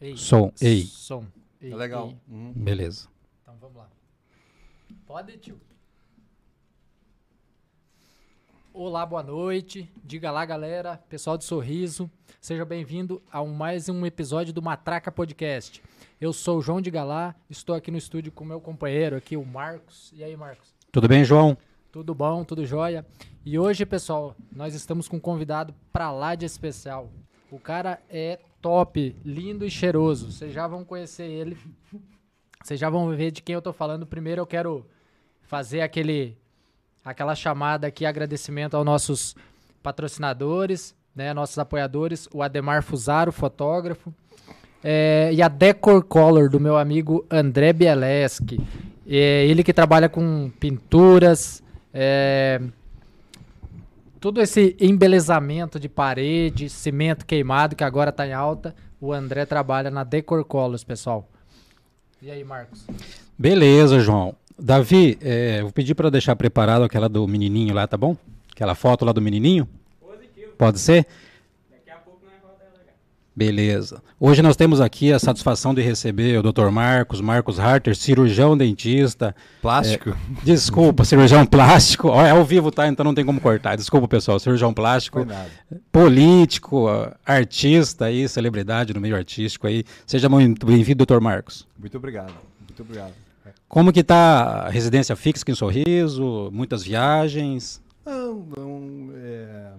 Ei. Som, ei. Som. Ei, É legal. ei. Uhum. Beleza. Então vamos lá. Pode, tio. Olá, boa noite. Diga lá, galera. Pessoal de Sorriso. Seja bem-vindo a um- mais um episódio do Matraca Podcast. Eu sou o João de Galá, estou aqui no estúdio com meu companheiro aqui, o Marcos. E aí, Marcos? Tudo bem, João? Tudo bom, tudo jóia? E hoje, pessoal, nós estamos com um convidado pra lá de especial. O cara é top, lindo e cheiroso. Vocês já vão conhecer ele. Vocês já vão ver de quem eu tô falando. Primeiro eu quero fazer aquele aquela chamada aqui, agradecimento aos nossos patrocinadores, né, nossos apoiadores, o Ademar Fusaro, fotógrafo, é, e a Decor Color do meu amigo André Bieleski. É, ele que trabalha com pinturas, é, todo esse embelezamento de parede, cimento queimado que agora está em alta, o André trabalha na Decor Colors, pessoal. E aí, Marcos? Beleza, João. Davi, é, vou pedir para deixar preparado aquela do menininho lá, tá bom? Aquela foto lá do menininho? Pode ser? Beleza. Hoje nós temos aqui a satisfação de receber o Dr. Marcos, Marcos Harter, cirurgião dentista. Plástico? Desculpa, cirurgião plástico. É ao vivo, tá? Então não tem como cortar. Desculpa, pessoal. Cirurgião plástico. Político, artista aí, celebridade no meio artístico aí. Seja muito bem-vindo, doutor Marcos. Muito obrigado. Muito obrigado. Como que tá a residência fixa aqui em Sorriso? Muitas viagens? Não, não. É...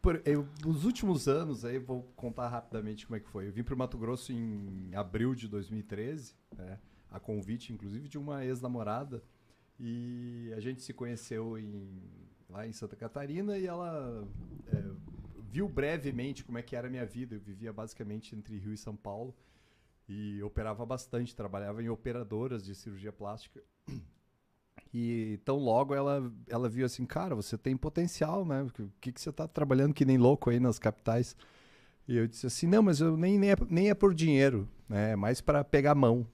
Por, eu, nos últimos anos, aí vou contar rapidamente como é que foi. Eu vim para o Mato Grosso em abril de 2013, né, a convite, inclusive, de uma ex-namorada. E a gente se conheceu em, lá em Santa Catarina e ela é, viu brevemente como é que era a minha vida. Eu vivia basicamente entre Rio e São Paulo e operava bastante, trabalhava em operadoras de cirurgia plástica. E tão logo ela, ela viu assim, cara, você tem potencial, né? O que, que você tá trabalhando que nem louco aí nas capitais? E eu disse assim, não, mas eu nem, nem, é, nem é por dinheiro, né? É mais para pegar mão.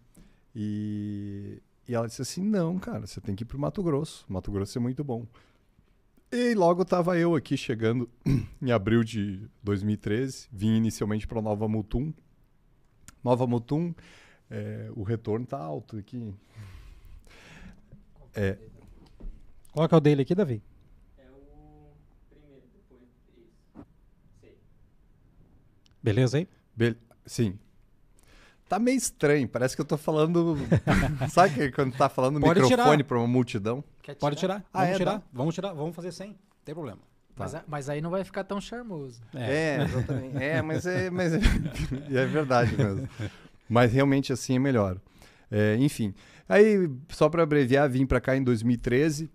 E, e ela disse assim, não, cara, você tem que ir pro Mato Grosso. Mato Grosso é muito bom. E logo tava eu aqui chegando em abril de 2013. Vim inicialmente para Nova Mutum. Nova Mutum, é, o retorno tá alto aqui. É, Qual que é o dele aqui, Davi? Beleza aí? Bel- Sim. Tá meio estranho, parece que eu tô falando. Sabe que quando tá falando no Pode microfone tirar. pra uma multidão? Quer Pode tirar. Ah, Vamos é, tirar. dá? Vamos tirar. Vamos fazer sem. Não tem problema. Mas, a- mas aí não vai ficar tão charmoso. É, exatamente. É, mas é, mas é, é verdade mesmo. Mas realmente assim é melhor. É, enfim. Aí, só para abreviar, vim para cá em 2013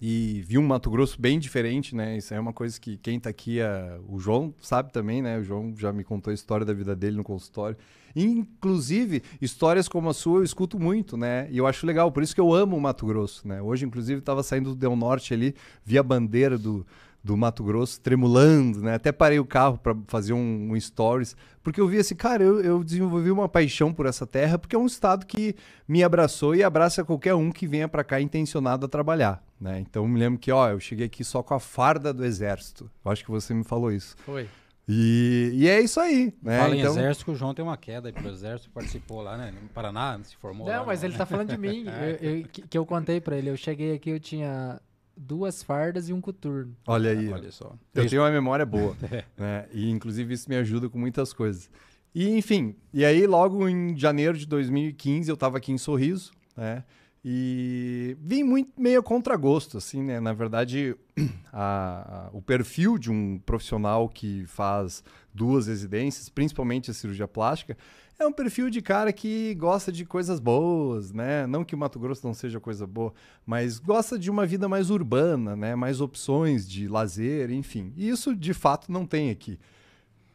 e vi um Mato Grosso bem diferente, né? Isso é uma coisa que quem tá aqui, é, o João sabe também, né? O João já me contou a história da vida dele no consultório. Inclusive, histórias como a sua eu escuto muito, né? E eu acho legal, por isso que eu amo o Mato Grosso, né? Hoje, inclusive, estava saindo do Del Norte ali, vi a bandeira do, do Mato Grosso tremulando, né? Até parei o carro para fazer um, um stories, porque eu vi assim, cara, eu, eu desenvolvi uma paixão por essa terra, porque é um estado que me abraçou e abraça qualquer um que venha para cá intencionado a trabalhar, né? Então eu me lembro que, ó, eu cheguei aqui só com a farda do exército. Eu acho que você me falou isso. Foi. E, e é isso aí, né? Fala em então, exército, que o João tem uma queda aí pro exército, participou lá, né? No Paraná, se formou lá. Não, mas no- ele tá falando de mim. eu- eu- que, que eu contei pra ele. Eu cheguei aqui, eu tinha duas fardas e um coturno. olha aí. Olha só. Eu tenho uma memória boa, né? E inclusive isso me ajuda com muitas coisas. E enfim, e aí logo em janeiro de 2015 eu estava aqui em Sorriso, né? E vim muito meio a contragosto, assim, né? Na verdade, a- a- o perfil de um profissional que faz duas residências, principalmente a cirurgia plástica, é um perfil de cara que gosta de coisas boas, né? Não que o Mato Grosso não seja coisa boa, mas gosta de uma vida mais urbana, né? Mais opções de lazer, enfim. E isso de fato não tem aqui.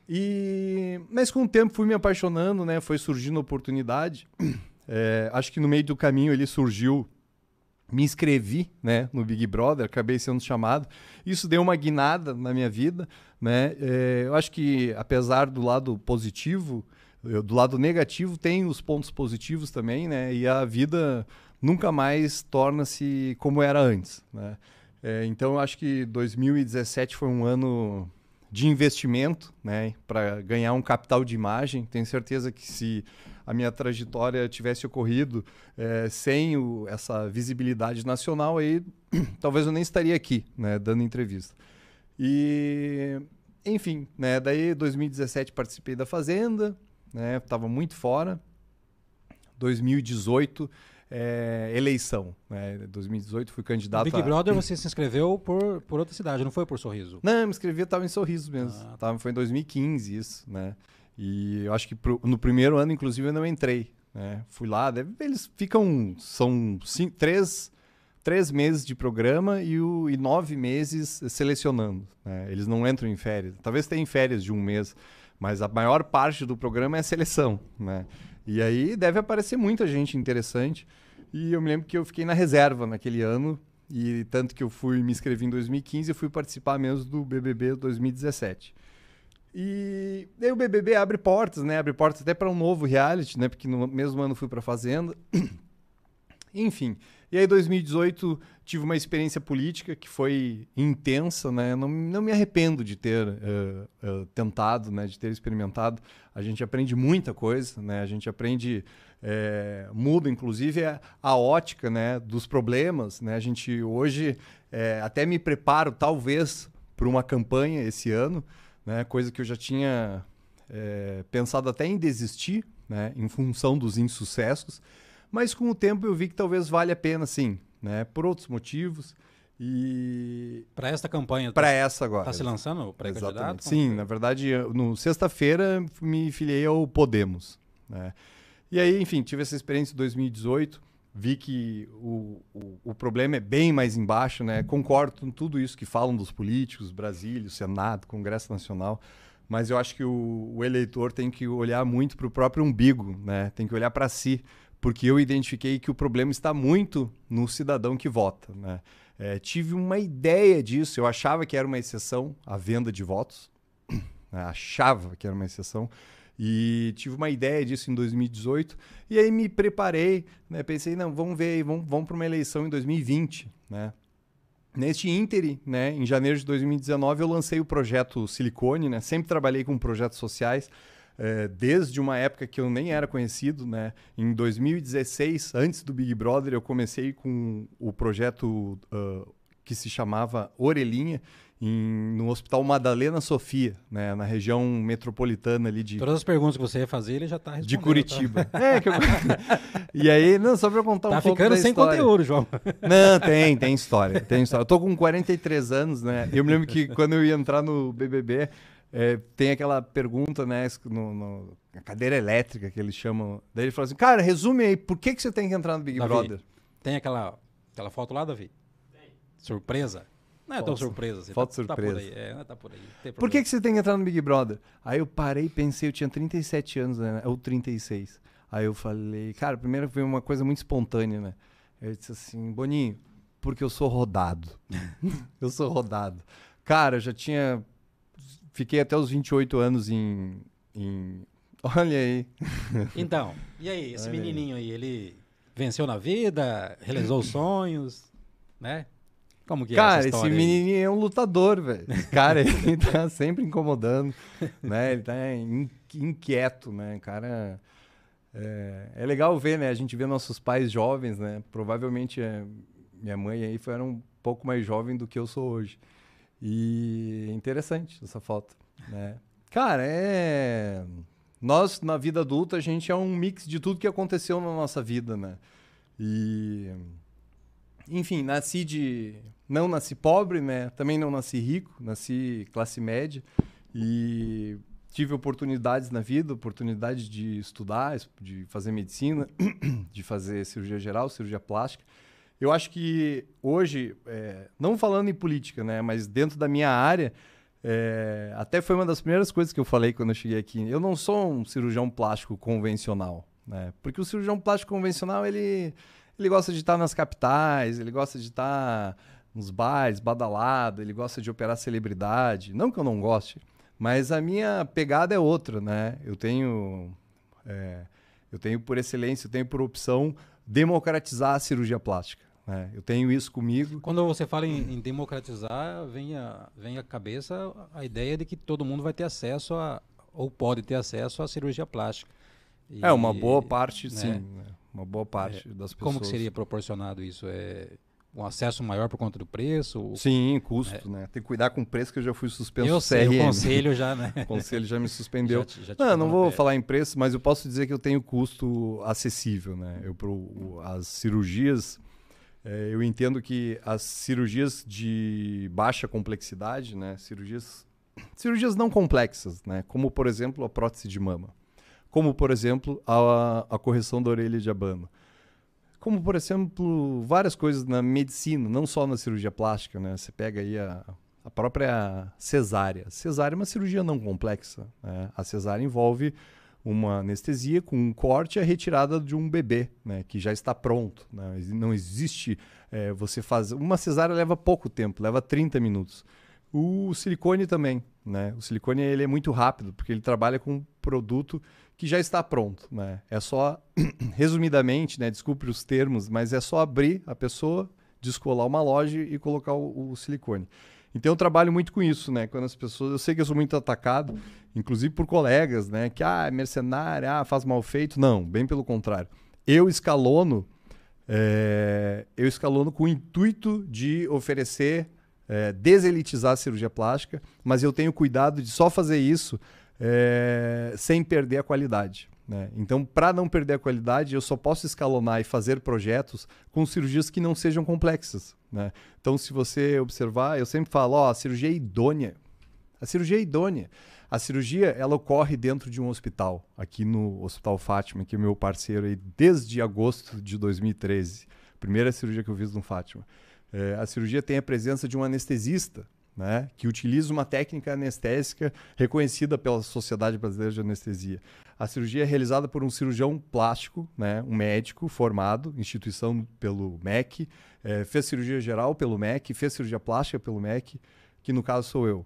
E mas com o tempo fui me apaixonando, né? Foi surgindo oportunidade. É, acho que no meio do caminho ele surgiu me inscrevi né, no Big Brother, acabei sendo chamado. Isso deu uma guinada na minha vida. Né? É, eu acho que, apesar do lado positivo, eu- do lado negativo, tem os pontos positivos também, né? e a vida nunca mais torna-se como era antes. Né? É, então, eu acho que 2017 foi um ano de investimento, né, para ganhar um capital de imagem. Tenho certeza que se a minha trajetória tivesse ocorrido é, sem o, essa visibilidade nacional, aí talvez eu nem estaria aqui, né, dando entrevista. E, enfim, né, daí 2017 participei da Fazenda, né, estava muito fora. 2018 é, eleição. Né? 2018 fui candidato. Big a... Brother você se inscreveu por, por outra cidade, não foi por Sorriso? Não, eu me inscrevi, estava em Sorriso mesmo. Ah, tava, foi em 2015 isso, né? E eu acho que pro, no primeiro ano, inclusive, eu não entrei. Né? Fui lá, deve, eles ficam. São cinco, três, três meses de programa e, o, e nove meses selecionando. Né? Eles não entram em férias. Talvez tenham férias de um mês, mas a maior parte do programa é a seleção. Né? E aí deve aparecer muita gente interessante. E eu me lembro que eu fiquei na reserva naquele ano. E tanto que eu fui me inscrevi em 2015 e fui participar mesmo do BBB 2017. E daí o BBB abre portas, né? Abre portas até para um novo reality, né? Porque no mesmo ano fui para Fazenda. Enfim. E aí 2018 tive uma experiência política que foi intensa, né? Não, não me arrependo de ter uh, uh, tentado, né? De ter experimentado. A gente aprende muita coisa, né? A gente aprende é, muda inclusive a, a, ótica, né? Dos problemas, né? A gente hoje é, até me preparo talvez para uma campanha esse ano né? coisa que eu já tinha é, pensado até em desistir, né? em função dos insucessos, mas com o tempo eu vi que talvez valha a pena, sim, né? por outros motivos. E para esta campanha, para tá, essa agora, está se lançando o pré-candidato? Sim, na verdade, no sexta-feira me filiei ao Podemos, né? E aí, enfim, tive essa experiência em 2018 vi que o, o, o, problema é bem mais embaixo, né? Concordo com tudo isso que falam dos políticos, Brasília, Senado, Congresso Nacional, mas eu acho que o, o eleitor tem que olhar muito para o próprio umbigo, né? Tem que olhar para si, porque eu identifiquei que o problema está muito no cidadão que vota, né? É, tive uma ideia disso, eu achava que era uma exceção a venda de votos, né? achava que era uma exceção, e tive uma ideia disso em 2018. E aí me preparei, né? Pensei, não, vamos ver, vamos, vamos para uma eleição em 2020, né? Neste ínterim, né, em janeiro de 2019, eu lancei o projeto Silicone, né? Sempre trabalhei com projetos sociais, é, desde uma época que eu nem era conhecido, né? Em 2016, antes do Big Brother, eu comecei com o projeto uh, que se chamava Orelhinha, em, no Hospital Madalena Sofia, né, na região metropolitana ali de. Todas as perguntas que você ia fazer, ele já está respondendo. De Curitiba. Tá? É, que eu... e aí, não, só para contar tá um pouco da sem história. conteúdo, João. Não, tem, tem história, tem história. Eu tô com 43 anos, né? Eu me lembro que quando eu ia entrar no BBB, é, tem aquela pergunta, né, no, no, na cadeira elétrica que eles chamam. Daí ele falou assim, cara, resume aí, por que, que você tem que entrar no Big Davi, Brother? Tem aquela, aquela foto lá, Davi? Tem. Surpresa? Não é tão surpresa. Assim, Falta tá, surpresa. Tá por aí. É, tá por aí. Por que, que você tem que entrar no Big Brother? Aí eu parei e pensei, eu tinha 37 anos, né? Ou 36. Aí eu falei, cara, primeiro foi uma coisa muito espontânea, né? Eu disse assim, Boninho, porque eu sou rodado. eu sou rodado. Cara, eu já tinha. Fiquei até os 28 anos em. em... Olha aí. Então, e aí, esse Olha menininho aí. aí, ele venceu na vida, realizou os sonhos, né? Como que é Cara, esse menininho é um lutador, velho. Cara, ele tá sempre incomodando, né? Ele tá inquieto, né? Cara, é, é, legal ver, né? A gente vê nossos pais jovens, né? Provavelmente é, minha mãe aí foi um pouco mais jovem do que eu sou hoje. E interessante essa foto, né? Cara, é... Nós, na vida adulta, a gente é um mix de tudo que aconteceu na nossa vida, né? E enfim, nasci de. Não nasci pobre, né? Também não nasci rico, nasci classe média. E tive oportunidades na vida, oportunidade de estudar, de fazer medicina, de fazer cirurgia geral, cirurgia plástica. Eu acho que hoje, é, não falando em política, né, mas dentro da minha área, é, até foi uma das primeiras coisas que eu falei quando eu cheguei aqui. Eu não sou um cirurgião plástico convencional, né? Porque o cirurgião plástico convencional ele ele gosta de estar nas capitais, ele gosta de estar nos bares, badalado, ele gosta de operar celebridade. Não que eu não goste, mas a minha pegada é outra, né? Eu tenho, é, eu tenho por excelência, eu tenho por opção democratizar a cirurgia plástica. Né? Eu tenho isso comigo. Quando você fala em, em democratizar, vem a, vem à cabeça a ideia de que todo mundo vai ter acesso a, ou pode ter acesso à cirurgia plástica. E, é, uma boa parte, né? sim. Né? Uma boa parte é, das pessoas. Como que seria proporcionado isso? É um acesso maior por conta do preço? Sim, custo, é. né? Tem que cuidar com o preço que eu já fui suspenso eu sei, CRM. o conselho já, né? o conselho já me suspendeu. já, já não, não vou pé. falar em preço, mas eu posso dizer que eu tenho custo acessível, né? Eu pro, as cirurgias, é, eu entendo que as cirurgias de baixa complexidade, né? Cirurgias, cirurgias não complexas, né? Como por exemplo a prótese de mama, como por exemplo a, a correção da orelha de abano como por exemplo várias coisas na medicina, não só na cirurgia plástica, né? Você pega aí a, a própria cesárea. Cesárea é uma cirurgia não complexa. Né? A cesárea envolve uma anestesia com um corte e a retirada de um bebê, né? Que já está pronto. Né? Não existe é, você fazer uma cesárea leva pouco tempo, leva 30 minutos. O silicone também, né? O silicone ele é muito rápido porque ele trabalha com um produto que já está pronto, né? É só, resumidamente, né? Desculpe os termos, mas é só abrir a pessoa, descolar uma loja e colocar o, o, silicone. Então eu trabalho muito com isso, né? Quando as pessoas, eu sei que eu sou muito atacado, inclusive por colegas, né? Que ah, é mercenário, ah, faz mal feito. Não, bem pelo contrário. Eu escalono, é, eu escalono com o intuito de oferecer, é, deselitizar a cirurgia plástica, mas eu tenho cuidado de só fazer isso é, sem perder a qualidade. Né? Então, para não perder a qualidade, eu só posso escalonar e fazer projetos com cirurgias que não sejam complexas. Né? Então, se você observar, eu sempre falo, ó, a cirurgia é idônea. A cirurgia é idônea. A cirurgia, ela ocorre dentro de um hospital, aqui no Hospital Fátima, que é meu parceiro aí desde agosto de 2013. Primeira cirurgia que eu fiz no Fátima. É, a cirurgia tem a presença de um anestesista, né, que utiliza uma técnica anestésica reconhecida pela Sociedade Brasileira de Anestesia. A cirurgia é realizada por um cirurgião plástico, né, um médico formado, instituição pelo MEC, é, fez cirurgia geral pelo MEC, fez cirurgia plástica pelo MEC, que no caso sou eu.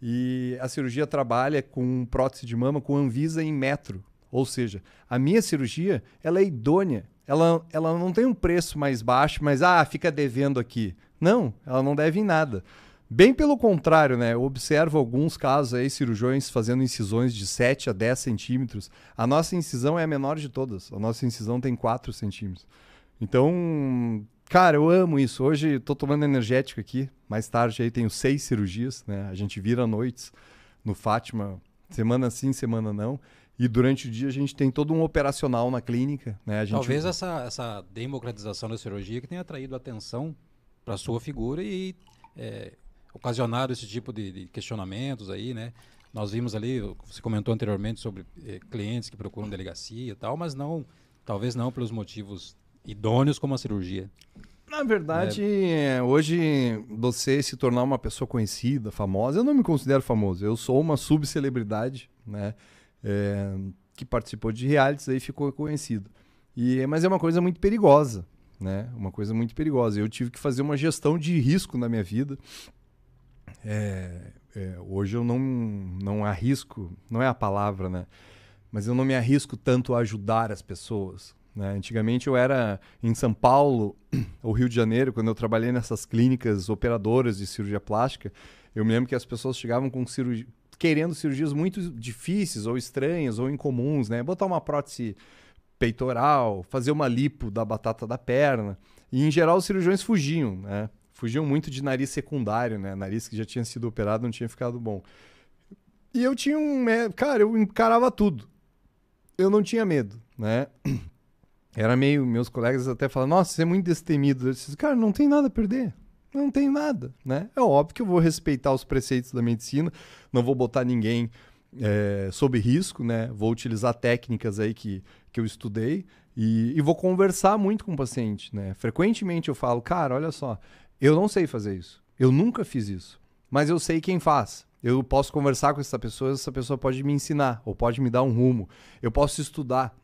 E a cirurgia trabalha com prótese de mama com Anvisa em metro, ou seja, a minha cirurgia ela é idônea, ela, ela não tem um preço mais baixo, mas ah, fica devendo aqui. Não, ela não deve em nada. Bem pelo contrário, né? Eu observo alguns casos aí, cirurgiões fazendo incisões de 7 a 10 centímetros. A nossa incisão é a menor de todas. A nossa incisão tem 4 centímetros. Então, cara, eu amo isso. Hoje estou tomando energético aqui. Mais tarde aí tenho seis cirurgias, né? A gente vira noites no Fátima, semana sim, semana não. E durante o dia a gente tem todo um operacional na clínica. Né? Gente... Talvez essa, essa democratização da cirurgia que tenha atraído atenção para a sua figura e é, ocasionado esse tipo de, de, questionamentos aí, né? Nós vimos ali, você comentou anteriormente sobre eh, clientes que procuram delegacia e tal, mas não, talvez não pelos motivos idôneos como a cirurgia. Na verdade, é. hoje você se tornar uma pessoa conhecida, famosa, eu não me considero famoso, eu sou uma subcelebridade, né? É, que participou de realities aí ficou conhecido. E, mas é uma coisa muito perigosa, né? Uma coisa muito perigosa. Eu tive que fazer uma gestão de risco na minha vida é, é, hoje eu não, não arrisco, não é a palavra, né? Mas eu não me arrisco tanto a ajudar as pessoas. Né? Antigamente eu era em São Paulo ou Rio de Janeiro, quando eu trabalhei nessas clínicas operadoras de cirurgia plástica, eu me lembro que as pessoas chegavam com cirurgia, querendo cirurgias muito difíceis ou estranhas ou incomuns, né? Botar uma prótese peitoral, fazer uma lipo da batata da perna. E em geral os cirurgiões fugiam, né? Fugiam muito de nariz secundário, né? Nariz que já tinha sido operado não tinha ficado bom. E eu tinha um. Cara, eu encarava tudo. Eu não tinha medo, né? Era meio. Meus colegas até falavam, nossa, você é muito destemido. Eu disse, cara, não tem nada a perder. Não tem nada, né? É óbvio que eu vou respeitar os preceitos da medicina, não vou botar ninguém é, sob risco, né? Vou utilizar técnicas aí que, que eu estudei e, e vou conversar muito com o paciente, né? Frequentemente eu falo, cara, olha só, eu não sei fazer isso. Eu nunca fiz isso. Mas eu sei quem faz. Eu posso conversar com essa pessoa, essa pessoa pode me ensinar ou pode me dar um rumo. Eu posso estudar.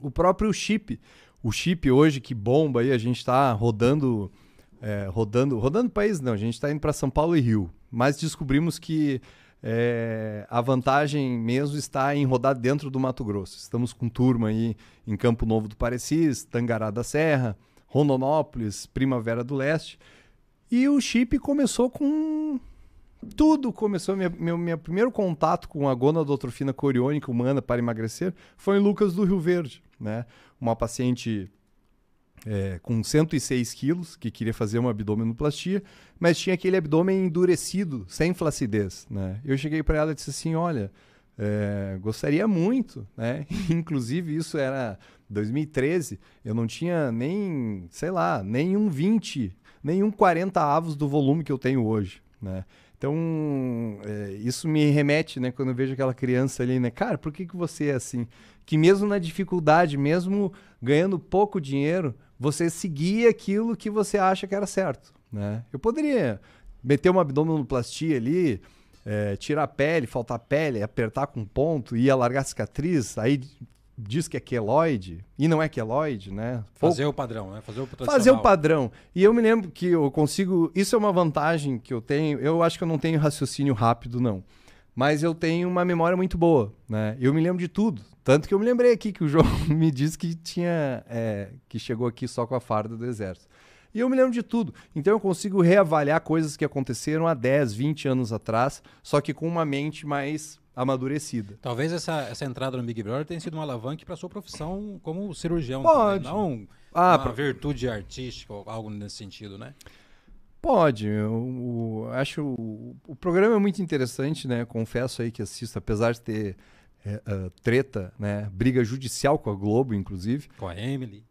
O próprio chip, o chip hoje que bomba aí, a gente está rodando, é, rodando, rodando país não, a gente está indo para São Paulo e Rio. Mas descobrimos que é, a vantagem mesmo está em rodar dentro do Mato Grosso. Estamos com turma aí em Campo Novo do Parecis, Tangará da Serra, Rondonópolis, Primavera do Leste. E o chip começou com tudo começou, minha, meu, meu primeiro contato com a gonadotrofina coriônica humana para emagrecer foi em Lucas do Rio Verde, né? Uma paciente é, com 106 quilos que queria fazer uma abdominoplastia, mas tinha aquele abdômen endurecido, sem flacidez, né? Eu cheguei para ela e disse assim, olha, é, gostaria muito, né? Inclusive isso era 2013, eu não tinha nem, sei lá, nem um 20, nem um 40 avos do volume que eu tenho hoje, né? Então, é, isso me remete, né, quando eu vejo aquela criança ali, né, cara, por que, que você é assim? Que mesmo na dificuldade, mesmo ganhando pouco dinheiro, você seguia aquilo que você acha que era certo, né? Eu poderia meter uma abdominoplastia ali, é, tirar a pele, faltar pele, apertar com ponto, e alargar a cicatriz, aí diz que é queloide e não é queloide, né? Fazer o padrão, né? Fazer o Fazer o padrão. E eu me lembro que eu consigo. Isso é uma vantagem que eu tenho. Eu acho que eu não tenho raciocínio rápido, não. Mas eu tenho uma memória muito boa, né? Eu me lembro de tudo. Tanto que eu me lembrei aqui que o João me disse que tinha. É, que chegou aqui só com a farda do exército. E eu me lembro de tudo. Então eu consigo reavaliar coisas que aconteceram há 10, 20 anos atrás, só que com uma mente mais amadurecida. Talvez essa, essa entrada no Big Brother tenha sido uma alavanca para sua profissão como cirurgião. Pode. Também, não ah, uma pra... virtude artística ou algo nesse sentido, né? Pode. Eu, eu acho o, o, programa é muito interessante, né? Confesso aí que assisto, apesar de ter é, uh, treta, né? Briga judicial com a Globo, inclusive. Com a Emily.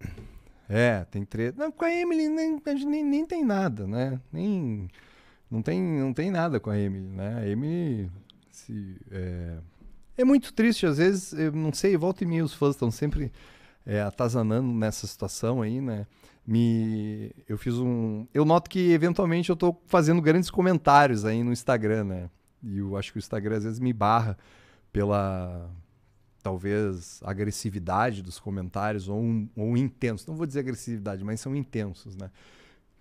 É, tem treta. Não, com a Emily nem, nem, nem tem nada, né? Nem não tem, não tem nada com a Emily, né? A Emily se, é... é muito triste, às vezes, eu não sei, volta e meia os fãs estão sempre é, atazanando nessa situação aí, né? Me, eu fiz um. Eu noto que eventualmente eu estou fazendo grandes comentários aí no Instagram, né? E eu acho que o Instagram às vezes me barra pela talvez agressividade dos comentários ou, um, ou intenso. Não vou dizer agressividade, mas são intensos, né?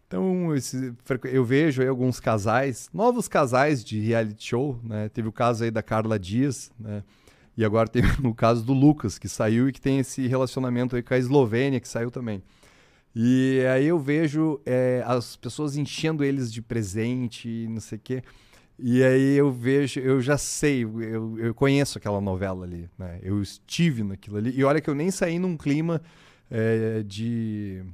Então, esse, eu vejo aí alguns casais, novos casais de reality show, né? Teve o caso aí da Carla Dias, né? E agora tem o caso do Lucas, que saiu e que tem esse relacionamento aí com a Eslovênia, que saiu também. E aí eu vejo é, as pessoas enchendo eles de presente, não sei o quê. E aí eu vejo, eu já sei, eu, eu conheço aquela novela ali, né? Eu estive naquilo ali. E olha que eu nem saí num clima é, de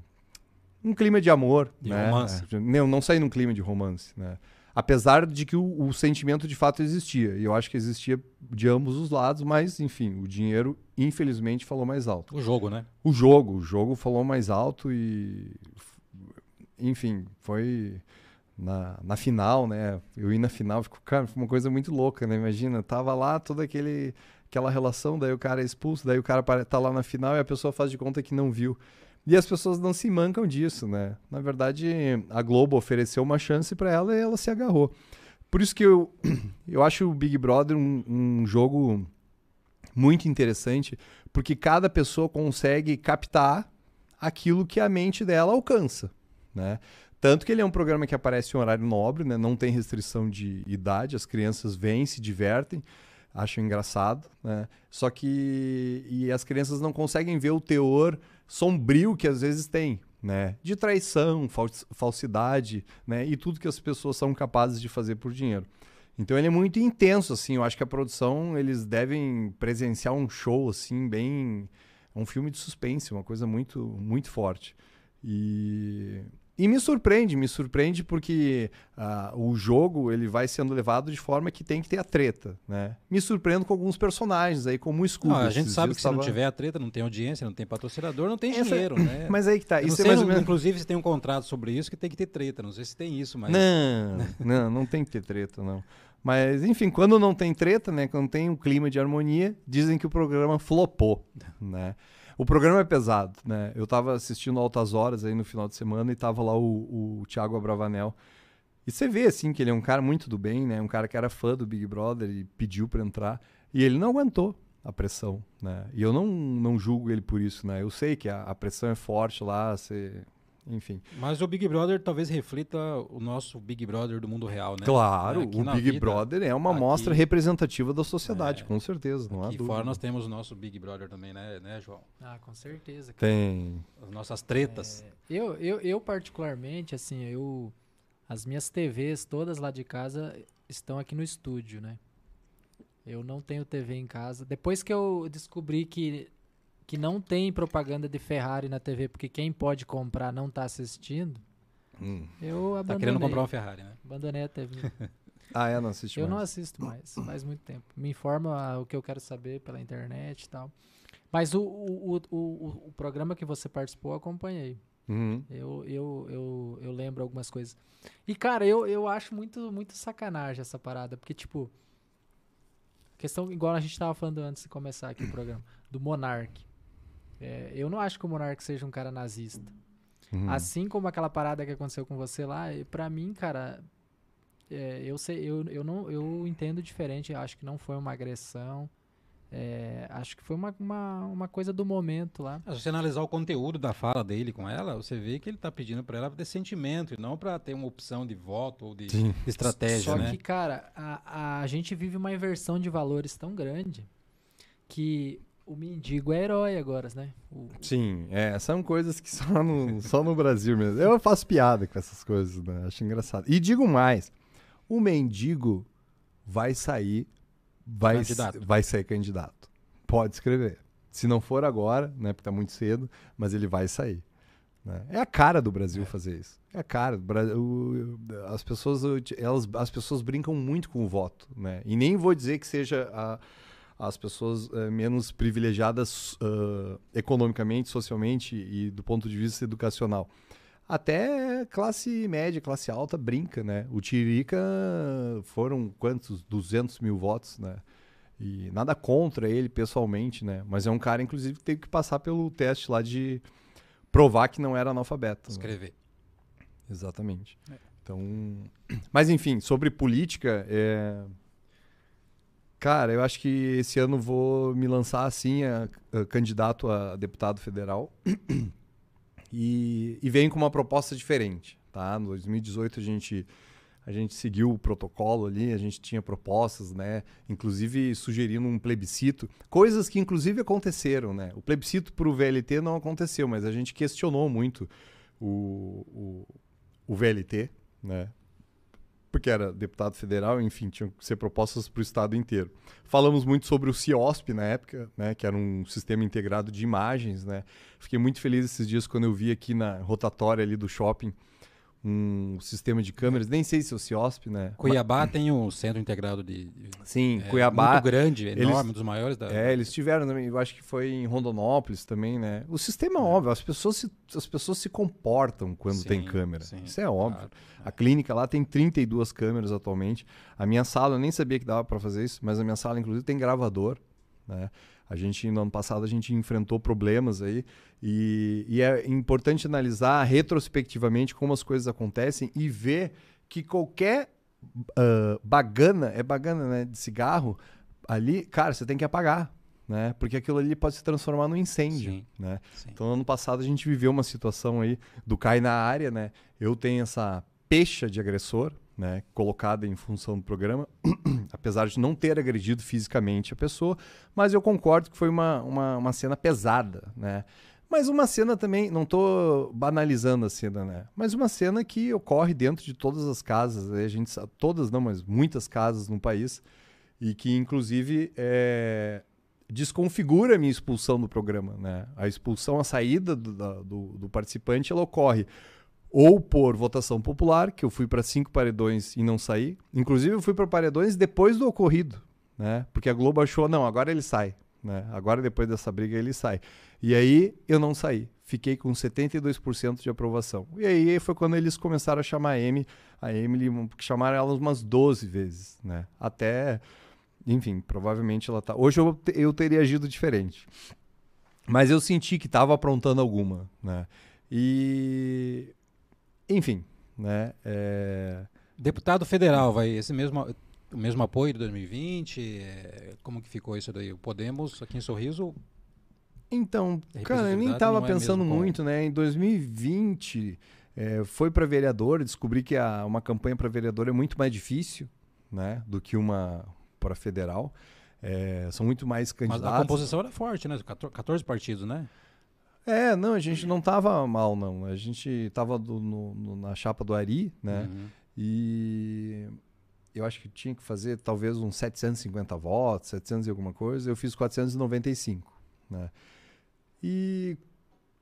um clima de amor. De né? romance. É, não, não saí num clima de romance, né? Apesar de que o, o, sentimento de fato existia. E eu acho que existia de ambos os lados, mas, enfim, o dinheiro, infelizmente, falou mais alto. O jogo, né? O jogo. O jogo falou mais alto e. Enfim, foi. Na, na final, né? Eu ir na final, ficou, cara, foi uma coisa muito louca, né? Imagina, tava lá toda aquele, aquela relação, daí o cara é expulso, daí o cara tá lá na final e a pessoa faz de conta que não viu. E as pessoas não se mancam disso, né? Na verdade, a Globo ofereceu uma chance para ela e ela se agarrou. Por isso que eu, eu acho o Big Brother um, um jogo muito interessante, porque cada pessoa consegue captar aquilo que a mente dela alcança, né? Tanto que ele é um programa que aparece em horário nobre, né? não tem restrição de idade, as crianças vêm, se divertem, acham engraçado, né? Só que e as crianças não conseguem ver o teor sombrio que às vezes tem, né? De traição, falsidade, né? E tudo que as pessoas são capazes de fazer por dinheiro. Então ele é muito intenso, assim. Eu acho que a produção eles devem presenciar um show assim bem, um filme de suspense, uma coisa muito, muito forte. E e me surpreende, me surpreende porque uh, o jogo ele vai sendo levado de forma que tem que ter a treta, né? Me surpreendo com alguns personagens aí, como o Scooby. a gente sabe que se não tiver a treta, não tem audiência, não tem patrocinador, não tem Essa... dinheiro, né? Mas aí que tá. Isso é mais menos... Inclusive, se tem um contrato sobre isso que tem que ter treta. Não sei se tem isso, mas... Não, não, não tem que ter treta, não. Mas, enfim, quando não tem treta, né? Quando tem um clima de harmonia, dizem que o programa flopou, né? O programa é pesado, né? Eu tava assistindo Altas Horas aí no final de semana e tava lá o, o Thiago Abravanel. E você vê, assim, que ele é um cara muito do bem, né? Um cara que era fã do Big Brother e pediu para entrar. E ele não aguentou a pressão, né? E eu não, não julgo ele por isso, né? Eu sei que a, a pressão é forte lá, você... enfim. Mas o Big Brother talvez reflita o nosso Big Brother do mundo real, né? Claro, Aqui o Big vida, Brother é uma aqui- mostra representativa da sociedade, É, com certeza, não há dúvida. fora nós temos o nosso Big Brother também, né, né João? Ah, com certeza. Tem. As nossas tretas. É, eu, eu, eu, particularmente, assim, eu. As minhas TVs todas lá de casa estão aqui no estúdio, né? Eu não tenho TV em casa. Depois que eu descobri que, que não tem propaganda de Ferrari na TV, porque quem pode comprar não tá assistindo, Hum. eu Tá abandonei. querendo comprar uma Ferrari, né? Abandonei a TV. Ah, é, não assisti eu não mais. assisto mais, faz muito tempo. Me informa o que eu quero saber pela internet e tal. Mas o, o, o, o, o programa que você participou, eu acompanhei. Uhum. Eu, eu, eu, eu lembro algumas coisas. E, cara, eu, eu acho muito, muito sacanagem essa parada, porque, tipo, questão igual a gente tava falando antes de começar aqui o programa, do Monark. É, eu não acho que o Monark seja um cara nazista. Uhum. Assim como aquela parada que aconteceu com você lá, e pra mim, cara, é, eu sei, eu, eu não, eu entendo diferente. Eu acho que não foi uma agressão. É, acho que foi uma, uma, uma coisa do momento lá. Se você analisar o conteúdo da fala dele com ela, você vê que ele tá pedindo para ela ter sentimento e não para ter uma opção de voto ou de Sim. estratégia, Só né? que, cara, a, a gente vive uma inversão de valores tão grande que o mendigo é herói agora, né? O- Sim, é, são coisas que só no, só no Brasil mesmo. Eu faço piada com essas coisas, né? Acho engraçado. E digo mais, o mendigo vai sair, vai, Candidato. vai sair candidato. Pode escrever. Se não for agora, né, porque tá muito cedo, mas ele vai sair. né? É a cara do Brasil fazer isso. É a cara do Brasil. As pessoas, elas, as pessoas brincam muito com o voto, né? E nem vou dizer que seja a, as pessoas eh, menos privilegiadas ah, economicamente, socialmente e do ponto de vista educacional. Até classe média, classe alta brinca, né? O Tiririca foram quantos? 200 mil votos, né? E nada contra ele pessoalmente, né? Mas é um cara, inclusive, que teve que passar pelo teste lá de provar que não era analfabeto. né? Escrever. Exatamente. Então, mas enfim, sobre política, é... cara, eu acho que esse ano vou me lançar assim, a, a candidato a deputado federal e, e venho com uma proposta diferente, tá? No 2018 a gente a gente seguiu o protocolo ali, a gente tinha propostas, né? Inclusive sugerindo um plebiscito, coisas que inclusive aconteceram, né? O plebiscito para o VLT não aconteceu, mas a gente questionou muito o, o, o VLT, né? Porque era deputado federal, enfim, tinham que ser propostas para o estado inteiro. Falamos muito sobre o CIOSP na época, né? Que era um sistema integrado de imagens, né? Fiquei muito feliz esses dias quando eu vi aqui na rotatória ali do shopping um sistema de câmeras, nem sei se é o CIOSP, né? Cuiabá tem um centro integrado de. Sim, é, Cuiabá. Muito grande, eles- enorme, um dos maiores da. É, eles tiveram também, eu acho que foi em Rondonópolis também, né? O sistema é óbvio, as pessoas se, as pessoas se comportam quando tem Sim, câmera. sim, Isso é óbvio. claro. A clínica lá tem 32 câmeras atualmente. A minha sala, eu nem sabia que dava para fazer isso, mas a minha sala, inclusive, tem gravador. Né? A gente, no ano passado, a gente enfrentou problemas aí. E, e é importante analisar retrospectivamente como as coisas acontecem e ver que qualquer ah, bagana, é bagana, né? De cigarro, ali, cara, você tem que apagar. Né? Porque aquilo ali pode se transformar num incêndio. Sim. Né? Sim. Então, ano passado, a gente viveu uma situação aí do cai na área, né? Eu tenho essa pecha de agressor, né? Colocada em função do programa, apesar de não ter agredido fisicamente a pessoa, mas eu concordo que foi uma, uma, uma cena pesada, né? Mas uma cena também, não estou banalizando a cena, né? Mas uma cena que ocorre dentro de todas as casas, né? a gente todas não, mas muitas casas no país, e que inclusive é, desconfigura a minha expulsão do programa, né? A expulsão, a saída do, do, do participante, ela ocorre ou por votação popular, que eu fui para cinco paredões e não saí. Inclusive, eu fui para paredões depois do ocorrido, né? Porque a Globo achou, não, agora ele sai, né? Agora, depois dessa briga, ele sai. E aí, eu não saí. Fiquei com 72% de aprovação. E aí foi quando eles começaram a chamar a Amy, a Emily, chamaram ela umas 12 vezes, né? Até, enfim, provavelmente ela tá... Hoje eu, eu teria agido diferente. Mas eu senti que estava aprontando alguma, né? E... Enfim, né? É... Deputado federal, vai esse mesmo, o mesmo apoio de 2020? é, como que ficou isso daí? O Podemos aqui em Sorriso Então, cara, eu nem representatividade tava não é pensando muito, né? Em 2020, é, foi para vereador, descobri que a- uma campanha para vereador é muito mais difícil, né? Do que uma para federal. É, são muito mais Mas candidatos. a composição era forte, né? 14 14 partidos, né? É, não, a gente não tava mal, não. A gente tava do- no- no- na chapa do Ari, né? Uhum. E eu acho que tinha que fazer talvez uns 750 votos, 700 e alguma coisa. Eu fiz 495, né? E,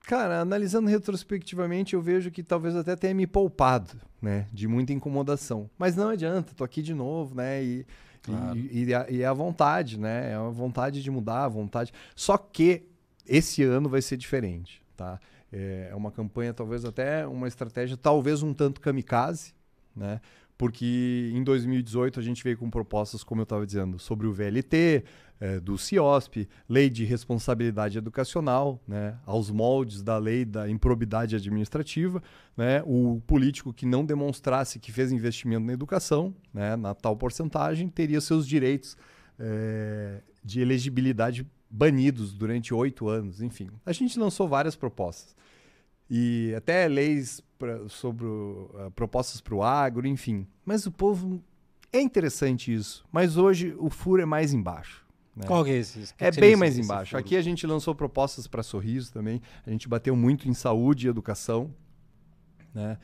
cara, analisando retrospectivamente, eu vejo que talvez até tenha me poupado, né? De muita incomodação. Mas não adianta, tô aqui de novo, né? E, Claro. e, e, a- e é a vontade, né? É a vontade de mudar, a vontade. Só que esse ano vai ser diferente, tá? É uma campanha, talvez até uma estratégia, talvez um tanto kamikaze, né? Porque em 2018 a gente veio com propostas, como eu estava dizendo, sobre o VLT, eh, do CIOSP, lei de responsabilidade educacional, né? aos moldes da lei da improbidade administrativa, né? o político que não demonstrasse que fez investimento na educação, né? na tal porcentagem, teria seus direitos eh, de elegibilidade banidos durante oito anos, enfim. A gente lançou várias propostas e até leis pra, sobre ah, propostas para o agro, enfim. Mas o povo é interessante isso. Mas hoje o furo é mais embaixo. né? Qual que é esse? que É que seria bem mais embaixo. furo? Aqui a gente lançou propostas para sorriso também. A gente bateu muito em saúde e educação, né?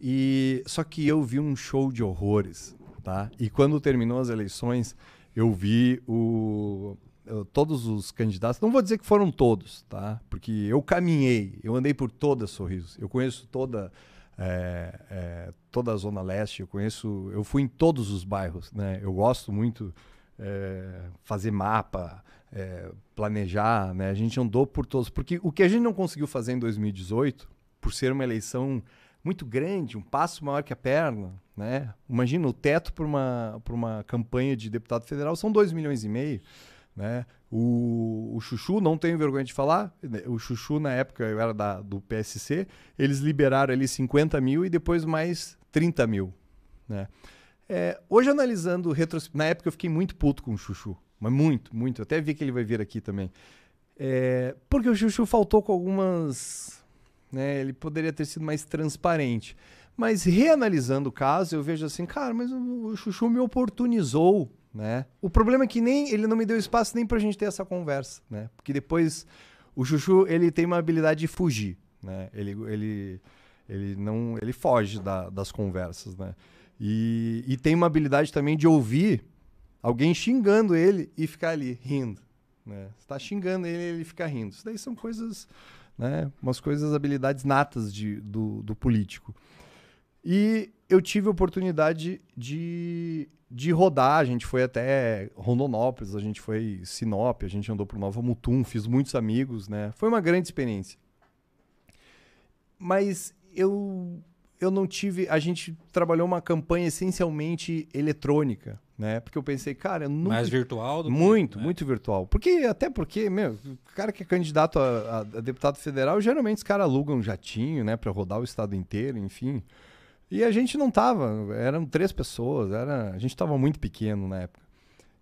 E só que eu vi um show de horrores, tá? E quando terminou as eleições, eu vi o todos os candidatos. Não vou dizer que foram todos, tá? Porque eu caminhei, eu andei por toda Sorriso. Eu conheço toda é, é, toda a zona leste. Eu conheço, eu fui em todos os bairros, né? Eu gosto muito é, fazer mapa, é, planejar, né? A gente andou por todos, porque o que a gente não conseguiu fazer em 2018, por ser uma eleição muito grande, um passo maior que a perna, né? Imagina o teto para uma para uma campanha de deputado federal são 2 milhões e meio, né? O, o Chuchu, não tenho vergonha de falar, o Chuchu na época eu era da, do PSC, eles liberaram ali 50 mil e depois mais 30 mil, né? É, hoje analisando retros... na época eu fiquei muito puto com o Chuchu, mas muito, muito. Até vi que ele vai vir aqui também. É, porque o Chuchu faltou com algumas, né, ele poderia ter sido mais transparente. Mas reanalisando o caso, eu vejo assim, cara, mas o, o Chuchu me oportunizou, né? O problema é que nem ele não me deu espaço nem pra gente ter essa conversa, né? Porque depois o Chuchu, ele tem uma habilidade de fugir, né? Ele ele ele não, ele foge da- das conversas, né? E, e tem uma habilidade também de ouvir alguém xingando ele e ficar ali rindo, né? Você tá xingando ele, ele fica rindo. Isso daí são coisas, né? Umas coisas, habilidades natas de, do, do político. E eu tive a oportunidade de, de rodar. A gente foi até Rondonópolis, a gente foi Sinop, a gente andou por Nova Mutum, fiz muitos amigos, né? Foi uma grande experiência. Mas eu eu não tive. A gente trabalhou uma campanha essencialmente eletrônica, né? Porque eu pensei, cara, eu nunca Mais virtual do que- muito, né? muito virtual. Porque, até porque, meu, o cara que é candidato a, a- a deputado federal, geralmente os caras alugam um jatinho, né, pra rodar o estado inteiro, enfim. E a gente não tava, eram três pessoas, era, a gente tava muito pequeno na época.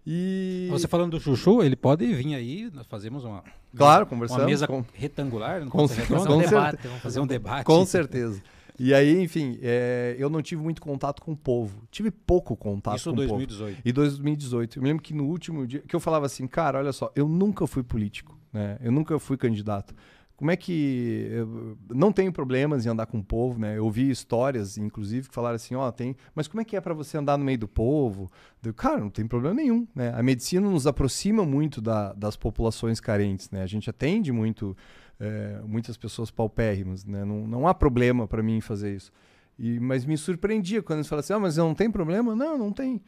E. Você falando do Chuchu, ele pode vir aí, nós fazemos uma, Claro, uma conversamos. mesa com, retangular, não com. Fazer um Com debate. Vamos fazer um debate. com certeza. E aí, enfim, é, eu não tive muito contato com o povo. Tive pouco contato Isso com o povo. 2018. E 2018. Eu me lembro que no último dia que eu falava assim, cara, olha só, eu nunca fui político, né? Eu nunca fui candidato. Como é que eu não tenho problemas em andar com o povo, né? Eu ouvi histórias, inclusive, que falaram assim, ó, tem, mas como é que é para você andar no meio do povo? Eu, cara, não tem problema nenhum, né? A medicina nos aproxima muito da- das populações carentes, né? A gente atende muito é, muitas pessoas paupérrimas, né? Não, não há problema para mim fazer isso. E, mas me surpreendia quando eles falavam assim, ah, mas não tem problema? Não, não tem.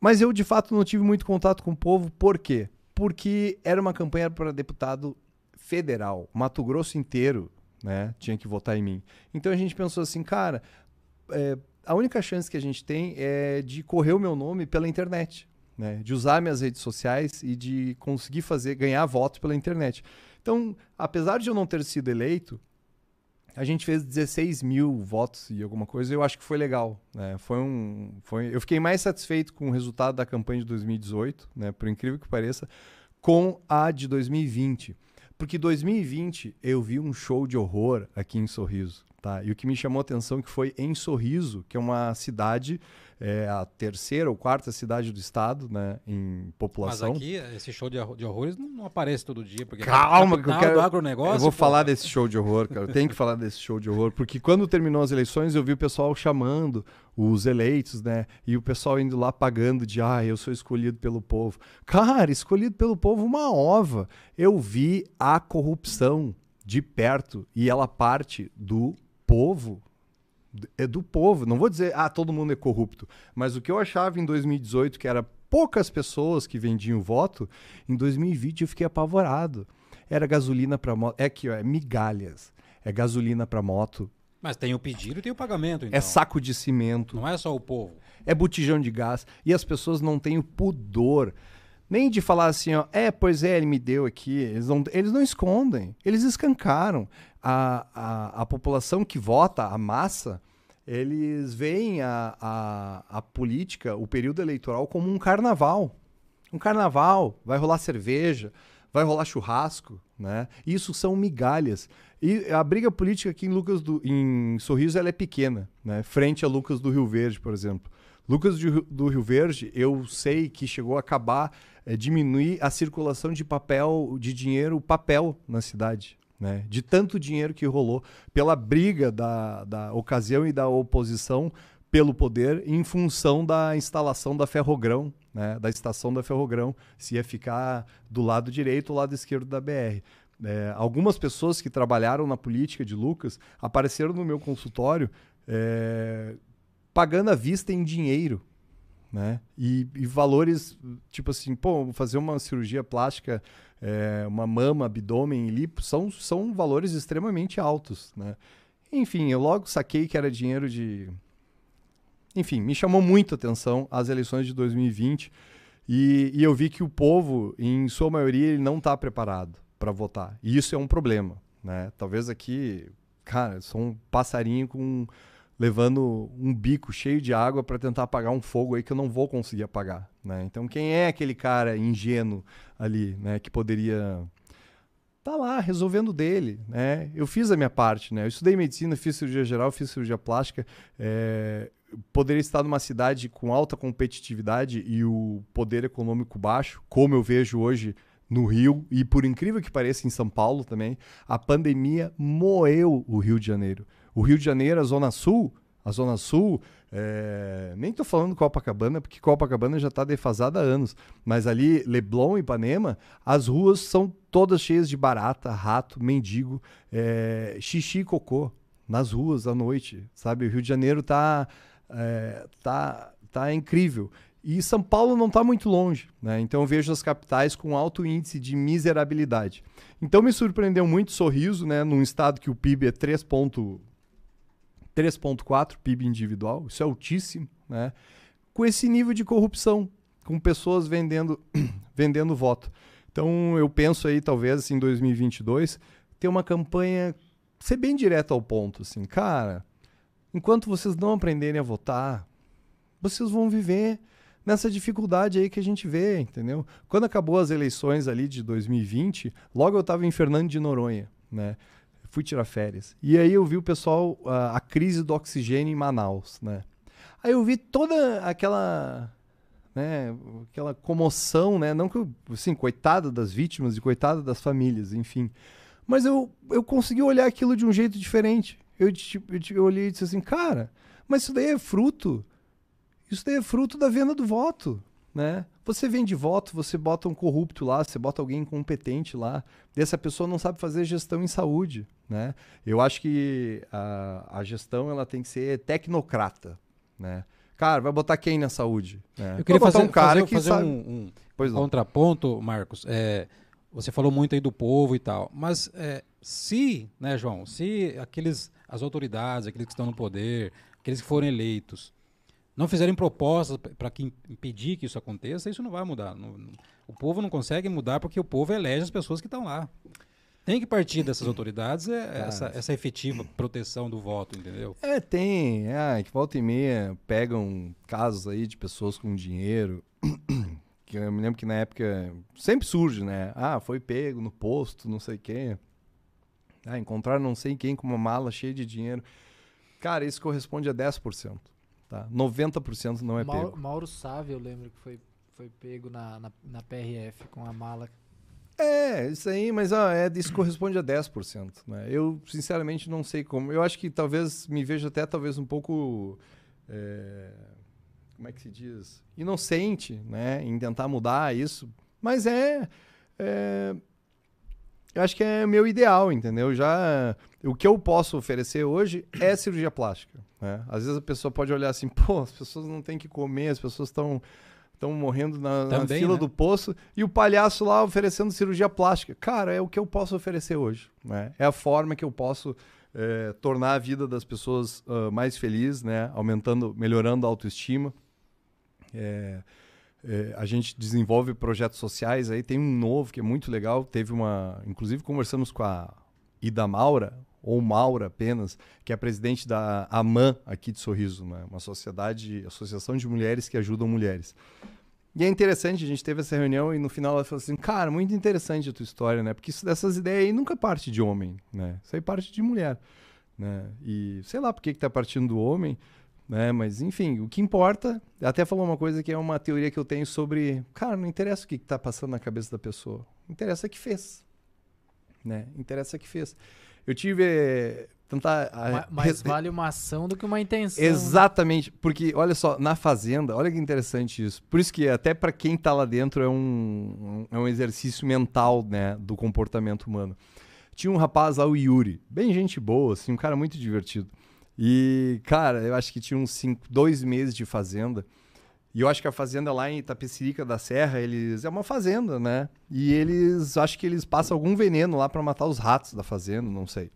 Mas eu, de fato, não tive muito contato com o povo. Por quê? Porque era uma campanha para deputado federal. Mato Grosso inteiro né, tinha que votar em mim. Então a gente pensou assim, cara, é, a única chance que a gente tem é de correr o meu nome pela internet. Né, de usar minhas redes sociais e de conseguir fazer ganhar votos pela internet. Então, apesar de eu não ter sido eleito, a gente fez 16 mil votos e alguma coisa, eu acho que foi legal. Né? Foi um, foi, eu fiquei mais satisfeito com o resultado da campanha de 2018, né? por incrível que pareça, com a de 2020. Porque 2020 eu vi um show de horror aqui em Sorriso, tá? E o que me chamou a atenção que foi em Sorriso, que é uma cidade é a terceira ou quarta cidade do estado, né, em população. Mas aqui, esse show de, de horrores não, aparece todo dia, porque Calma, é que eu quero... do agronegócio. Eu vou pô. falar desse show de horror, cara. Eu tenho que falar desse show de horror, porque quando terminou as eleições, eu vi o pessoal chamando os eleitos, né, e o pessoal indo lá pagando de, ah, eu sou escolhido pelo povo. Cara, escolhido pelo povo uma ova. Eu vi a corrupção de perto e ela parte do povo, é do povo. Não vou dizer, ah, todo mundo é corrupto. Mas o que eu achava em 2018, que era poucas pessoas que vendiam voto, em 2020 eu fiquei apavorado. Era gasolina para moto. É aqui, ó, é migalhas. É gasolina para moto. Mas tem o pedido e tem o pagamento, então. É saco de cimento. Não é só o povo. É botijão de gás. E as pessoas não têm o pudor nem de falar assim, ó, é, pois é, ele me deu aqui. Eles não, eles não escondem, eles escancaram. A, a, a população que vota, a massa, eles veem a, a, a política, o período eleitoral, como um carnaval. Um carnaval, vai rolar cerveja, vai rolar churrasco, né? Isso são migalhas. E a briga política aqui em Lucas do, em Sorriso ela é pequena, né? Frente a Lucas do Rio Verde, por exemplo. Lucas do, do Rio Verde, eu sei que chegou a acabar é, diminuir a circulação de papel, de dinheiro, papel na cidade. Né? De tanto dinheiro que rolou pela briga da, da ocasião e da oposição pelo poder em função da instalação da Ferrogrão, né? da estação da Ferrogrão, se ia ficar do lado direito ou lado esquerdo da BR. É, algumas pessoas que trabalharam na política de Lucas apareceram no meu consultório é, pagando à vista em dinheiro né? E, e, valores, tipo assim, pô, fazer uma cirurgia plástica, é, uma mama, abdômen e lipo, são, são valores extremamente altos, né? Enfim, eu logo saquei que era dinheiro de... Enfim, me chamou muito a atenção as eleições de 2020 e, e eu vi que o povo, em sua maioria, ele não está preparado para votar. E isso é um problema, né? Talvez aqui, cara, sou um passarinho com levando um bico cheio de água para tentar apagar um fogo aí que eu não vou conseguir apagar, né? Então quem é aquele cara ingênuo ali, né, que poderia tá lá resolvendo dele, né? Eu fiz a minha parte, né? Eu estudei medicina, fiz cirurgia geral, fiz cirurgia plástica, é... poderia estar numa cidade com alta competitividade e o poder econômico baixo, como eu vejo hoje no Rio e por incrível que pareça em São Paulo também, a pandemia moeu o Rio de Janeiro. O Rio de Janeiro, a Zona Sul, a Zona Sul, é... nem estou falando Copacabana, porque Copacabana já está defasada há anos, mas ali, Leblon e Ipanema, as ruas são todas cheias de barata, rato, mendigo, é... xixi e cocô nas ruas à noite, sabe? O Rio de Janeiro está é... tá, tá incrível. E São Paulo não está muito longe, né? Então eu vejo as capitais com alto índice de miserabilidade. Então me surpreendeu muito Sorriso, né? Num estado que o PIB é 3. 3,4 PIB individual, isso é altíssimo, né? com esse nível de corrupção, com pessoas vendendo, vendendo voto. Então eu penso aí, talvez assim, em 2022, ter uma campanha, ser bem direto ao ponto, assim, cara, enquanto vocês não aprenderem a votar, vocês vão viver nessa dificuldade aí que a gente vê, entendeu? Quando acabou as eleições ali de 2020, logo eu estava em Fernando de Noronha, né? Fui tirar férias. E aí eu vi o pessoal, a, a crise do oxigênio em Manaus, né? Aí eu vi toda aquela né, aquela comoção, né? Não que eu, assim, coitada das vítimas e coitada das famílias, enfim. Mas eu, eu consegui olhar aquilo de um jeito diferente. Eu, tipo, eu, eu olhei e disse assim, cara, mas isso daí é fruto. Isso daí é fruto da venda do voto né? Você vende voto, você bota um corrupto lá, você bota alguém incompetente lá, e essa pessoa não sabe fazer gestão em saúde, né? Eu acho que a, a gestão ela tem que ser tecnocrata, né? Cara, vai botar quem na saúde? Né? Eu queria fazer um cara fazer, que fazer sabe... um, um contraponto, Marcos. É, você falou muito aí do povo e tal, mas é, se, né, João, se aqueles, as autoridades, aqueles que estão no poder, aqueles que foram eleitos, não fizerem propostas para impedir que isso aconteça, isso não vai mudar. Não, o povo não consegue mudar porque o povo elege as pessoas que estão lá. Tem que partir dessas autoridades é, essa, essa efetiva proteção do voto, entendeu? É, tem. É, que volta e meia pegam casos aí de pessoas com dinheiro que eu me lembro que na época sempre surge, né? Ah, foi pego no posto, não sei quem. Ah, encontraram não sei quem com uma mala cheia de dinheiro. Cara, isso corresponde a 10%. Tá? 90% não é Mauro, pego. Mauro Sávio, eu lembro que foi, foi pego na, na, na PRF com a mala. É, isso aí, mas ó, é, isso corresponde a 10%. Né? Eu, sinceramente, não sei como. Eu acho que talvez me vejo até talvez um pouco. é, como é que se diz? Inocente, né? Em tentar mudar isso. Mas é. é, eu acho que é meu ideal, entendeu? Já. O que eu posso oferecer hoje é cirurgia plástica. Né? Às vezes a pessoa pode olhar assim, pô, as pessoas não têm que comer, as pessoas estão estão morrendo na, na Também, fila né? do poço e o palhaço lá oferecendo cirurgia plástica. Cara, é o que eu posso oferecer hoje. Né? É a forma que eu posso eh, tornar a vida das pessoas ah, mais feliz, né? aumentando, melhorando a autoestima. É, é, a gente desenvolve projetos sociais aí, tem um novo que é muito legal. Teve uma. Inclusive, conversamos com a Ida Maura, ou Maura apenas, que é presidente da AMAN aqui de Sorriso, né? uma sociedade, associação de mulheres que ajudam mulheres. E é interessante, a gente teve essa reunião e no final ela falou assim: Cara, muito interessante a tua história, né? Porque isso, dessas ideias aí nunca parte de homem, né? Isso aí parte de mulher. Né? E sei lá por que, que tá partindo do homem, né? Mas enfim, o que importa. Até falou uma coisa que é uma teoria que eu tenho sobre. Cara, não interessa o que, que tá passando na cabeça da pessoa. Interessa o que fez. Né? Interessa o que fez. Eu tive. eh, Tentar. a- Ma- Mais res- vale uma ação do que uma intenção. né? Exatamente, porque olha só, na fazenda, olha que interessante isso. Por isso que até para quem tá lá dentro é um, um- é um exercício mental, né, do comportamento humano. Tinha um rapaz lá, o Yuri, bem gente boa, assim, um cara muito divertido. E, cara, eu acho que tinha uns cinco, dois meses de fazenda. E eu acho que a fazenda lá em Itapecerica da Serra, eles é uma fazenda, né? E eles, acho que eles passam algum veneno lá para matar os ratos da fazenda, não sei.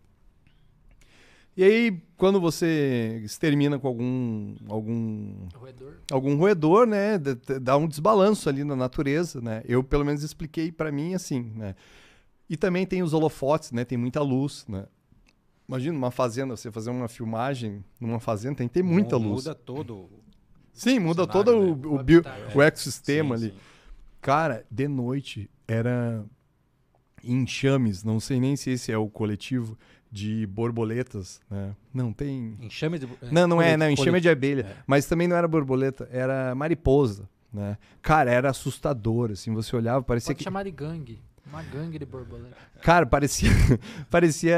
E aí, quando você extermina com algum algum Roedor. algum roedor, né, dá um desbalanço ali na natureza, né? Eu pelo menos expliquei para mim assim, né? E também tem os holofotes, né? Tem muita luz, né? Imagina uma fazenda, você fazer uma filmagem numa fazenda, tem que ter muita Mu- luz. Muda todo. Sim, muda cenário, todo né? o, o, O bio- habitat. o ecossistema Sim, ali. sim. Cara, de noite era enxames, não sei nem se esse é o coletivo de borboletas, né? Não tem Enxame de. Não, não é, não, enxame de abelha. É. Mas também não era borboleta, era mariposa, né? Cara, era assustador, assim, você olhava, parecia Pode que... chamar de gangue. Uma gangue de borboleta. Cara, parecia, parecia,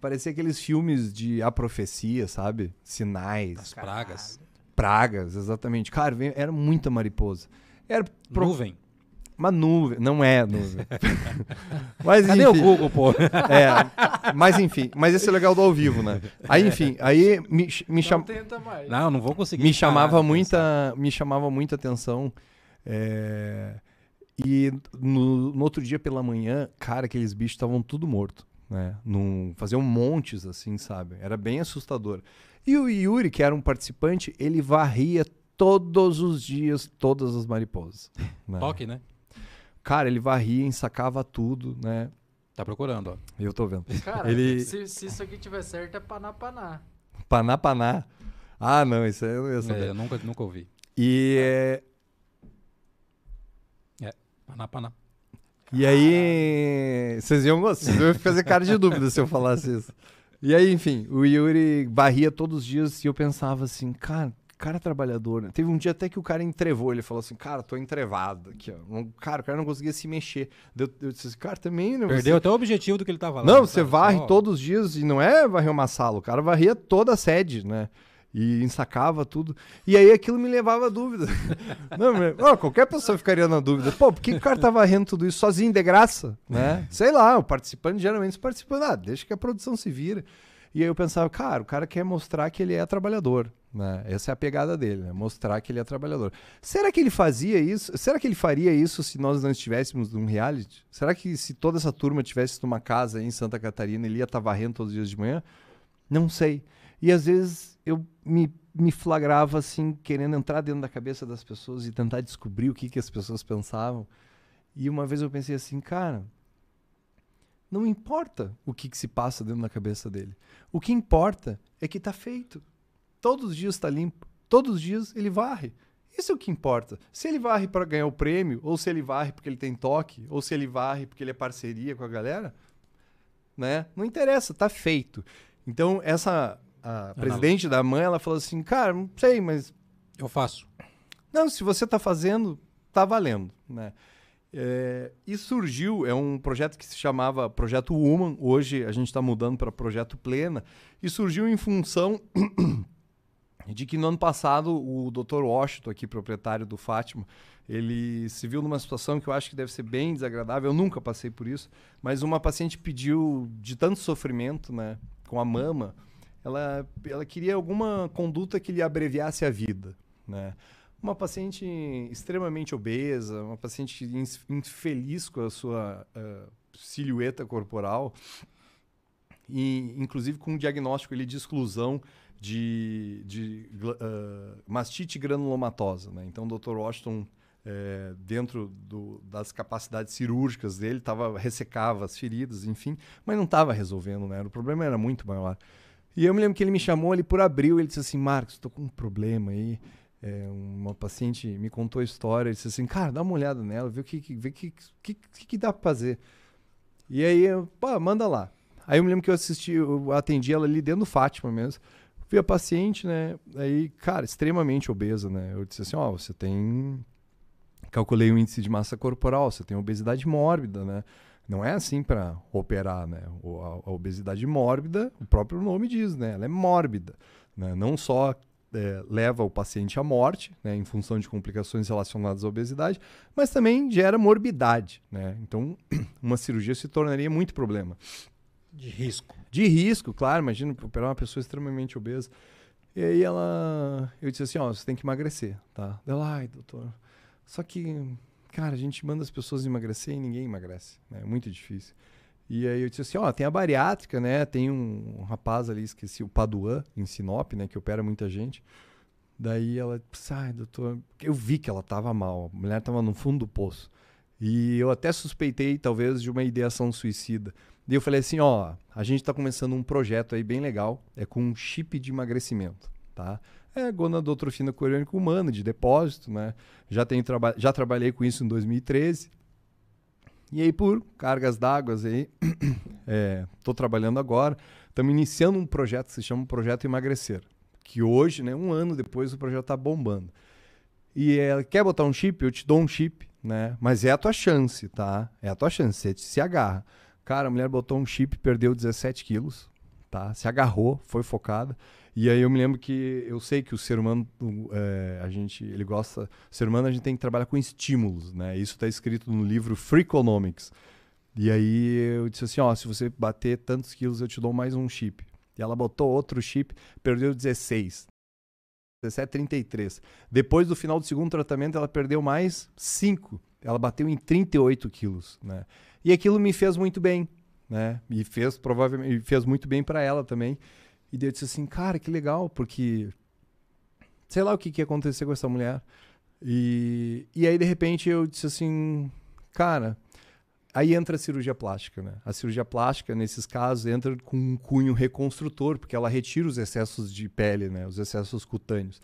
parecia aqueles filmes de A Profecia, sabe? Sinais, As pragas. pragas, exatamente. Cara, era muita mariposa. Era pro- Nuvem. uma nuvem, não é nuvem. mas Cadê enfim, o Google, pô? É, mas enfim, mas esse é legal do ao vivo, né? Aí, enfim, aí me, me, cham, Não tenta mais. Não, não vou conseguir. me chamava muita me chamava muita atenção é, e no, no outro dia pela manhã cara aqueles bichos estavam tudo morto né Num, faziam montes assim sabe era bem assustador e o Yuri que era um participante ele varria todos os dias todas as mariposas né? Toque, né? cara ele varria ensacava tudo né Tá procurando, ó. eu tô vendo Cara, Ele- se, se isso aqui tiver certo, é paná paná. paná paná ah não isso aí eu não ia saber É, eu nunca, nunca ouvi. e é, Paná, paná. E aí, vocês iam gostar, vocês iam fazer cara de dúvida se eu falasse isso. E aí, enfim, o Yuri varria todos os dias e eu pensava assim, cara, cara trabalhador, né? Teve um dia até que o cara entrevou, ele falou assim, cara, tô entrevado aqui, ó. Não- Cara, o cara não conseguia se mexer. Eu, eu disse assim, cara, também, né? Perdeu Você... até o objetivo do que ele tava lá. Não, né, você varre Só- todos os dias e não é varrer uma sala, o cara varria toda a sede, né? E ensacava tudo. E aí aquilo me levava a dúvida. Não, mas- ó, qualquer pessoa ficaria na dúvida. Pô, por que o cara tá varrendo tudo isso sozinho, de graça? Né? Sei lá, o participante, geralmente, os participantes, ah, deixa que a produção se vira. E aí eu pensava, cara, o cara quer mostrar que ele é trabalhador. Né? Essa é a pegada dele, né? mostrar que ele é trabalhador. Será que ele fazia isso? Será que ele faria isso se nós não estivéssemos num reality? Será que se toda essa turma tivesse numa casa aí em Santa Catarina, ele ia estar varrendo todos os dias de manhã? Não sei. E às vezes eu me, me flagrava assim, querendo entrar dentro da cabeça das pessoas e tentar descobrir o que, que as pessoas pensavam. E uma vez eu pensei assim, cara, não importa o que, que se passa dentro da cabeça dele. O que importa é que tá feito. Todos os dias está limpo. Todos os dias ele varre. Isso é o que importa. Se ele varre para ganhar o prêmio, ou se ele varre porque ele tem toque, ou se ele varre porque ele é parceria com a galera, né? Não interessa, tá feito. Então, essa a presidente da mãe, ela falou assim: "Cara, não sei, mas eu faço". Não, se você tá fazendo, tá valendo, né? É, e surgiu, é um projeto que se chamava Projeto Woman, hoje a gente está mudando para Projeto Plena, e surgiu em função de que no ano passado o Dr. Washington, aqui proprietário do Fátima, ele se viu numa situação que eu acho que deve ser bem desagradável, eu nunca passei por isso, mas uma paciente pediu de tanto sofrimento, né, com a mama, ela, ela queria alguma conduta que lhe abreviasse a vida, né? uma paciente extremamente obesa, uma paciente infeliz com a sua uh, silhueta corporal, e inclusive com um diagnóstico ele, de exclusão de, de uh, mastite granulomatosa. Né? Então, o Dr. Washington, é, dentro do, das capacidades cirúrgicas dele, tava, ressecava as feridas, enfim, mas não estava resolvendo, né? o problema era muito maior. E eu me lembro que ele me chamou ali por abril, ele disse assim, Marcos, estou com um problema aí, é, uma paciente me contou a história, disse assim, cara, dá uma olhada nela, vê o que, vê que, que, que, que dá para fazer. E aí, eu, manda lá. Aí eu me lembro que eu assisti, eu atendi ela ali dentro do Fátima mesmo. Vi a paciente, né? Aí, cara, extremamente obesa, né? Eu disse assim, ó, oh, você tem... Calculei o índice de massa corporal, você tem obesidade mórbida, né? Não é assim para operar, né? A, a obesidade mórbida, o próprio nome diz, né? Ela é mórbida, né? Não só é, leva o paciente à morte, né, em função de complicações relacionadas à obesidade, mas também gera morbidade. Né? Então, uma cirurgia se tornaria muito problema. De risco. De risco, claro. Imagina operar uma pessoa extremamente obesa. E aí ela. Eu disse assim: ó, você tem que emagrecer, tá? Ela, ai, doutor. Só que, cara, a gente manda as pessoas emagrecer e ninguém emagrece. Né? É muito difícil. E aí eu disse assim, ó, tem a bariátrica, né? Tem um, rapaz ali, esqueci, o Paduan, em Sinop, né? Que opera muita gente. Daí ela disse, ai, doutor... Eu vi que ela tava mal, a mulher tava no fundo do poço. E eu até suspeitei, talvez, de uma ideação suicida. Daí eu falei assim, ó, a gente tá começando um projeto aí bem legal, é com um chip de emagrecimento, tá? É gonadotrofina coriônica humana, de depósito, né? Já, tenho traba já trabalhei com isso em 2013. E aí, por cargas d'água aí, estou é, trabalhando agora. Estamos iniciando um projeto que se chama Projeto Emagrecer. Que hoje, né, um ano depois, o projeto está bombando. E ela quer botar um chip? Eu te dou um chip, né? Mas é a tua chance, tá? É a tua chance, você se agarra. Cara, a mulher botou um chip, perdeu 17 quilos, tá? Se agarrou, foi focada. E aí eu me lembro que eu sei que o ser humano, é, a gente, ele gosta. Ser humano a gente tem que trabalhar com estímulos, né? Isso está escrito no livro Freakonomics. E aí eu disse assim, ó, se você bater tantos quilos, eu te dou mais um chip. E ela botou outro chip, perdeu 16. 17,33. Depois do final do segundo tratamento, ela perdeu mais 5. Ela bateu em 38 quilos, né? E aquilo me fez muito bem, né? E fez provavelmente fez muito bem para ela também. E daí eu disse assim, cara, que legal, porque sei lá o que, que ia acontecer com essa mulher. E, e aí, de repente, eu disse assim, cara, aí entra a cirurgia plástica, né? A cirurgia plástica, nesses casos, entra com um cunho reconstrutor, porque ela retira os excessos de pele, né? Os excessos cutâneos.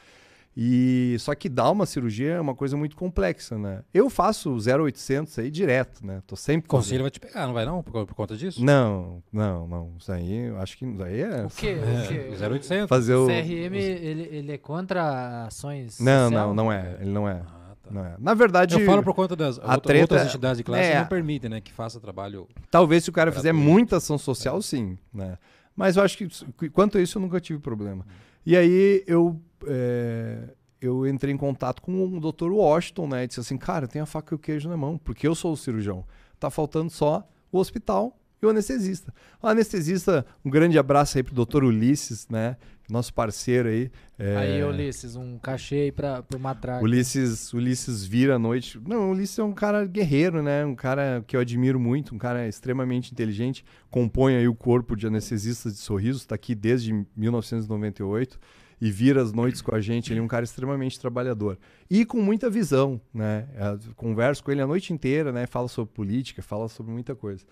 E só que dar uma cirurgia é uma coisa muito complexa, né? Eu faço 0800 aí direto, né? Tô sempre O conselho vai te pegar, não vai não, por, por, conta disso? Não, não, não. Isso aí, eu acho que isso aí é... O quê? É, o quê? 0800. Fazer o... CRM, ele, ele é contra ações Não, social? não, não é. Ele não é. Ah, tá. Não é. Na verdade... Eu falo por conta das a outra, treta, outras entidades de classe é, não permitem, né? Que faça trabalho... Talvez se o cara fizer muita ação social, é. sim, né? Mas eu acho que, quanto a isso, eu nunca tive problema. E aí, eu é, eu entrei em contato com o Dr. Washington, né? E disse assim, cara, tem a faca e o queijo na mão, porque eu sou o cirurgião. Tá faltando só o hospital e o anestesista. O anestesista, um grande abraço aí pro Dr. Ulisses, né? Nosso parceiro aí. É... Aí, Ulisses, um cachê aí pra, pro Matraca. Ulisses, Ulisses vira à noite. Não, o Ulisses é um cara guerreiro, né? Um cara que eu admiro muito, um cara extremamente inteligente. Compõe aí o corpo de anestesistas de sorriso, está aqui desde 1998 e vira as noites com a gente. Ele é um cara extremamente trabalhador e com muita visão, né? Eu converso com ele a noite inteira, né? Fala sobre política, fala sobre muita coisa.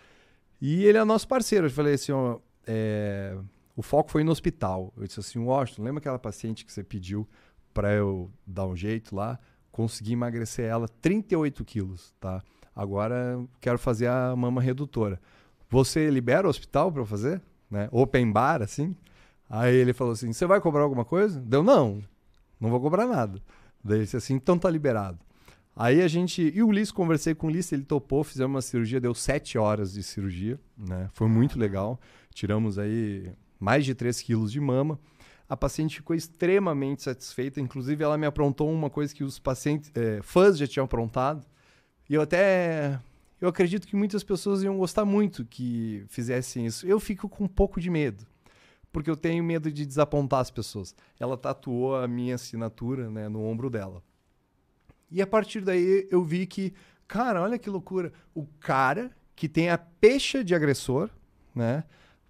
E ele é nosso parceiro. Eu falei assim, ó, é... o foco foi no hospital. Eu disse assim, Washington, lembra aquela paciente que você pediu para eu dar um jeito lá, consegui emagrecer ela 38 quilos, tá? Agora quero fazer a mama redutora. Você libera o hospital para fazer? Né? Open bar, assim? Aí ele falou assim: Você vai cobrar alguma coisa? Deu, não, não vou cobrar nada. Daí ele disse assim: Então tá liberado. Aí a gente. E o Ulisses, conversei com o Ulisses, ele topou, fizemos uma cirurgia, deu sete horas de cirurgia, né? Foi muito legal. Tiramos aí mais de 3 quilos de mama. A paciente ficou extremamente satisfeita, inclusive ela me aprontou uma coisa que os pacientes, é, fãs já tinham aprontado. E eu até. Eu acredito que muitas pessoas iam gostar muito que fizessem isso. Eu fico com um pouco de medo porque eu tenho medo de desapontar as pessoas. Ela tatuou a minha assinatura né, no ombro dela. E a partir daí eu vi que, cara, olha que loucura. O cara que tem a pecha de agressor, né?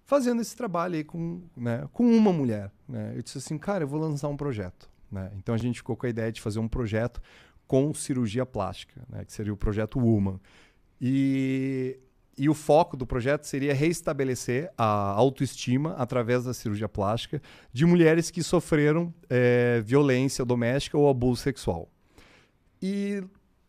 Fazendo esse trabalho aí com, né, com uma mulher. Né? Eu disse assim, cara, eu vou lançar um projeto. Né? Então a gente ficou com a ideia de fazer um projeto com cirurgia plástica, né? que seria o projeto Woman. E e o foco do projeto seria restabelecer a autoestima através da cirurgia plástica de mulheres que sofreram é, violência doméstica ou abuso sexual. E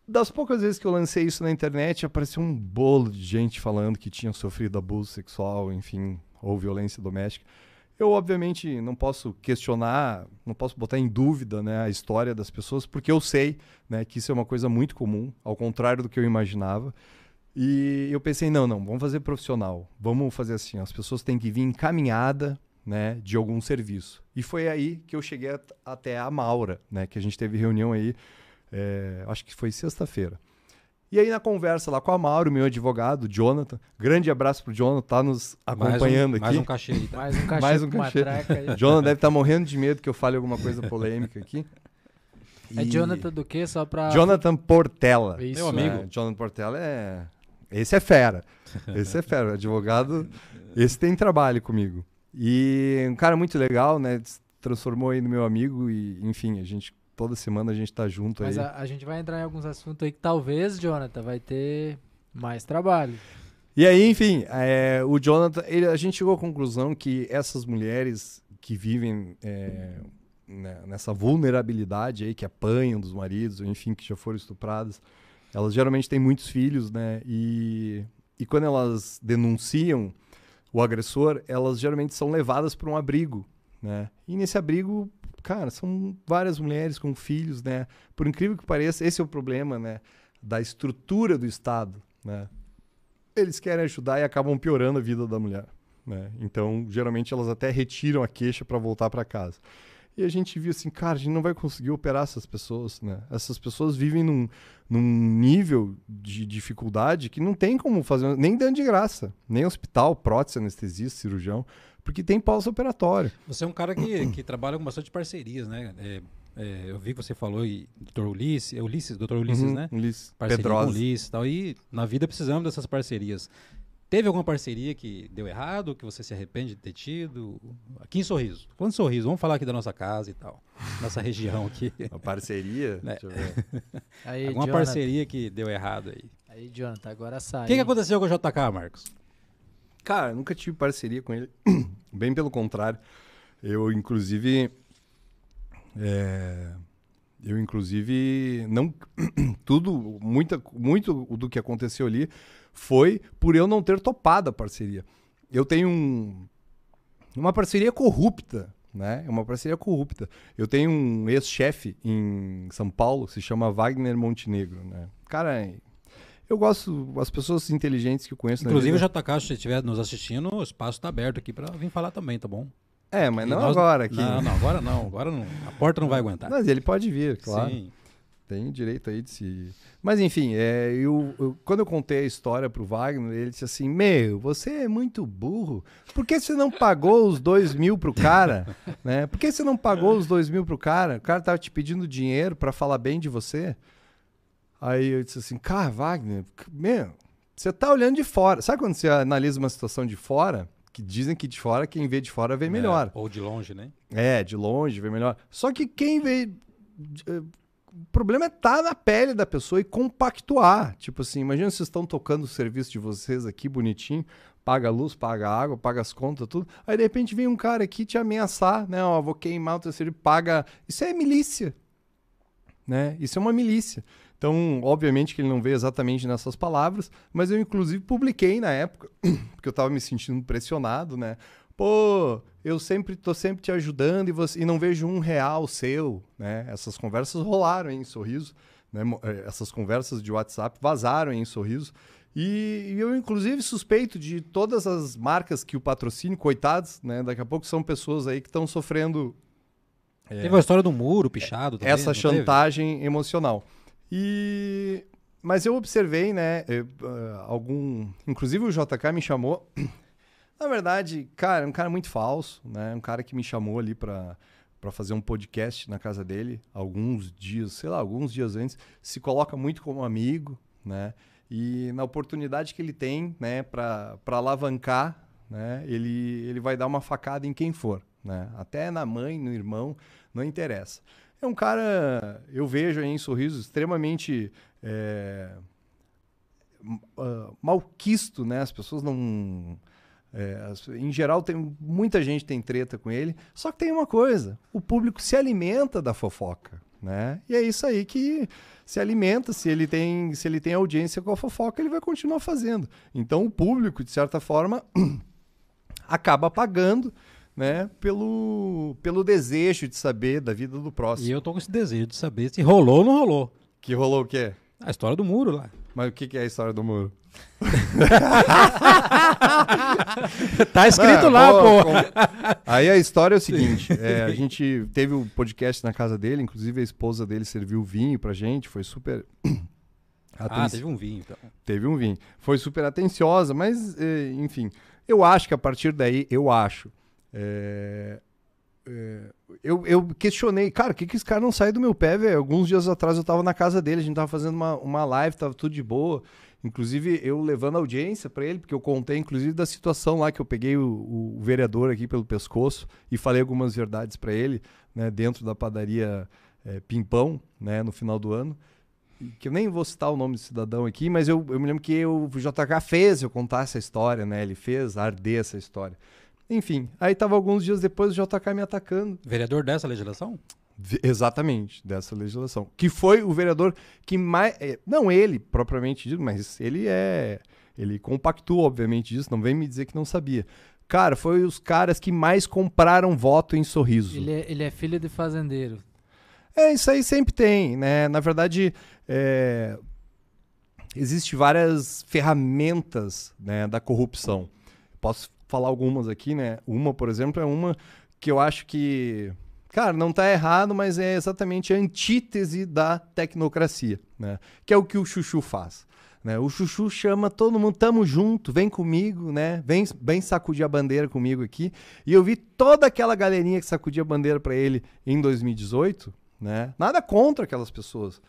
das poucas vezes que eu lancei isso na internet, apareceu um bolo de gente falando que tinha sofrido abuso sexual, enfim, ou violência doméstica. Eu, obviamente, não posso questionar, não posso botar em dúvida né, a história das pessoas, porque eu sei né, que isso é uma coisa muito comum, ao contrário do que eu imaginava. E eu pensei, não, não, vamos fazer profissional. Vamos fazer assim, as pessoas têm que vir encaminhada né, de algum serviço. E foi aí que eu cheguei até a Maura, né, que a gente teve reunião aí, é, acho que foi sexta-feira. E aí na conversa lá com a Mauro, meu advogado, Jonathan, grande abraço pro Jonathan, tá nos acompanhando mais um, aqui. Mais um cachê aí, tá? Mais um cachê. mais um cachê. Jonathan deve estar tá morrendo de medo que eu fale alguma coisa polêmica aqui. É Jonathan do quê? Só pra... Jonathan Portela. Isso, Meu amigo. É, Jonathan Portela é esse é fera. Esse é fera. Advogado, esse tem trabalho comigo. E um cara muito legal, né? Transformou aí no meu amigo e, enfim, a gente toda semana a gente tá junto Mas aí. Mas a, a, gente vai entrar em alguns assuntos aí que talvez, Jonathan, vai ter mais trabalho. E aí, enfim, é, o Jonathan, ele, a gente chegou à conclusão que essas mulheres que vivem é, né, nessa vulnerabilidade aí, que apanham dos maridos, enfim, que já foram estupradas, elas geralmente têm muitos filhos, né? E, e quando elas denunciam o agressor, elas geralmente são levadas para um abrigo, né? E nesse abrigo, cara, são várias mulheres com filhos, né? Por incrível que pareça, esse é o problema, né? Da estrutura do Estado, né? Eles querem ajudar e acabam piorando a vida da mulher, né? Então, geralmente elas até retiram a queixa para voltar para casa. E a gente viu assim, cara, a gente não vai conseguir operar essas pessoas, né? Essas pessoas vivem num, num nível de dificuldade que não tem como fazer, nem dando de graça, nem hospital, prótese, anestesista, cirurgião, porque tem pós-operatório. Você é um cara que, que trabalha com bastante parcerias, né? É, é, eu vi que você falou e doutor Ulisses, é Ulisses, doutor Ulisses, Uhum, né? Ulisses. Pedrosa. com Ulisses e tal. E na vida precisamos dessas parcerias. Teve alguma parceria que deu errado, que você se arrepende de ter tido? Aqui em Sorriso. De Sorriso, vamos falar aqui da nossa casa e tal. Nossa região aqui. Uma parceria? Né? Deixa eu ver. Aí, Alguma Jonathan, parceria que deu errado aí. Aí, Jonathan, agora sai. O que, que aconteceu com o JK, Marcos? Cara, eu nunca tive parceria com ele. Bem pelo contrário. Eu, inclusive. é, Eu, inclusive, não. Tudo, muita, muito do que aconteceu ali foi por eu não ter topado a parceria. Eu tenho um, uma parceria corrupta, né? É uma parceria corrupta. Eu tenho um ex-chefe em São Paulo, que se chama Wagner Montenegro, né? Cara, eu gosto, as pessoas inteligentes que eu conheço Inclusive, o JK, se estiver nos assistindo, o espaço está aberto aqui para vir falar também, tá bom? É, mas E não nós- agora aqui. Não, não, agora não. Agora não. A porta não vai aguentar. Mas ele pode vir, claro. Sim. Tem direito aí de se. Mas enfim, é, eu, eu- quando eu contei a história pro Wagner, ele disse assim: Meu, você é muito burro. Por que você não pagou os dois mil pro cara? né? Por que você não pagou os dois mil pro cara? O cara tava te pedindo dinheiro pra falar bem de você. Aí eu disse assim: Cara, Wagner, meu, você tá olhando de fora. Sabe quando você analisa uma situação de fora? Que dizem que de fora, quem vê de fora vê melhor. É, ou de longe, né? É, de longe vê melhor. Só que quem vê. O problema é estar tá na pele da pessoa e compactuar. Tipo assim, imagina vocês estão tocando o serviço de vocês aqui bonitinho, paga a luz, paga a água, paga as contas, tudo. Aí de repente vem um cara aqui te ameaçar, né? Ó, vou queimar o terceiro, paga. Isso é milícia. Né? Isso é uma milícia. Então, obviamente que ele não veio exatamente nessas palavras, mas eu inclusive publiquei na época, porque eu estava me sentindo pressionado, né? Pô, eu sempre tô sempre te ajudando e, você, e não vejo um real seu, né? Essas conversas rolaram em sorriso, né? Eh, essas conversas de WhatsApp vazaram em sorriso. E, e, eu, inclusive, suspeito de todas as marcas que o patrocínio, coitados, né? Daqui a pouco são pessoas aí que estão sofrendo. É, teve a história do muro pichado também, Essa chantagem teve? emocional. E mas eu observei, né, eu, uh, algum, inclusive o JK me chamou. Na verdade, cara, é um cara muito falso, né? Um cara que me chamou ali para para fazer um podcast na casa dele, alguns dias, sei lá, alguns dias antes, se coloca muito como amigo, né? E na oportunidade que ele tem, né, para alavancar, né, ele, ele vai dar uma facada em quem for, né? Até na mãe, no irmão, não interessa. É um cara, eu vejo aí em sorriso, extremamente é, uh, malquisto, né? As pessoas não. É, em geral, tem, muita gente tem treta com ele. Só que tem uma coisa: o público se alimenta da fofoca. Né? E é isso aí que se alimenta. Se ele tem, se ele tem audiência com a fofoca, ele vai continuar fazendo. Então, o público, de certa forma, acaba pagando né, pelo, pelo desejo de saber da vida do próximo. E eu tô com esse desejo de saber se rolou ou não rolou. Que rolou o quê? A história do muro lá. Mas o que, que é a história do muro? tá escrito lá, pô. Com... Aí a história é o seguinte: é, a gente teve o um podcast na casa dele, inclusive a esposa dele serviu vinho pra gente, foi super. Aten... Ah, teve um vinho, então. Teve um vinho. Foi super atenciosa, mas, é, enfim, eu acho que a partir daí, eu acho é, é, eu, eu, questionei, cara, o que, que esse cara não sai do meu pé, velho? Alguns dias atrás eu tava na casa dele, a gente tava fazendo uma, uma live, tava tudo de boa. Inclusive, eu levando audiência para ele, porque eu contei, inclusive, da situação lá que eu peguei o, o vereador aqui pelo pescoço e falei algumas verdades para ele, né, dentro da padaria é, Pimpão, né, no final do ano. Que eu nem vou citar o nome do cidadão aqui, mas eu, eu me lembro que o JK fez eu contar essa história, né? Ele fez arder essa história. Enfim, aí tava alguns dias depois o JK me atacando. Vereador dessa legislação? Exatamente, dessa legislação. Que foi o vereador que mais. É, não ele, propriamente dito, mas ele é. Ele compactou, obviamente, disso. Não vem me dizer que não sabia. Cara, foi os caras que mais compraram voto em sorriso. Ele é, ele é filho de fazendeiro. É, isso aí sempre tem, né? Na verdade, é... existe várias ferramentas né, da corrupção. Posso falar algumas aqui, né? Uma, por exemplo, é uma que eu acho que, cara, não está errado, mas é exatamente a antítese da tecnocracia, né? Que é o que o Chuchu faz. Né? O Chuchu chama todo mundo, tamo junto, vem comigo, né? Vem, vem sacudir a bandeira comigo aqui. E eu vi toda aquela galerinha que sacudia a bandeira para ele em 2018, né? Nada contra aquelas pessoas.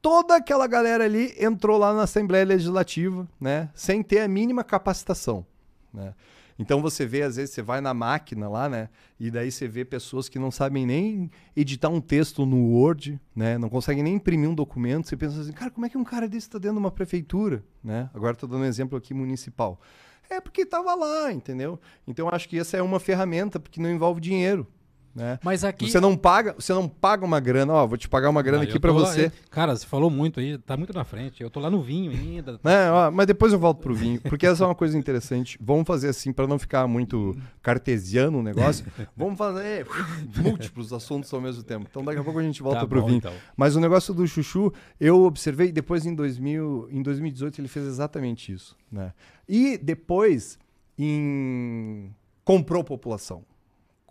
Toda aquela galera ali entrou lá na Assembleia Legislativa, né? Sem ter a mínima capacitação, né? Então você vê, às vezes, você vai na máquina lá, né? E daí você vê pessoas que não sabem nem editar um texto no Word, né? Não conseguem nem imprimir um documento. Você pensa assim, cara, como é que um cara desse está dentro de uma prefeitura, né? Agora estou dando um exemplo aqui municipal. É porque estava lá, entendeu? Então acho que essa é uma ferramenta, porque não envolve dinheiro. Né? Mas aqui você não paga, você não paga uma grana, ó, vou te pagar uma grana ah, aqui para você. cara, você falou muito aí, tá muito na frente. Eu tô lá no vinho ainda. É, ó, mas depois eu volto pro vinho, porque essa é uma coisa interessante. Vamos fazer assim para não ficar muito cartesiano o negócio. Vamos fazer múltiplos assuntos ao mesmo tempo. Então daqui a pouco a gente volta tá pro bom, vinho. Então. Mas o negócio do chuchu, eu observei depois em 2000, em 2018 ele fez exatamente isso, né? E depois em comprou população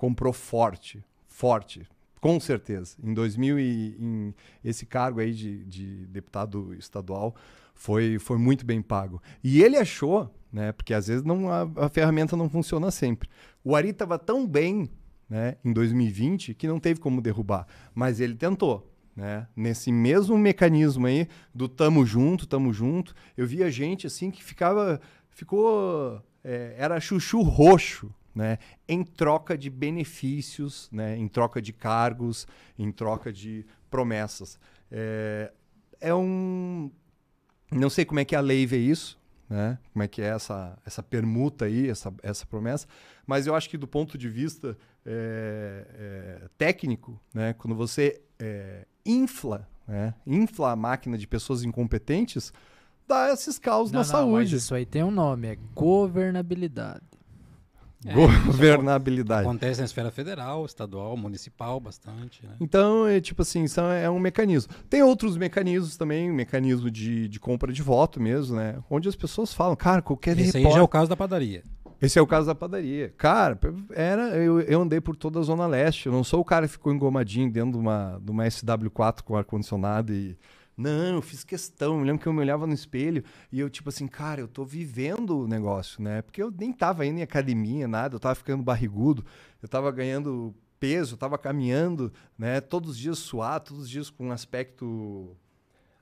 comprou forte, forte, com certeza. Em 2000 e em esse cargo aí de, de deputado estadual foi, foi muito bem pago. E ele achou, né, porque às vezes não, a, a ferramenta não funciona sempre. O Ari estava tão bem né, em 2020 que não teve como derrubar, mas ele tentou. Né? Nesse mesmo mecanismo aí do tamo junto, tamo junto, eu via gente assim que ficava, ficou, é, era chuchu roxo né, em troca de benefícios, né, em troca de cargos, em troca de promessas. É, é um. Não sei como é que a lei vê isso, né? Como é que é essa, essa permuta aí, essa, essa promessa. Mas eu acho que do ponto de vista é, é, técnico, né? Quando você é, infla, né? infla a máquina de pessoas incompetentes, dá esses caos Não, na não, saúde. mas isso aí tem um nome, é governabilidade. É, Governabilidade. Acontece na esfera federal, estadual, municipal, bastante. Né? Então, é tipo assim, são, é um mecanismo. Tem outros mecanismos também, mecanismo de, de compra de voto mesmo, né? Onde as pessoas falam, cara, qualquer Esse aí repórter... já é o caso da padaria. Esse é o caso da padaria. Cara, era, eu, eu andei por toda a Zona Leste. Eu não sou o cara que ficou engomadinho dentro de uma, de uma SW4 com ar-condicionado e. Não, eu fiz questão. Eu lembro que eu me olhava no espelho e eu, tipo assim, cara, eu tô vivendo o negócio, né? Porque eu nem tava indo em academia, nada, eu tava ficando barrigudo, eu tava ganhando peso, eu tava caminhando, né? Todos os dias suado, todos os dias com um aspecto.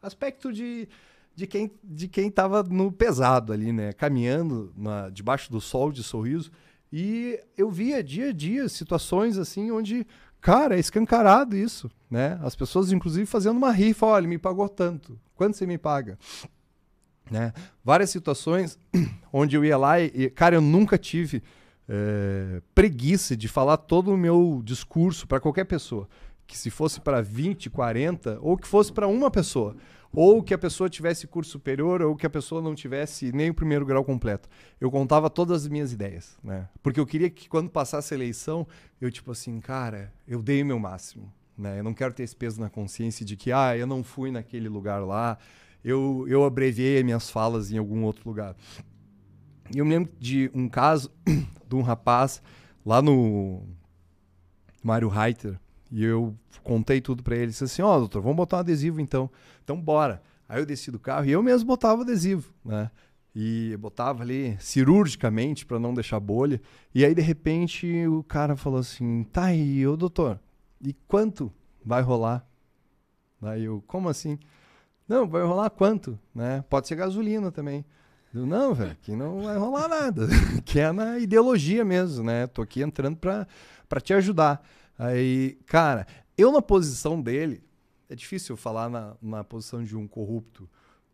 aspecto de de quem de quem estava no pesado ali, né? Caminhando na, debaixo do sol de sorriso. E eu via dia a dia situações assim onde, cara, é escancarado isso, né? As pessoas, inclusive, fazendo uma rifa, olha, me pagou tanto. Quanto você me paga? Né? Várias situações onde eu ia lá e, cara, eu nunca tive é, preguiça de falar todo o meu discurso para qualquer pessoa. Que se fosse para 20, 40, ou que fosse para uma pessoa ou que a pessoa tivesse curso superior, ou que a pessoa não tivesse nem o primeiro grau completo. Eu contava todas as minhas ideias, né? Porque eu queria que quando passasse a eleição, eu tipo assim, cara, eu dei o meu máximo, né? Eu não quero ter esse peso na consciência de que, ah, eu não fui naquele lugar lá, eu, eu abreviei minhas falas em algum outro lugar. E eu me lembro de um caso de um rapaz lá no Mário Reiter, e eu contei tudo para ele. Disse assim: Ó, oh, doutor, vamos botar um adesivo então. Então, bora. Aí eu desci do carro e eu mesmo botava adesivo, né? E botava ali cirurgicamente para não deixar bolha. E aí, de repente, o cara falou assim: tá aí, ô doutor, e quanto vai rolar? Daí eu, como assim? Não, vai rolar quanto? Né? Pode ser gasolina também. Eu, não, velho, aqui não vai rolar nada. que é na ideologia mesmo, né? Tô aqui entrando para te ajudar. Aí, cara, eu na posição dele, é difícil falar na, na posição de um corrupto,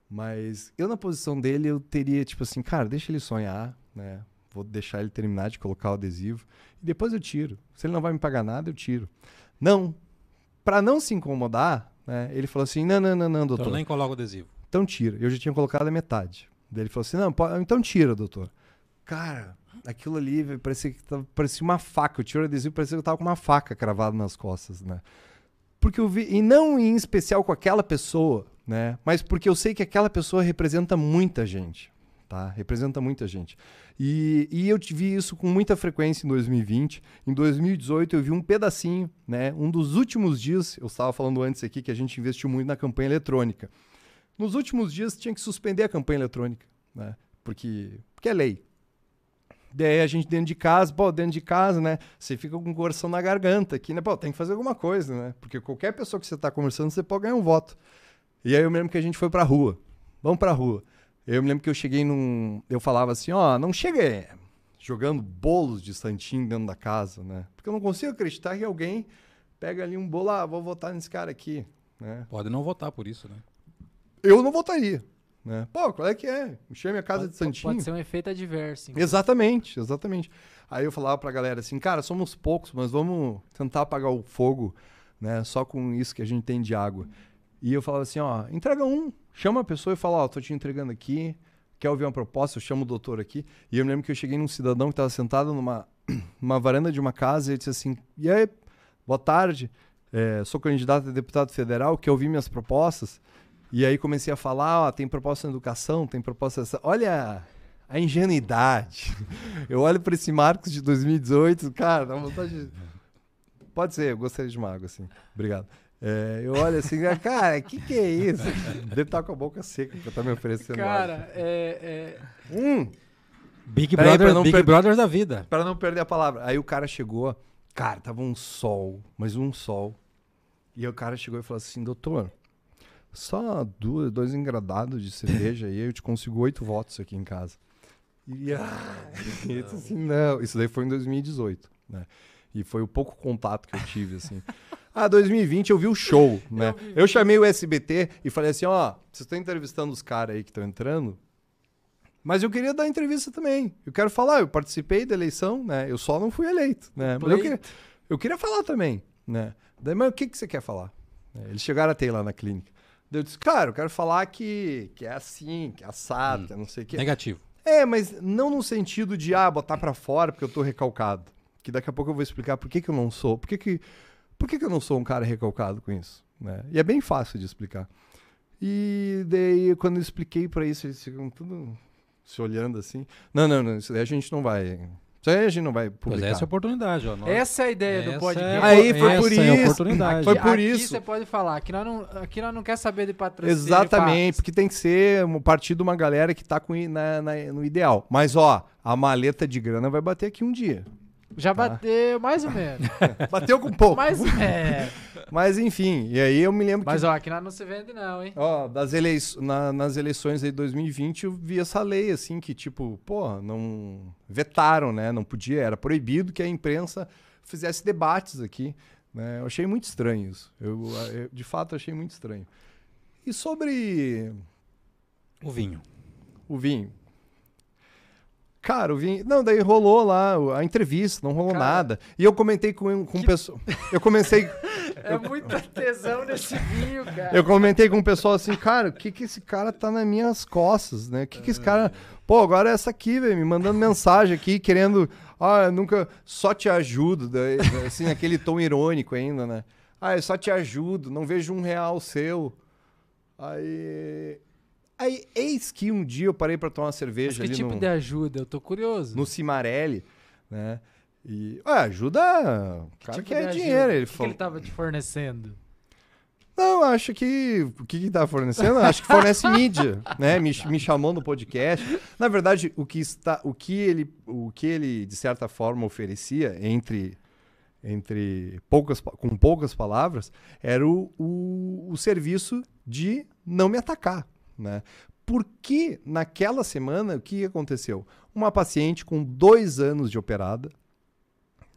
mas eu na posição dele eu teria tipo assim, cara, deixa ele sonhar, né? Vou deixar ele terminar de colocar o adesivo e depois eu tiro. Se ele não vai me pagar nada, eu tiro. Não, para não se incomodar, né? Ele falou assim, não, não, não, não, doutor. Então nem coloca o adesivo. Então tira. Eu já tinha colocado a metade. Daí ele falou assim, não, pode, então tira, doutor. Cara, aquilo ali parecia, que tava, parecia uma faca. Eu tiro o adesivo, parecia que eu tava com uma faca cravada nas costas, né? Porque eu vi, e não em especial com aquela pessoa, né? Mas porque eu sei que aquela pessoa representa muita gente, tá? Representa muita gente. E, e eu vi isso com muita frequência em 2020. Em 2018 eu vi um pedacinho, né? Um dos últimos dias, eu estava falando antes aqui que a gente investiu muito na campanha eletrônica. Nos últimos dias tinha que suspender a campanha eletrônica, né? Porque, porque é lei. Daí a gente dentro de casa, pô, dentro de casa, né? Você fica com o coração na garganta aqui, né? Pô, tem que fazer alguma coisa, né? Porque qualquer pessoa que você está conversando, você pode ganhar um voto. E aí eu me lembro que a gente foi pra rua. Vamos pra rua. Eu me lembro que eu cheguei num. Eu falava assim, ó, não chega jogando bolos de santinho dentro da casa, né? Porque eu não consigo acreditar que alguém pega ali um bolo, ah, vou votar nesse cara aqui, né? Pode não votar por isso, né? Eu não votaria. Né? Pô, qual é que é? Enchei minha casa pode, de santinho. Pode ser um efeito adverso. Então. Exatamente, exatamente. Aí eu falava pra galera assim, cara, somos poucos, mas vamos tentar apagar o fogo, né? Só com isso que a gente tem de água. E eu falava assim, ó, entrega um, chama a pessoa e fala, ó, tô te entregando aqui, quer ouvir uma proposta? Eu chamo o doutor aqui. E eu me lembro que eu cheguei num cidadão que estava sentado numa, numa varanda de uma casa e ele disse assim, e aí, boa tarde, é, sou candidato a deputado federal, quer ouvir minhas propostas? E aí comecei a falar, ó, tem proposta na educação, tem proposta... Olha a ingenuidade. Eu olho para esse Marcos de 2018, cara, dá vontade de... Pode ser, eu gostaria de uma água, assim. Obrigado. É, eu olho assim, cara, o que, que é isso? Deve estar com a boca seca que tá me oferecendo Cara, é... é... Hum. Big Brother, Big per... Brother da vida. Para não perder a palavra. Aí o cara chegou, cara, tava um sol, mas um sol. E o cara chegou e falou assim, doutor, só duas, dois engradados de cerveja e eu te consigo oito votos aqui em casa. E, ah, e assim, não, isso daí foi em 2018, né? E foi o pouco contato que eu tive, assim. Ah, 2020 eu vi o show, né? Eu, eu chamei o SBT e falei assim, ó, vocês estão entrevistando os caras aí que estão entrando, mas eu queria dar entrevista também. Eu quero falar, eu participei da eleição, né? Eu só não fui eleito, né? Mas eu queria, eu queria falar também, né? Daí, mas o que, que você quer falar? Eles chegaram até lá na clínica. Eu disse, cara, eu quero falar que, que é assim, que é assado, hum, que é não sei o quê. Negativo. É, mas não no sentido de, ah, botar para fora porque eu tô recalcado. Que daqui a pouco eu vou explicar por que, que eu não sou. Por que, que, por que, que eu não sou um cara recalcado com isso? Né? E é bem fácil de explicar. E daí, quando eu expliquei para isso, eles ficam tudo se olhando assim. Não, não, não, isso daí a gente não vai isso aí a gente não vai publicar. Mas essa é a oportunidade, ó. Nós... Essa é a ideia essa do podcast. É, aí foi essa por é isso. A oportunidade. Foi por aqui isso. você pode falar. Aqui nós não, aqui nós não quer saber de patrocínio. Exatamente, porque tem que ser um partido de uma galera que tá com, na, na, no ideal. Mas, ó, a maleta de grana vai bater aqui um dia. Já tá. bateu mais ou menos. bateu com pouco. Mas, é. Mas enfim, e aí eu me lembro Mas que... ó, aqui não se vende não, hein? Ó, das elei... Na, nas eleições de 2020 eu vi essa lei assim que tipo, pô, não vetaram, né? Não podia, era proibido que a imprensa fizesse debates aqui. Né? Eu achei muito estranho isso. Eu, eu de fato achei muito estranho. E sobre o vinho. O vinho. Cara, eu vim. Não, daí rolou lá a entrevista, não rolou Cara, nada. E eu comentei com, com que... pessoa. Eu comecei. é muita tesão nesse vinho, cara. Eu comentei com o pessoal assim, cara, o que que esse cara tá nas minhas costas, né? O que que esse cara. Pô, agora é essa aqui, velho, me mandando mensagem aqui, querendo. Ah, eu nunca. Só te ajudo. Daí, assim, aquele tom irônico ainda, né? Ah, eu só te ajudo, não vejo um real seu. Aí Aí, eis que um dia eu parei para tomar uma cerveja Mas que ali tipo no, de ajuda? Eu tô curioso. No Cimarelli, né? E, ué, ajuda... O cara tipo quer dinheiro. Ele o que, falou... que ele tava te fornecendo? Não, acho que... O que que tá fornecendo? acho que fornece mídia, né? Me, me chamou no podcast. Na verdade, o que, está, o, que ele, o que ele, de certa forma, oferecia entre entre poucas, com poucas palavras, era o, o, o serviço de não me atacar. Né? Porque naquela semana, o que aconteceu? Uma paciente com dois anos de operada,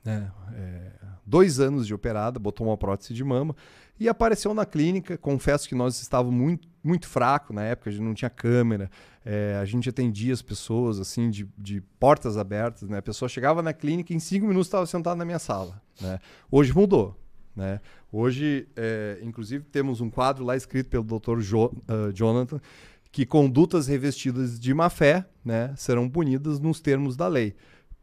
né? É, dois anos de operada, botou uma prótese de mama e apareceu na clínica. Confesso que nós estávamos muito, muito fraco na época, a gente não tinha câmera, é, a gente atendia as pessoas assim de, de portas abertas. Né? A pessoa chegava na clínica e em cinco minutos estava sentada na minha sala. Né? Hoje mudou. Né? Hoje, é, inclusive, temos um quadro lá escrito pelo Dr. Jo, uh, Jonathan que condutas revestidas de má fé né, serão punidas nos termos da lei.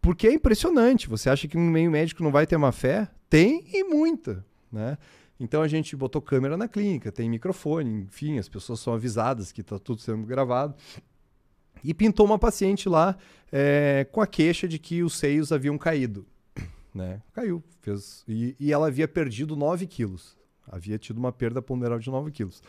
Porque é impressionante. Você acha que no meio médico não vai ter má fé? Tem e muita. Né? Então a gente botou câmera na clínica, tem microfone, enfim, as pessoas são avisadas que está tudo sendo gravado. E pintou uma paciente lá é, com a queixa de que os seios haviam caído né? Caiu. Fez, e, e ela havia perdido 9 quilos. Havia tido uma perda ponderal de 9 quilos.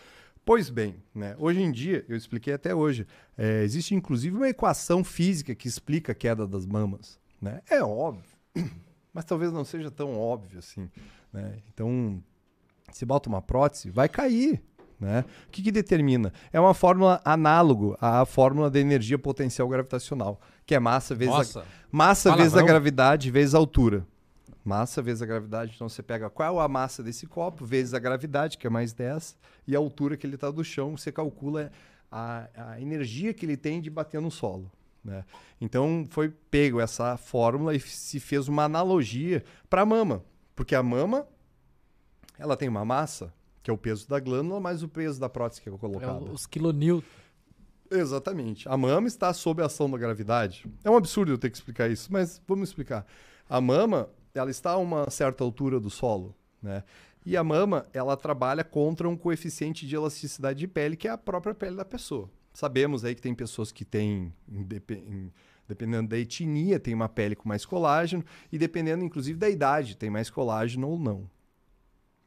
Pois bem, né? hoje em dia, eu expliquei até hoje, é, existe inclusive uma equação física que explica a queda das mamas. Né? É óbvio, mas talvez não seja tão óbvio assim. Né? Então, se bota uma prótese, vai cair. Né? O que, que determina? É uma fórmula análogo à fórmula da energia potencial gravitacional, que é massa vezes, Nossa, a, massa vezes a gravidade vezes a altura. Massa vezes a gravidade. Então você pega qual é a massa desse copo, vezes a gravidade, que é mais 10, e a altura que ele está do chão, você calcula a, a energia que ele tem de bater no solo. Né? Então foi pego essa fórmula e se fez uma analogia para a mama. Porque a mama ela tem uma massa, que é o peso da glândula, mais o peso da prótese que é colocada. É os quilonewtons. Exatamente. A mama está sob a ação da gravidade. É um absurdo eu ter que explicar isso, mas vamos explicar. A mama, ela está a uma certa altura do solo, né? E a mama, ela trabalha contra um coeficiente de elasticidade de pele, que é a própria pele da pessoa. Sabemos aí que tem pessoas que têm, dependendo da etnia, tem uma pele com mais colágeno, e dependendo, inclusive, da idade, tem mais colágeno ou não.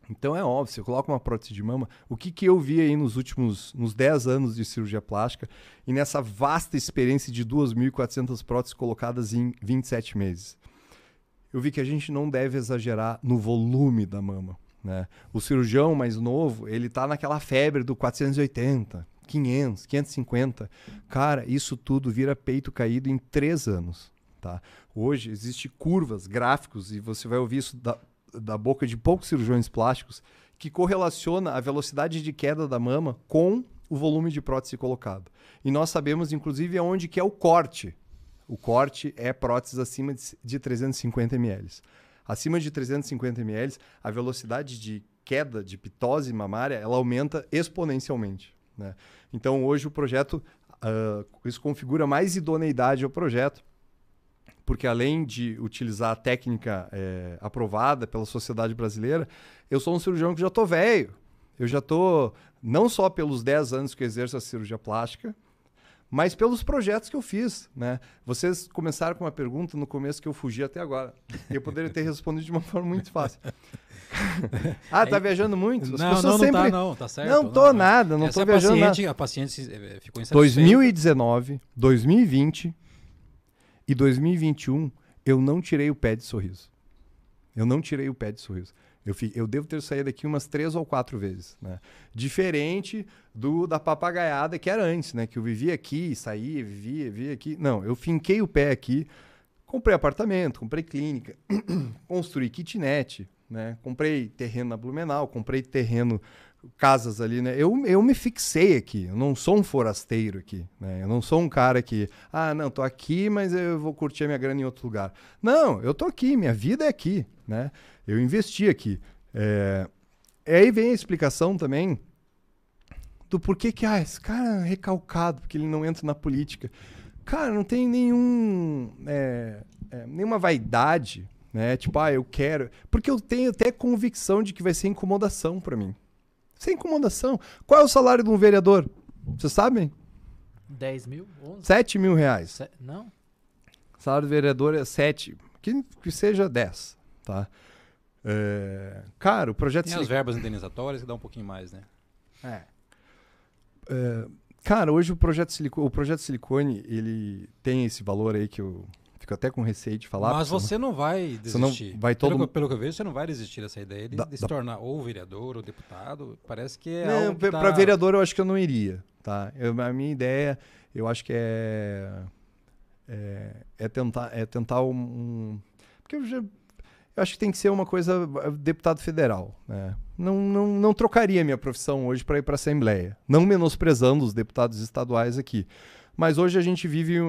Então é óbvio, você coloca uma prótese de mama, o que, que eu vi aí nos últimos nos 10 anos de cirurgia plástica e nessa vasta experiência de 2.400 próteses colocadas em 27 meses? Eu vi que a gente não deve exagerar no volume da mama. Né? O cirurgião mais novo, ele está naquela febre do 480, 500, 550. Cara, isso tudo vira peito caído em três anos. Tá? Hoje existe curvas, gráficos, e você vai ouvir isso da, da boca de poucos cirurgiões plásticos, que correlaciona a velocidade de queda da mama com o volume de prótese colocado. E nós sabemos, inclusive, aonde que é o corte. O corte é prótese acima de 350 ml. Acima de 350 ml, a velocidade de queda de pitose mamária ela aumenta exponencialmente. Né? Então, hoje o projeto, uh, isso configura mais idoneidade ao projeto, porque além de utilizar a técnica é, aprovada pela sociedade brasileira, eu sou um cirurgião que já estou velho. Eu já estou, não só pelos 10 anos que exerço a cirurgia plástica, mas pelos projetos que eu fiz, né? Vocês começaram com uma pergunta no começo que eu fugi até agora. Eu poderia ter respondido de uma forma muito fácil. ah, tá viajando muito? As não, não, sempre... não tá, não, tá certo. Não tô não, nada, não Essa tô viajando paciente, nada. A paciente eh, ficou insatisfeita. 2019, 2020 e 2021, eu não tirei o pé de sorriso. Eu não tirei o pé de sorriso. Eu, fi, eu devo ter saído daqui umas três ou quatro vezes, né? Diferente do da papagaiada que era antes, né? Que eu vivia aqui, saía, vivia, vivia aqui. Não, eu finquei o pé aqui, comprei apartamento, comprei clínica, construí kitnet, né? Comprei terreno na Blumenau, comprei terreno, casas ali, né? Eu, eu me fixei aqui, eu não sou um forasteiro aqui, né? Eu não sou um cara que, ah, não, tô aqui, mas eu vou curtir a minha grana em outro lugar. Não, eu tô aqui, minha vida é aqui, né? Eu investi aqui. É... Aí vem a explicação também do porquê que, ah, esse cara é recalcado, porque ele não entra na política. Cara, não tem nenhum, é, é, nenhuma vaidade, né? Tipo, ah, eu quero. Porque eu tenho até convicção de que vai ser incomodação para mim. Sem incomodação. Qual é o salário de um vereador? Vocês sabem? 10 mil? 11? 7 mil reais. Se... Não? O salário do vereador é 7. Que, que seja 10, tá? É... Cara, o projeto... Tem as verbas indenizatórias que dá um pouquinho mais, né? É. é... Cara, hoje o projeto, Silicone, o projeto Silicone, ele tem esse valor aí que eu fico até com receio de falar. Mas você não, não vai desistir. Não vai todo... pelo, pelo, que eu vejo, você não vai desistir dessa ideia de, da, de se da... tornar ou vereador ou deputado. Parece que é não, Para tá... vereador eu acho que eu não iria, tá? Eu, a minha ideia, eu acho que é... É, é tentar, é tentar um, um... Porque eu já eu acho que tem que ser uma coisa eh, deputado federal. Né? Não, não, não trocaria minha profissão hoje para ir para a Assembleia. Não menosprezando os deputados estaduais aqui. Mas hoje a gente vive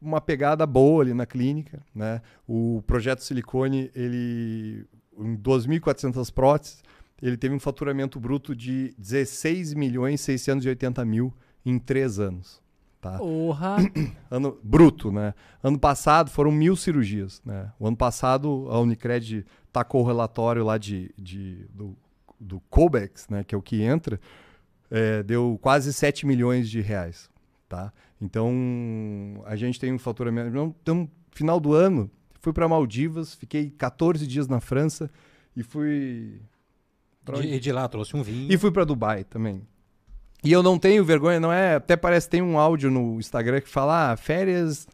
uma pegada boa ali na clínica. Né? O projeto Silicone, ele, em 2.400 próteses, ele teve um faturamento bruto de 16 milhões 680 mil em três anos. Tá? Porra! Ano, bruto, né? Ano passado foram mil cirurgias, né? O ano passado a Unicred tacou o relatório lá de, de, do, do COBEX, né? Que é o que entra, é, deu quase 7 milhões de reais, tá? Então, a gente tem um faturamento... Então, final do ano, fui para Maldivas, fiquei 14 dias na França e fui... E de, de lá trouxe um vinho. E fui para Dubai também. E eu não tenho vergonha, não é. Até parece que tem um áudio no Instagram que fala ah, férias.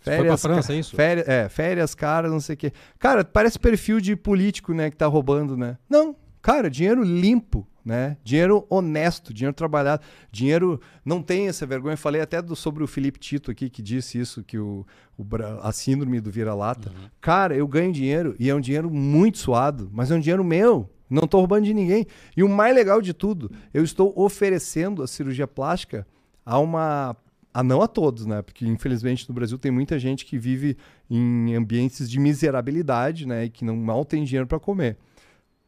Férias, foi pra França, é isso? Férias, é, férias caras, não sei o quê. Cara, parece perfil de político, né, que tá roubando, né? Não, cara, dinheiro limpo, né? Dinheiro honesto, dinheiro trabalhado, dinheiro não tem essa vergonha. Falei até do, sobre o Felipe Tito aqui que disse isso que o, o a síndrome do vira-lata. Uhum. Cara, eu ganho dinheiro e é um dinheiro muito suado, mas é um dinheiro meu. Não estou roubando de ninguém. E o mais legal de tudo, eu estou oferecendo a cirurgia plástica a uma. A não a todos, né? Porque infelizmente no Brasil tem muita gente que vive em ambientes de miserabilidade, né? E que não mal tem dinheiro para comer.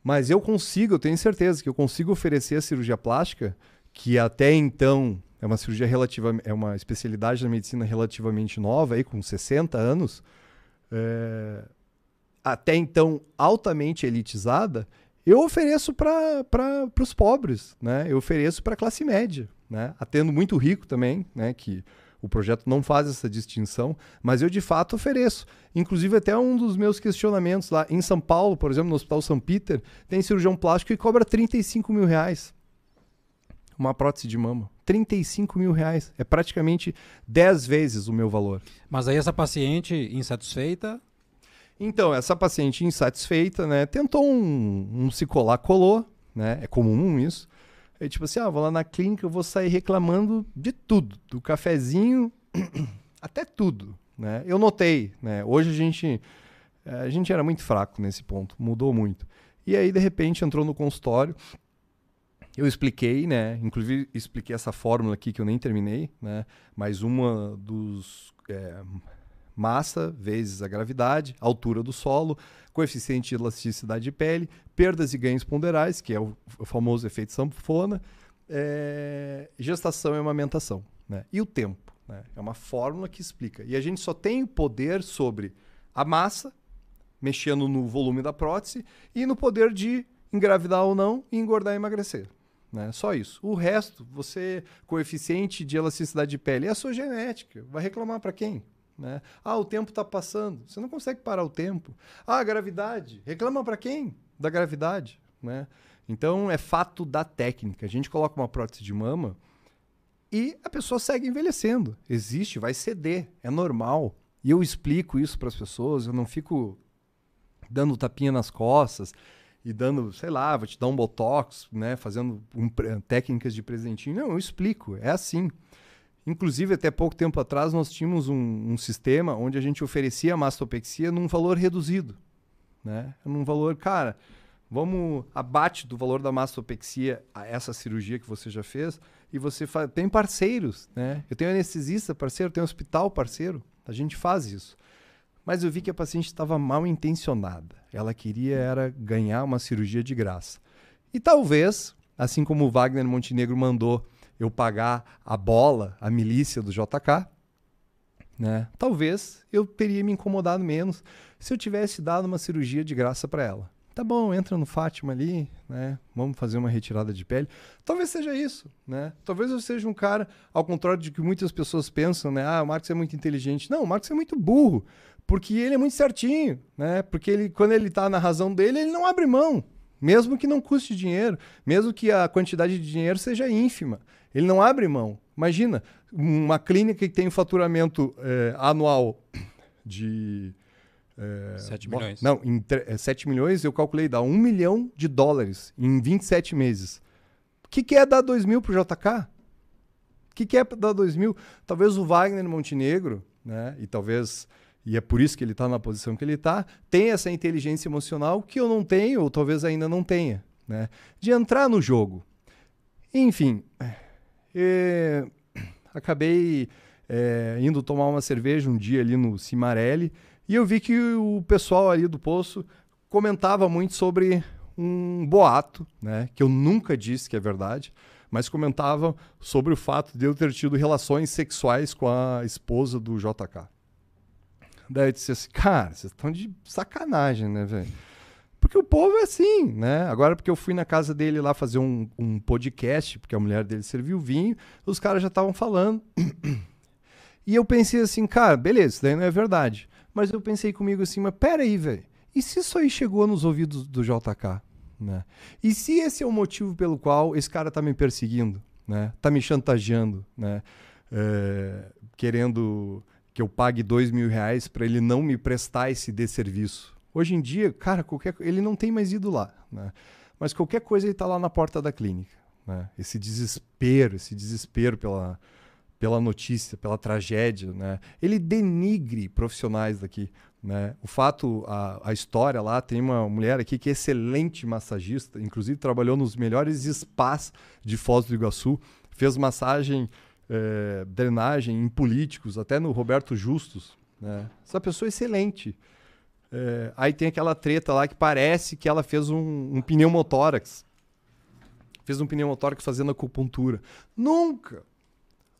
Mas eu consigo, eu tenho certeza que eu consigo oferecer a cirurgia plástica, que até então é uma cirurgia relativa, é uma especialidade da medicina relativamente nova, aí com 60 anos, é, até então altamente elitizada, eu ofereço para os pobres, né? Eu ofereço para a classe média, né? Atendo muito rico também, né? Que o projeto não faz essa distinção, mas eu de fato ofereço. Inclusive, até um dos meus questionamentos lá em São Paulo, por exemplo, no Hospital São Peter, tem cirurgião plástico que cobra 35 mil reais. Uma prótese de mama. 35 mil reais. É praticamente 10 vezes o meu valor. Mas aí essa paciente insatisfeita então, essa paciente insatisfeita, né, tentou um, um se colar, colou, né, é comum isso, É tipo assim, ah, vou lá na clínica, eu vou sair reclamando de tudo, do cafezinho até tudo, né? Eu notei, né? Hoje a gente a gente era muito fraco nesse ponto, mudou muito. E aí de repente entrou no consultório, eu expliquei, né? Inclusive expliquei essa fórmula aqui que eu nem terminei, né? Mas uma dos é, massa vezes a gravidade, altura do solo, coeficiente de elasticidade de pele, perdas e ganhos ponderais, que é o, o famoso efeito sanfona, é, gestação e amamentação. Né? E o tempo. Né? É uma fórmula que explica. E a gente só tem poder sobre a massa, mexendo no volume da prótese, e no poder de engravidar ou não e engordar e emagrecer. Né? Só isso. O resto, você, coeficiente de elasticidade de pele, é a sua genética. Vai reclamar para quem? Né? Ah, o tempo está passando. Você não consegue parar o tempo. Ah, a gravidade. Reclama para quem? Da gravidade. Né? Então é fato da técnica. A gente coloca uma prótese de mama e a pessoa segue envelhecendo. Existe, vai ceder, é normal. E eu explico isso para as pessoas, eu não fico dando tapinha nas costas e dando, sei lá, vou te dar um botox, né, fazendo um, técnicas de presentinho. Não, eu explico, é assim. Inclusive, até pouco tempo atrás, nós tínhamos um, um sistema onde a gente oferecia a mastopexia num valor reduzido. Né? Num valor, cara, vamos abate do valor da mastopexia a essa cirurgia que você já fez e você faz, tem parceiros, né? Eu tenho anestesista parceiro, tenho hospital parceiro, a gente faz isso. Mas eu vi que a paciente estava mal intencionada. Ela queria era ganhar uma cirurgia de graça. E talvez, assim como o Wagner Montenegro mandou eu pagar a bola, a milícia do JK, né? Talvez eu teria me incomodado menos se eu tivesse dado uma cirurgia de graça para ela. Tá bom, entra no Fátima ali, né? Vamos fazer uma retirada de pele. Talvez seja isso, né? Talvez eu seja um cara, ao contrário de que muitas pessoas pensam, né? Ah, o Marcos é muito inteligente. Não, o Marcos é muito burro, porque ele é muito certinho, né? Porque ele, quando ele tá na razão dele, ele não abre mão, mesmo que não custe dinheiro, mesmo que a quantidade de dinheiro seja ínfima. Ele não abre mão. Imagina, uma clínica que tem um faturamento é, anual de. É, 7 milhões. Não, em 7 é, milhões eu calculei, dá 1 milhão de dólares em 27 meses. O que, que é dar 2 mil para o JK? O que, que é dar 2 mil? Talvez o Wagner Montenegro, né? E talvez e é por isso que ele está na posição que ele está, tem essa inteligência emocional que eu não tenho, ou talvez ainda não tenha, né? De entrar no jogo. Enfim, e acabei é, indo tomar uma cerveja um dia ali no Cimarelli e eu vi que o pessoal ali do poço comentava muito sobre um boato, né, que eu nunca disse que é verdade, mas comentava sobre o fato de eu ter tido relações sexuais com a esposa do JK. Daí eu disse assim, cara, vocês estão de sacanagem, né, velho? Porque o povo é assim, né? Agora, porque eu fui na casa dele lá fazer um, um podcast, porque a mulher dele serviu vinho, os caras já estavam falando. E eu pensei assim, cara, beleza, isso daí não é verdade. Mas eu pensei comigo assim, mas peraí, velho. E se isso aí chegou nos ouvidos do JK? Né? E se esse é o motivo pelo qual esse cara tá me perseguindo, né? Tá me chantageando, né? É, querendo que eu pague dois mil reais para ele não me prestar esse desserviço. Hoje em dia, cara, qualquer, ele não tem mais ido lá, né? Mas qualquer coisa ele está lá na porta da clínica, né? Esse desespero, esse desespero pela, pela notícia, pela tragédia, né? Ele denigre profissionais daqui, né? O fato, a, a história lá, tem uma mulher aqui que é excelente massagista, inclusive trabalhou nos melhores spas de Foz do Iguaçu, fez massagem, é, drenagem em políticos, até no Roberto Justus, né? Essa pessoa é excelente. É, aí tem aquela treta lá que parece que ela fez um, um pneumotórax. Fez um pneumotórax fazendo acupuntura. Nunca!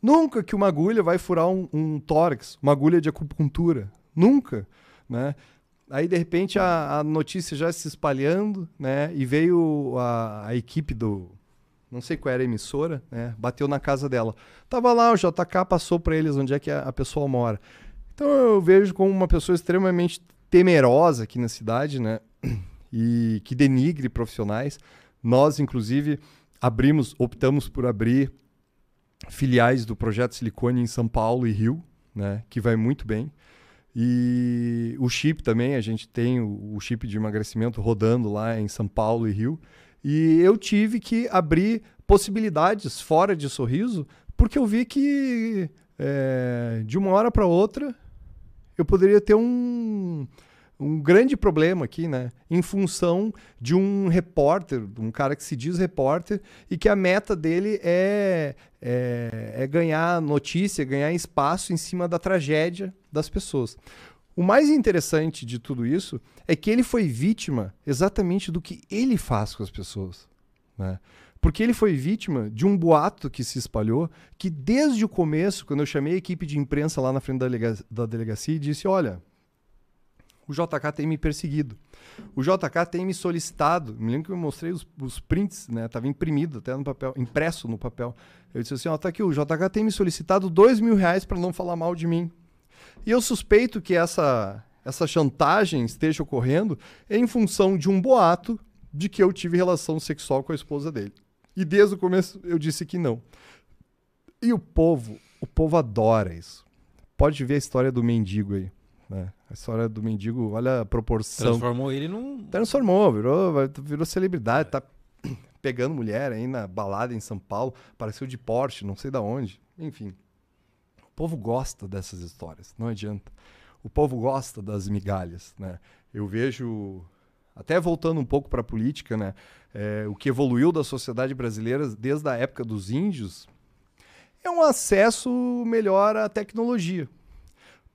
Nunca que uma agulha vai furar um, um tórax, uma agulha de acupuntura. Nunca, né? Aí, de repente, a, a notícia já se espalhando, né? E veio a, a, equipe do... Não sei qual era a emissora, né? Bateu na casa dela. Tava lá, o JK passou para eles onde é que a, a pessoa mora. Então, eu vejo como uma pessoa extremamente temerosa aqui na cidade, né? E que denigre profissionais. Nós, inclusive, abrimos, optamos por abrir filiais do projeto Silicone em São Paulo e Rio, né? Que vai muito bem. E o chip também, a gente tem o, chip de emagrecimento rodando lá em São Paulo e Rio. E eu tive que abrir possibilidades fora de sorriso, porque eu vi que é, de uma hora para outra eu poderia ter um, um grande problema aqui, né? Em função de um repórter, um cara que se diz repórter e que a meta dele é, é, é ganhar notícia, ganhar espaço em cima da tragédia das pessoas. O mais interessante de tudo isso é que ele foi vítima exatamente do que ele faz com as pessoas. Né? Porque ele foi vítima de um boato que se espalhou, que desde o começo, quando eu chamei a equipe de imprensa lá na frente da, delega da delegacia e disse: Olha, o JK tem me perseguido. O JK tem me solicitado. Me lembro que eu mostrei os, os prints, né? Tava imprimido até no papel, impresso no papel. Eu disse assim: Ó, tá aqui, o JK tem me solicitado dois mil reais para não falar mal de mim. E eu suspeito que essa, essa chantagem esteja ocorrendo em função de um boato de que eu tive relação sexual com a esposa dele. E desde o começo eu disse que não. E o povo, o povo adora isso. Pode ver a história do mendigo aí. Né? A história do mendigo, olha a proporção. Transformou ele num. Transformou, virou, virou celebridade, tá pegando mulher aí na balada em São Paulo, apareceu de Porsche, não sei da onde. Enfim. O povo gosta dessas histórias, não adianta. O povo gosta das migalhas, né? Eu vejo, até voltando um pouco para a política, né? É, o que evoluiu da sociedade brasileira desde a época dos índios é um acesso melhor à tecnologia.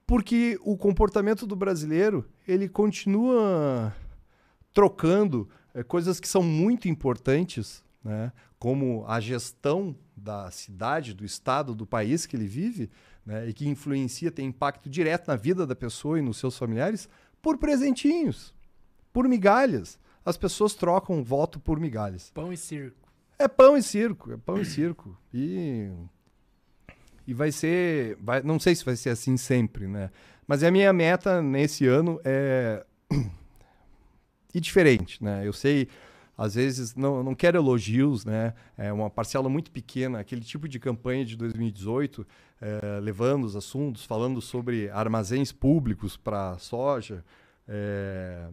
Porque o comportamento do brasileiro, ele continua trocando é, coisas que são muito importantes, né? como a gestão da cidade, do estado, do país que ele vive, né, e que influencia, tem impacto direto na vida da pessoa e nos seus familiares, por presentinhos, por migalhas. As pessoas trocam voto por migalhas. Pão e circo. É pão e circo, é pão e circo. E, e vai ser. Vai, não sei se vai ser assim sempre, né? Mas a minha meta nesse ano é. e diferente, né? Eu sei às vezes não, não quero elogios, né? É uma parcela muito pequena, aquele tipo de campanha de 2018, é, levando os assuntos, falando sobre armazéns públicos para soja. É,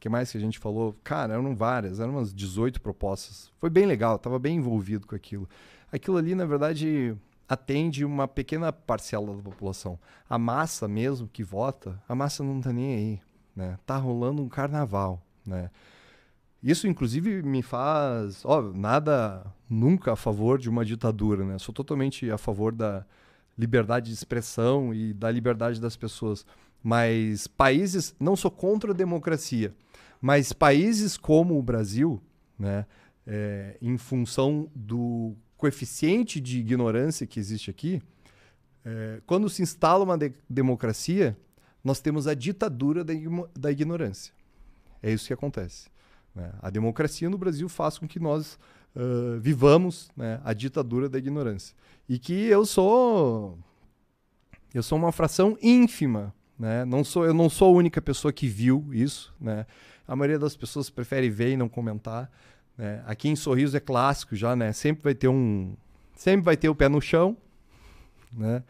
que mais que a gente falou? Cara, eram várias, eram umas 18 propostas. Foi bem legal, estava bem envolvido com aquilo. Aquilo ali, na verdade, atende uma pequena parcela da população. A massa mesmo que vota, a massa não está nem aí. Né? Tá rolando um carnaval. Né? Isso, inclusive, me faz. Ó, nada nunca a favor de uma ditadura, né? Sou totalmente a favor da liberdade de expressão e da liberdade das pessoas. Mas países. Não sou contra a democracia, mas países como o Brasil, né? É, em função do coeficiente de ignorância que existe aqui, é, quando se instala uma de democracia, nós temos a ditadura da, da ignorância. É isso que acontece. Né? A democracia no Brasil faz com que nós uh, vivamos né, a ditadura da ignorância. E que eu sou. Eu sou uma fração ínfima. Né? Não sou, eu não sou a única pessoa que viu isso. Né? A maioria das pessoas prefere ver e não comentar. Né? Aqui em Sorriso é clássico já, né? Sempre vai ter um. Sempre vai ter o pé no chão. Né?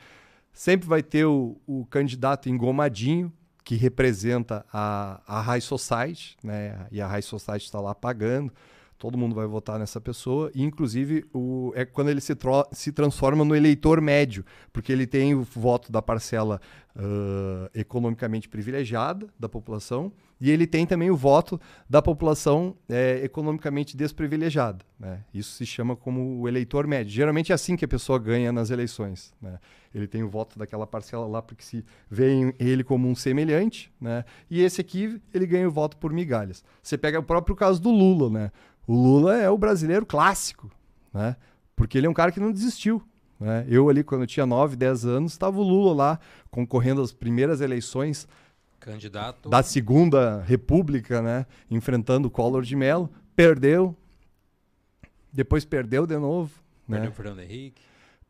Sempre vai ter o, o candidato engomadinho, que representa a, a High Society, né? E a High Society está lá pagando, todo mundo vai votar nessa pessoa, e inclusive o, é quando ele se, se transforma no eleitor médio, porque ele tem o voto da parcela uh, economicamente privilegiada da população, e ele tem também o voto da população é, economicamente desprivilegiada. Né? Isso se chama como o eleitor médio. Geralmente é assim que a pessoa ganha nas eleições. Né? Ele tem o voto daquela parcela lá porque se vê ele como um semelhante, né? E esse aqui ele ganha o voto por migalhas. Você pega o próprio caso do Lula, né? O Lula é o brasileiro clássico, né? Porque ele é um cara que não desistiu. Né? Eu ali, quando eu tinha 9, 10 anos, estava o Lula lá concorrendo às primeiras eleições Candidato. da Segunda República, né? Enfrentando o Collor de Mello. Perdeu. Depois perdeu de novo. Perdeu né? o Fernando Henrique.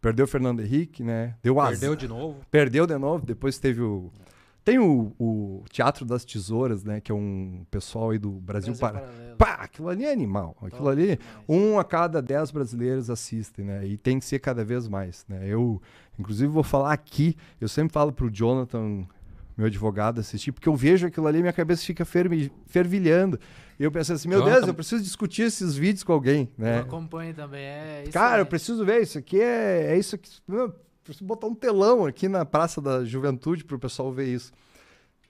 Perdeu o Fernando Henrique, né? Deu Perdeu azar. de novo. Perdeu de novo. Depois teve o. Tem o, o Teatro das Tesouras, né? Que é um pessoal aí do Brasil, Brasil para. Paralelo. Pá, aquilo ali é animal. Aquilo Top ali, demais. um a cada dez brasileiros assistem, né? E tem que ser cada vez mais, né? Eu, inclusive, vou falar aqui. Eu sempre falo pro Jonathan, meu advogado, assistir, porque eu vejo aquilo ali e minha cabeça fica fervi- fervilhando. E eu pensei assim, meu Então, Deus, eu preciso discutir esses vídeos com alguém, Eu né? acompanho também. É isso Cara, eu preciso ver, isso aqui é, é isso aqui. Meu, preciso botar um telão aqui na Praça da Juventude pro pessoal ver isso.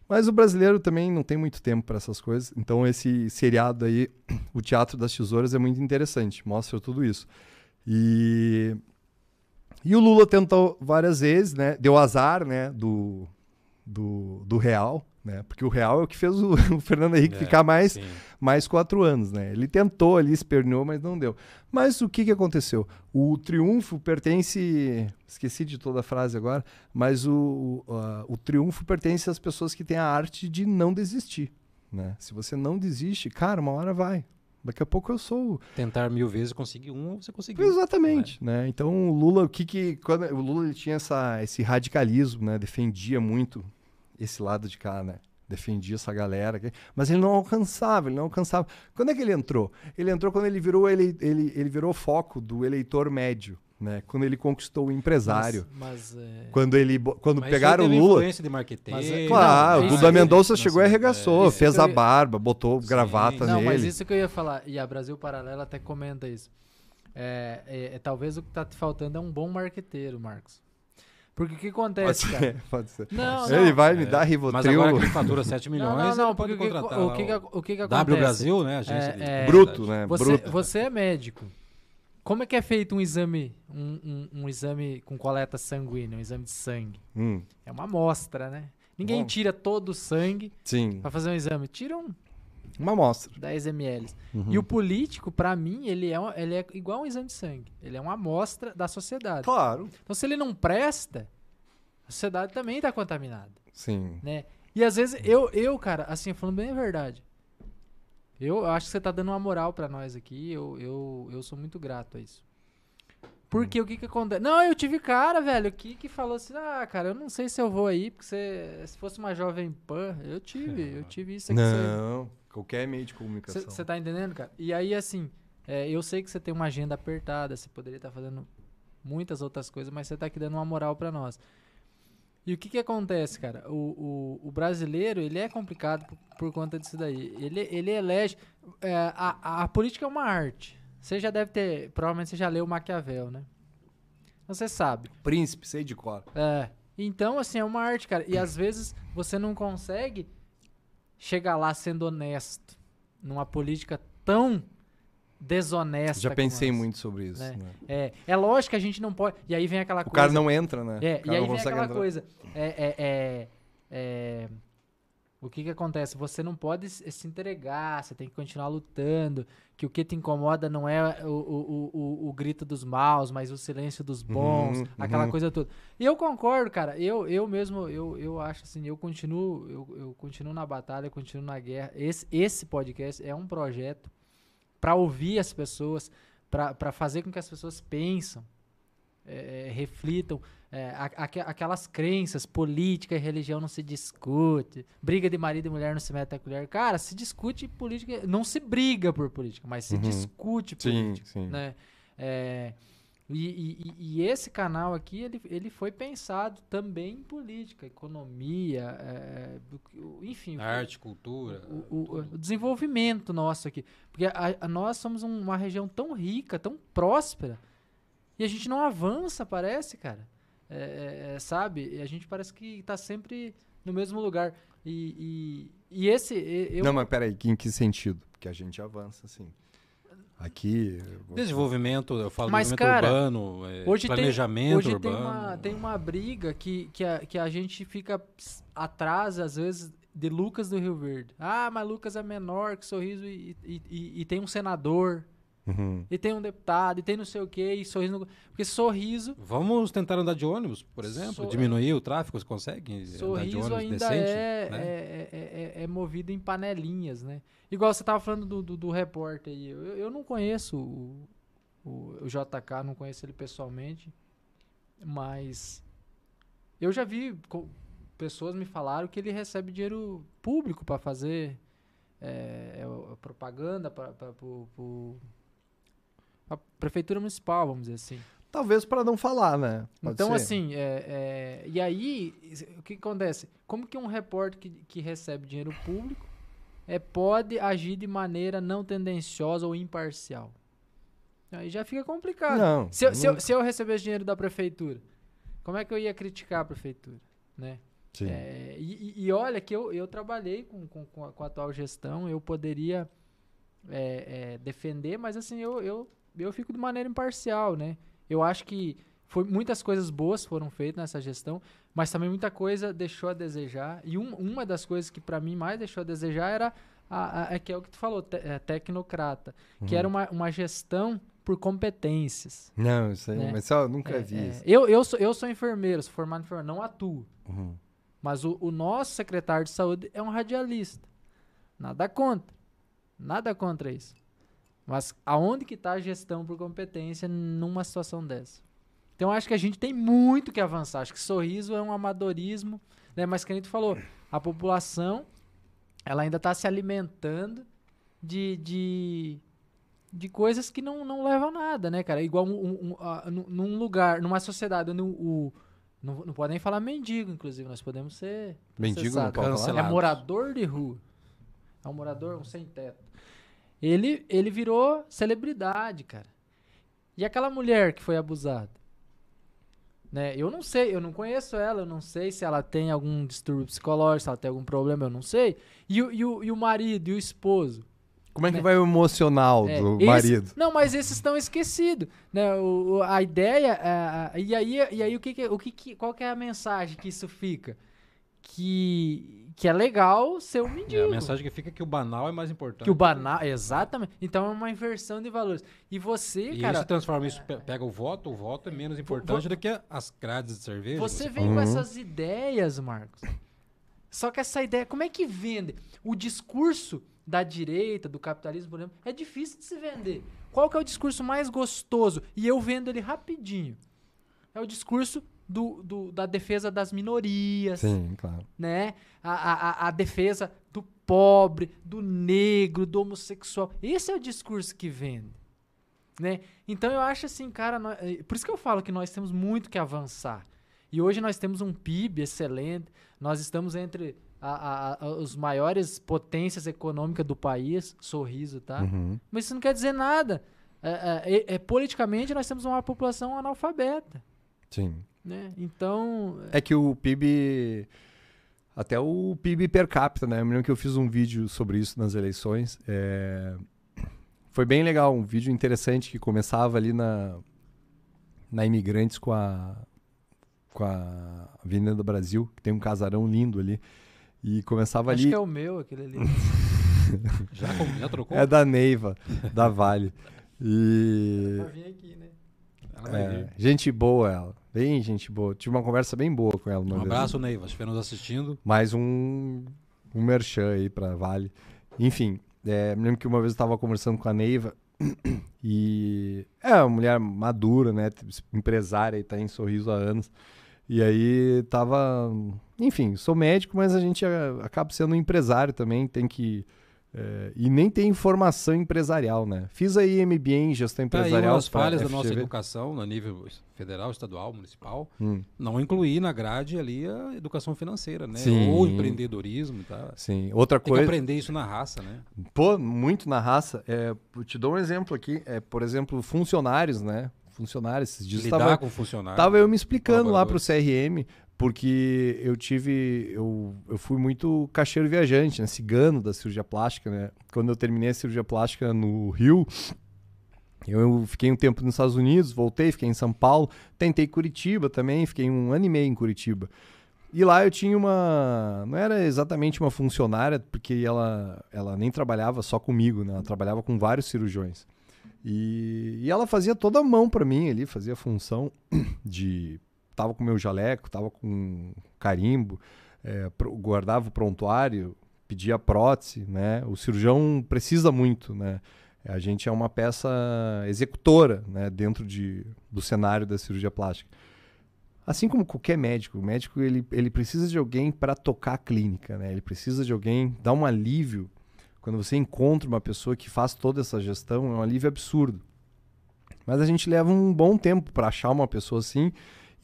Mas o brasileiro também não tem muito tempo para essas coisas. Então esse seriado aí, o Teatro das Tesouras, é muito interessante. Mostra tudo isso. E e o Lula tentou várias vezes, né? Deu azar, né? Do, do, do Real, né? Porque o Real é o que fez o, o Fernando Henrique É, ficar mais sim. mais quatro anos, né? Ele tentou ali, esperneou, mas não deu. Mas o que, que aconteceu? O triunfo pertence. Esqueci de toda a frase agora, mas o, o, a- o triunfo pertence às pessoas que têm a arte de não desistir. Né? Se você não desiste, cara, uma hora vai. Daqui a pouco eu sou. Tentar mil vezes conseguir um, você conseguiu. Exatamente, né? Então o Lula, o que que quando o Lula ele tinha essa, esse radicalismo, né? Defendia muito esse lado de cá, né? Defendia essa galera, mas ele não alcançava, ele não alcançava. Quando é que ele entrou? Ele entrou quando ele virou ele, ele, ele virou foco do eleitor médio, né? Quando ele conquistou o empresário. Mas, mas, é, Quando ele quando Mas pegaram o Lula, influência de marqueteiro. Mas é- claro, Não, o Duda Mendonça chegou e é, arregaçou, isso fez a ia- barba, botou Sim. gravata Não, mas nele. isso que eu ia falar. E a Brasil Paralelo até comenta isso. É, é- é- talvez o que tá te faltando é um bom marqueteiro, Marcos. Porque o que Pode acontece, cara? ser, pode ser. Não, Ele não. vai me É, dar Mas Rivotril agora que ele fatura 7 milhões, não, não, não, pode porque o que- contratar o que, o o que que W acontece? Brasil, né? Agência É, de é, Bruto, né? Você, Bruto. você é médico. Como é que é feito um exame, um, um- um exame com coleta sanguínea, um exame de sangue? Hum, É uma amostra, né? Ninguém Bom. tira todo o sangue sim, pra fazer um exame. Tiram uma amostra. 10 ml. Uhum. E o político, pra mim, ele é, um- ele é igual um exame de sangue. Ele é uma amostra da sociedade. Claro. Então, se ele não presta, a sociedade também tá contaminada, Sim. né? E às vezes, eu, eu cara, assim, falando bem a verdade, eu acho que você tá dando uma moral pra nós aqui, eu, eu, eu sou muito grato a isso. Porque o que que acontece? Não, eu tive cara, velho, aqui que falou assim, ah, cara, eu não sei se eu vou aí, porque você, se fosse uma jovem pan, eu tive, eu tive isso aqui. você- Não, qualquer meio de comunicação. você tá entendendo, cara? E aí, assim, é, eu sei que você tem uma agenda apertada, você poderia estar fazendo muitas outras coisas, mas você tá aqui dando uma moral pra nós. E o que que acontece, cara? O, o, o brasileiro, ele é complicado por, por conta disso daí. Ele, ele elege... é, a, a, a política é uma arte. Você já deve ter... Provavelmente você já leu Maquiavel, né? Você sabe. Príncipe, sei de cor. É. Então, assim, é uma arte, cara. E às vezes você não consegue chegar lá sendo honesto numa política tão desonesta. Já pensei muito sobre isso. né? né? É, é lógico que a gente não pode. E aí vem aquela O coisa. cara não entra, né? É, o e aí vem aquela entrar. coisa. É, é, é, é, o que que acontece? Você não pode se entregar, você tem que continuar lutando. Que o que te incomoda não é o, o, o, o grito dos maus, mas o silêncio dos bons, Uhum, aquela uhum. coisa toda. E eu concordo, cara. Eu, eu mesmo, eu, eu acho assim, eu continuo, eu, eu continuo na batalha, eu continuo na guerra. Esse, esse podcast é um projeto para ouvir as pessoas, para fazer com que as pessoas pensam, é, é, reflitam. É, a- aquelas crenças, política e religião não se discute, briga de marido e mulher não se mete a colher. Cara, se discute política, não se briga por política, mas se Uhum. discute Sim, política, sim. né? É, e, e- e- esse canal aqui, ele, ele foi pensado também em política, economia, é, enfim. o Arte, cultura. o, o- o desenvolvimento nosso aqui. Porque a- a- nós somos um- uma região tão rica, tão próspera, e a gente não avança, parece, cara. É, é, é, sabe? E a gente parece que tá sempre no mesmo lugar. E, e, e esse. e- Eu, Não, mas peraí, em que sentido? Porque a gente avança, assim. Aqui. eu- Desenvolvimento, eu falo Mas, desenvolvimento cara, urbano, é, Hoje tem, planejamento hoje tem, urbano. uma, tem uma briga que, que, a, que a gente fica atrás, às vezes, de Lucas do Rio Verde. Ah, mas Lucas é menor que Sorriso e, e, e- e tem um senador. Uhum. E tem um deputado, e tem não sei o quê, e sorriso. não- Porque sorriso, Vamos tentar andar de ônibus, por exemplo? Diminuir o tráfego, você consegue? andar de sorriso ônibus ainda decente, é, né? é, é, é- movido em panelinhas, né? Igual você tava falando do, do, do repórter aí. Eu, eu não conheço o, o, o JK, não conheço ele pessoalmente, mas eu já vi pessoas me falaram que ele recebe dinheiro público para fazer é, é, propaganda para a prefeitura municipal, vamos dizer assim. Talvez para não falar, né? Pode então, ser. assim, é, é, e aí, o que acontece? Como que um repórter que, que recebe dinheiro público é, pode agir de maneira não tendenciosa ou imparcial. Aí já fica complicado. Não, se, eu, se, eu, se eu recebesse dinheiro da prefeitura, como é que eu ia criticar a prefeitura? Né? Sim. É, e, e- e olha que eu, eu trabalhei com, com, com a, com a atual gestão, eu poderia é, é, defender, mas assim, eu, eu, eu fico de maneira imparcial, né? Eu acho que foi, muitas coisas boas foram feitas nessa gestão, mas também muita coisa deixou a desejar. E um- uma das coisas que para mim mais deixou a desejar era a, a- é que é o que tu falou, te- é, tecnocrata, que Uhum. era uma, uma gestão por competências. Não, isso aí, né? mas só, eu nunca É, vi é, isso. eu, eu, sou, eu sou enfermeiro, sou formado em enfermeiro, não atuo. Uhum. Mas o, o nosso secretário de saúde é um radialista. Nada contra. Nada contra isso. Mas aonde que está a gestão por competência numa situação dessa? Então acho que a gente tem muito que avançar. Acho que sorriso é um amadorismo, né? Mas que a gente falou, a população ela ainda está se alimentando de, de, de coisas que não, não levam a nada, né, cara? Igual um, um- um, ah, num- lugar, numa sociedade onde o, o- não, não podem falar mendigo, inclusive, nós podemos ser Mendigo não pode falar? É morador de rua. É um morador, um sem teto. Ele, ele virou celebridade, cara. E aquela mulher que foi abusada? Né? Eu não sei, eu não conheço ela, eu não sei se ela tem algum distúrbio psicológico, se ela tem algum problema, eu não sei. E, o- e, o, e o marido, e o esposo? Como é que né? vai o emocional É, do esse- marido? Não, mas esses estão esquecidos, né? O, o- a ideia, é, e aí, e aí o que, que- o que, que- qual que é a mensagem que isso fica? Que, que é legal ser um É, mendigo. a mensagem que fica é que o banal é mais importante. Que o banal, exatamente. Então é uma inversão de valores. E você, E cara, isso transforma isso, pe- pega o voto, o voto é menos importante do que as grades de cerveja. você que vem Uhum. com essas ideias, Marcos. Só que essa ideia, como é que vende? O discurso da direita, do capitalismo, por exemplo, é difícil de se vender. Qual que é o discurso mais gostoso? E eu vendo ele rapidinho. É o discurso do, do- da defesa das minorias, Sim, claro. né? A, a, a- defesa do pobre, do negro, do homossexual. Esse é o discurso que vende. Né? Então eu acho assim, cara, nó- eh, por isso que eu falo que nós temos muito que avançar. E hoje nós temos um PIB excelente, nós estamos entre a- a- a- os maiores potências econômicas do país, sorriso, tá? Uhum. Mas isso não quer dizer nada. É, é, é, é, politicamente nós temos uma população analfabeta, Sim. né? Então, É que o PIB. Até o PIB per capita, né? Eu me lembro que eu fiz um vídeo sobre isso nas eleições. é, Foi bem legal, um vídeo interessante que começava ali na, na Imigrantes com a, com a Avenida do Brasil, que tem um casarão lindo ali. E começava acho ali. que é o meu aquele ali. Já, já trocou? É da Neiva, da Vale. E. Pra vir aqui, né? Ela vai é, vir. gente boa ela. Bem gente boa. Tive uma conversa bem boa com ela. uma Um vez. abraço, Neiva. Se estiver nos assistindo. mais um, um merchan aí pra Vale. Enfim, é, me lembro que uma vez eu tava conversando com a Neiva e é uma mulher madura, né? Empresária e tá em sorriso há anos. E aí tava. Enfim, sou médico, mas a gente a- acaba sendo um empresário também, tem que. É, e nem tem formação empresarial, né? Fiz aí MBA em gestão Tá aí empresarial. das pra falhas da nossa educação, no nível federal, estadual, municipal, Hum, não incluir na grade ali a educação financeira, né? Sim. Ou empreendedorismo tal. sim. Outra Tem que coisa. aprender isso na raça, né? Pô, muito na raça. É, te dou um exemplo aqui. É, por exemplo, funcionários, né? Funcionários. Esses dias Lidar tava, com funcionário. tava eu me explicando lá pro colaboradores. CRM, porque eu tive. Eu, eu fui muito caixeiro viajante, né? Cigano da cirurgia plástica, né? Quando eu terminei a cirurgia plástica no Rio. Eu fiquei um tempo nos Estados Unidos, voltei, fiquei em São Paulo, tentei Curitiba também, fiquei um ano e meio em Curitiba. E lá eu tinha uma. Não era exatamente uma funcionária, porque ela, ela nem trabalhava só comigo, né? Ela trabalhava com vários cirurgiões. E, e ela fazia toda a mão para mim ali, fazia função de. Tava com meu jaleco, tava com carimbo, é, guardava o prontuário, pedia prótese, né? O cirurgião precisa muito, né? A gente é uma peça executora, né? Dentro de, do cenário da cirurgia plástica. Assim como qualquer médico, o médico ele, ele precisa de alguém para tocar a clínica, né? Ele precisa de alguém, dar um alívio. Quando você encontra uma pessoa que faz toda essa gestão, é um alívio absurdo. Mas a gente leva um bom tempo para achar uma pessoa assim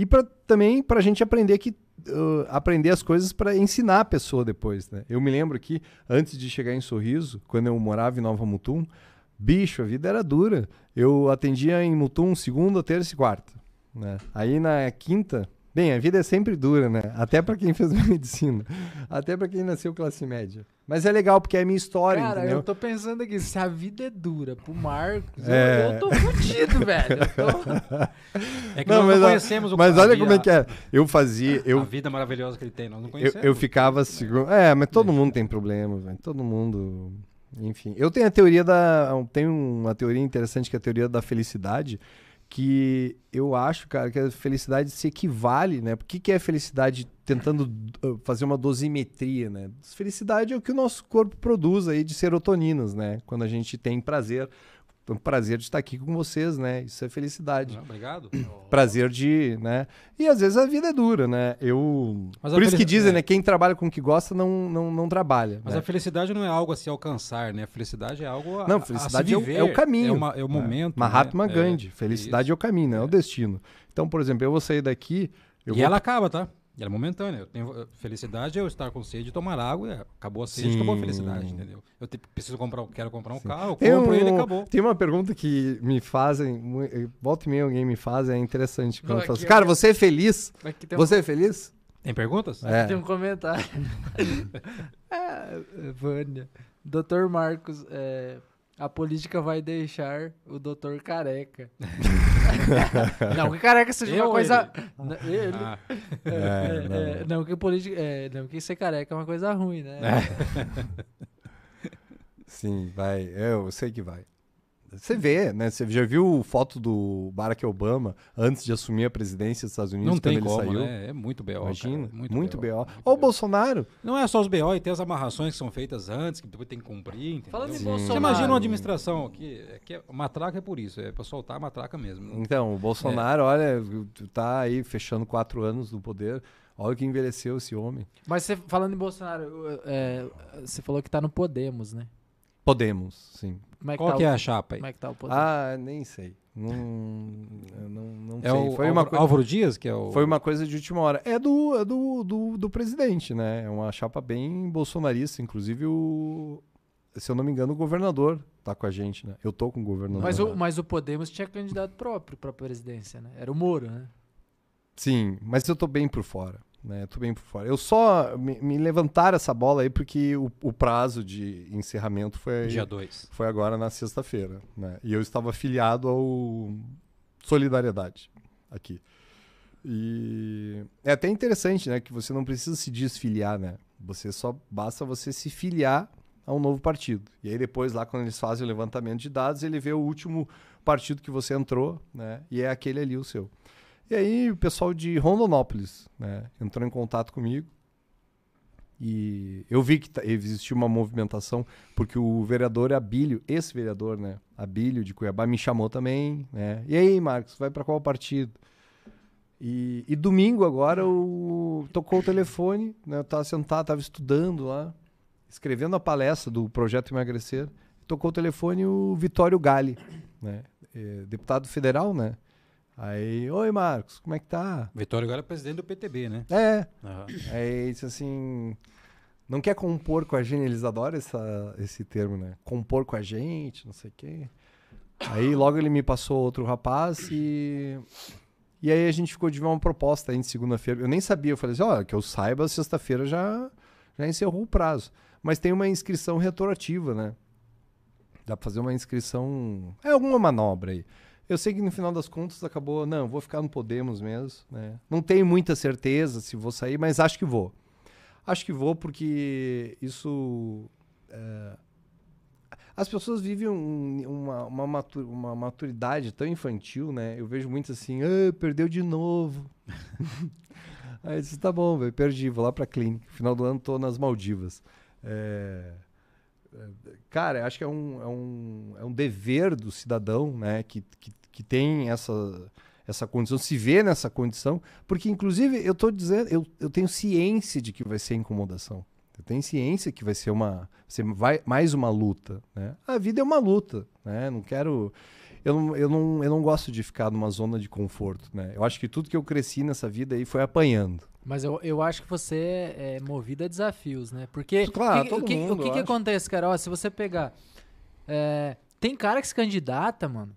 e para também para a gente aprender que uh, aprender as coisas para ensinar a pessoa depois, né? Eu me lembro aqui, antes de chegar em Sorriso, quando eu morava em Nova Mutum, bicho, a vida era dura. Eu atendia em Mutum segunda, terça e quarta. Né? Aí na quinta, bem, a vida é sempre dura, né? Até para quem fez medicina, até para quem nasceu classe média. Mas é legal porque é a minha história, Cara, entendeu? eu tô pensando aqui, se a vida é dura pro Marcos, eu- É. eu, tô fudido, velho. Eu tô- É que Não, nós não conhecemos o mas a olha como é que é. Eu fazia, A eu, vida maravilhosa que ele tem, nós não eu, conhecemos. eu ficava seguro. É, mas todo mundo tem problema, velho. Todo mundo. Enfim. Eu tenho a teoria da. Tenho uma teoria interessante que é a teoria da felicidade. Que eu acho, cara, que a felicidade se equivale, né? Que, que é felicidade tentando uh, fazer uma dosimetria, né? Felicidade é o que o nosso corpo produz aí de serotoninas, né? Quando a gente tem prazer. O prazer de estar aqui com vocês, né? Isso é felicidade. Não, obrigado. prazer de, né? E às vezes a vida é dura, né? Eu Mas Por isso que dizem, é. né, quem trabalha com o que gosta não não, não trabalha, Mas né? a felicidade não é algo a se alcançar, né? A felicidade é algo a, Não, a- a felicidade é o- viver. é o caminho. É, uma- é o momento. Mahatma né? Gandhi, É, felicidade isso. é o caminho, não é o destino. Então, por exemplo, eu vou sair daqui, e vou ela acaba, tá? Ela é momentânea. Eu tenho, felicidade é eu estar com sede e tomar água. acabou a sede, acabou a Sim. felicidade, entendeu? Eu te- preciso comprar, quero comprar um carro, eu Tem, compro um- ele e acabou. tem uma pergunta que me fazem, eh, volta e meia alguém me faz, é interessante. Quando fala aqui assim, cara, você é feliz? Um, Você é feliz? Tem perguntas? É. tem um comentário. é, Vânia. Doutor Marcos, é, a política vai deixar o doutor careca. não, que careca seja Eu uma coisa. Ele. Ah, É, É, é, é, não, que política. É, não, que ser careca é uma coisa ruim, né? Sim, vai. Eu sei que vai. Você vê, né? Você já viu foto do Barack Obama antes de assumir a presidência dos Estados Unidos não tem quando ele como, saiu? né? É muito B.O. Imagina, cara, muito, BO. muito Ou o BO. Bolsonaro. Não é só os BO, e tem as amarrações que são feitas antes, que depois tem que cumprir, entendeu? Falando em Sim. Você Bolsonaro. imagina uma administração que, que é, matraca é por isso, é pra soltar a matraca mesmo. Então, o Bolsonaro, É. olha, tá aí fechando quatro anos do poder. Olha o que envelheceu esse homem. Mas você, falando em Bolsonaro, é, você falou que tá no Podemos, né? Podemos, sim. Como é que Qual tá que o, é a chapa aí? Como é que tá? Ah, nem sei. Não, não, não É sei. o foi, Álvaro, uma coi- Álvaro Dias, que é o... foi uma coisa de última hora. É do, é do, do, do presidente, né? É uma chapa bem bolsonarista. Inclusive, o, se eu não me engano, o governador tá com a gente, né? Eu tô com o governador. Mas o, mas o Podemos tinha candidato próprio pra presidência, né? Era o Moro, né? Sim, mas eu tô bem por fora. Né? Eu tô bem por fora. Eu só me, me levantaram essa bola aí porque o, o prazo de encerramento foi, Dia 2. foi agora na sexta-feira. Né? E eu estava afiliado ao Solidariedade aqui. E é até interessante, né? Que você não precisa se desfiliar, né? Você só basta você se filiar a um novo partido. E aí depois, lá quando eles fazem o levantamento de dados, ele vê o último partido que você entrou, né? E é aquele ali o seu. E aí o pessoal de Rondonópolis, né? Entrou em contato comigo. E eu vi que tá- existia uma movimentação, porque o vereador Abílio, esse vereador, né? Abílio de Cuiabá, me chamou também, né? E aí, Marcos, vai para qual partido? E, e domingo agora o, tocou o telefone, né? Eu tava sentado, tava estudando lá, escrevendo a palestra do Projeto Emagrecer. Tocou o telefone o Vitório Gali, né? É, deputado federal, né? Aí, oi Marcos, como é que tá? Vitório agora é presidente do PTB, né? É, Aham. Aí disse assim. Não quer compor com a gente, eles adoram essa, esse termo, né? Compor com a gente, não sei o quê. Aí logo ele me passou outro rapaz e. E aí a gente ficou de ver uma proposta aí de segunda-feira. Eu nem sabia, eu falei assim, olha, que eu saiba, sexta-feira já, já encerrou o prazo. Mas tem uma inscrição retroativa, né? Dá pra fazer uma inscrição. É alguma manobra aí. Eu sei que no final das contas acabou, não, vou ficar no Podemos mesmo, né? Não tenho muita certeza se vou sair, mas acho que vou. Acho que vou porque isso. é, As pessoas vivem um- uma, uma, matu- uma maturidade tão infantil, né? Eu vejo muito assim, ah, perdeu de novo. Aí eu disse, tá bom, velho, perdi, vou lá pra clínica. Final do ano tô nas Maldivas. É, Cara, acho que é um, é um, é um dever do cidadão, né? Que, que, que tem essa, essa condição, se vê nessa condição, porque inclusive eu tô dizendo, eu, eu tenho ciência de que vai ser incomodação. Eu tenho ciência que vai ser uma, ser vai, mais uma luta, né? A vida é uma luta, né? Não quero eu não, eu, não, eu não gosto de ficar numa zona de conforto, né? Eu acho que tudo que eu cresci nessa vida aí foi apanhando. Mas eu, eu acho que você é movido a desafios, né? Porque Claro, que- o que, mundo, o que, que acontece, cara? Ó, se você pegar. é, tem cara que se candidata, mano.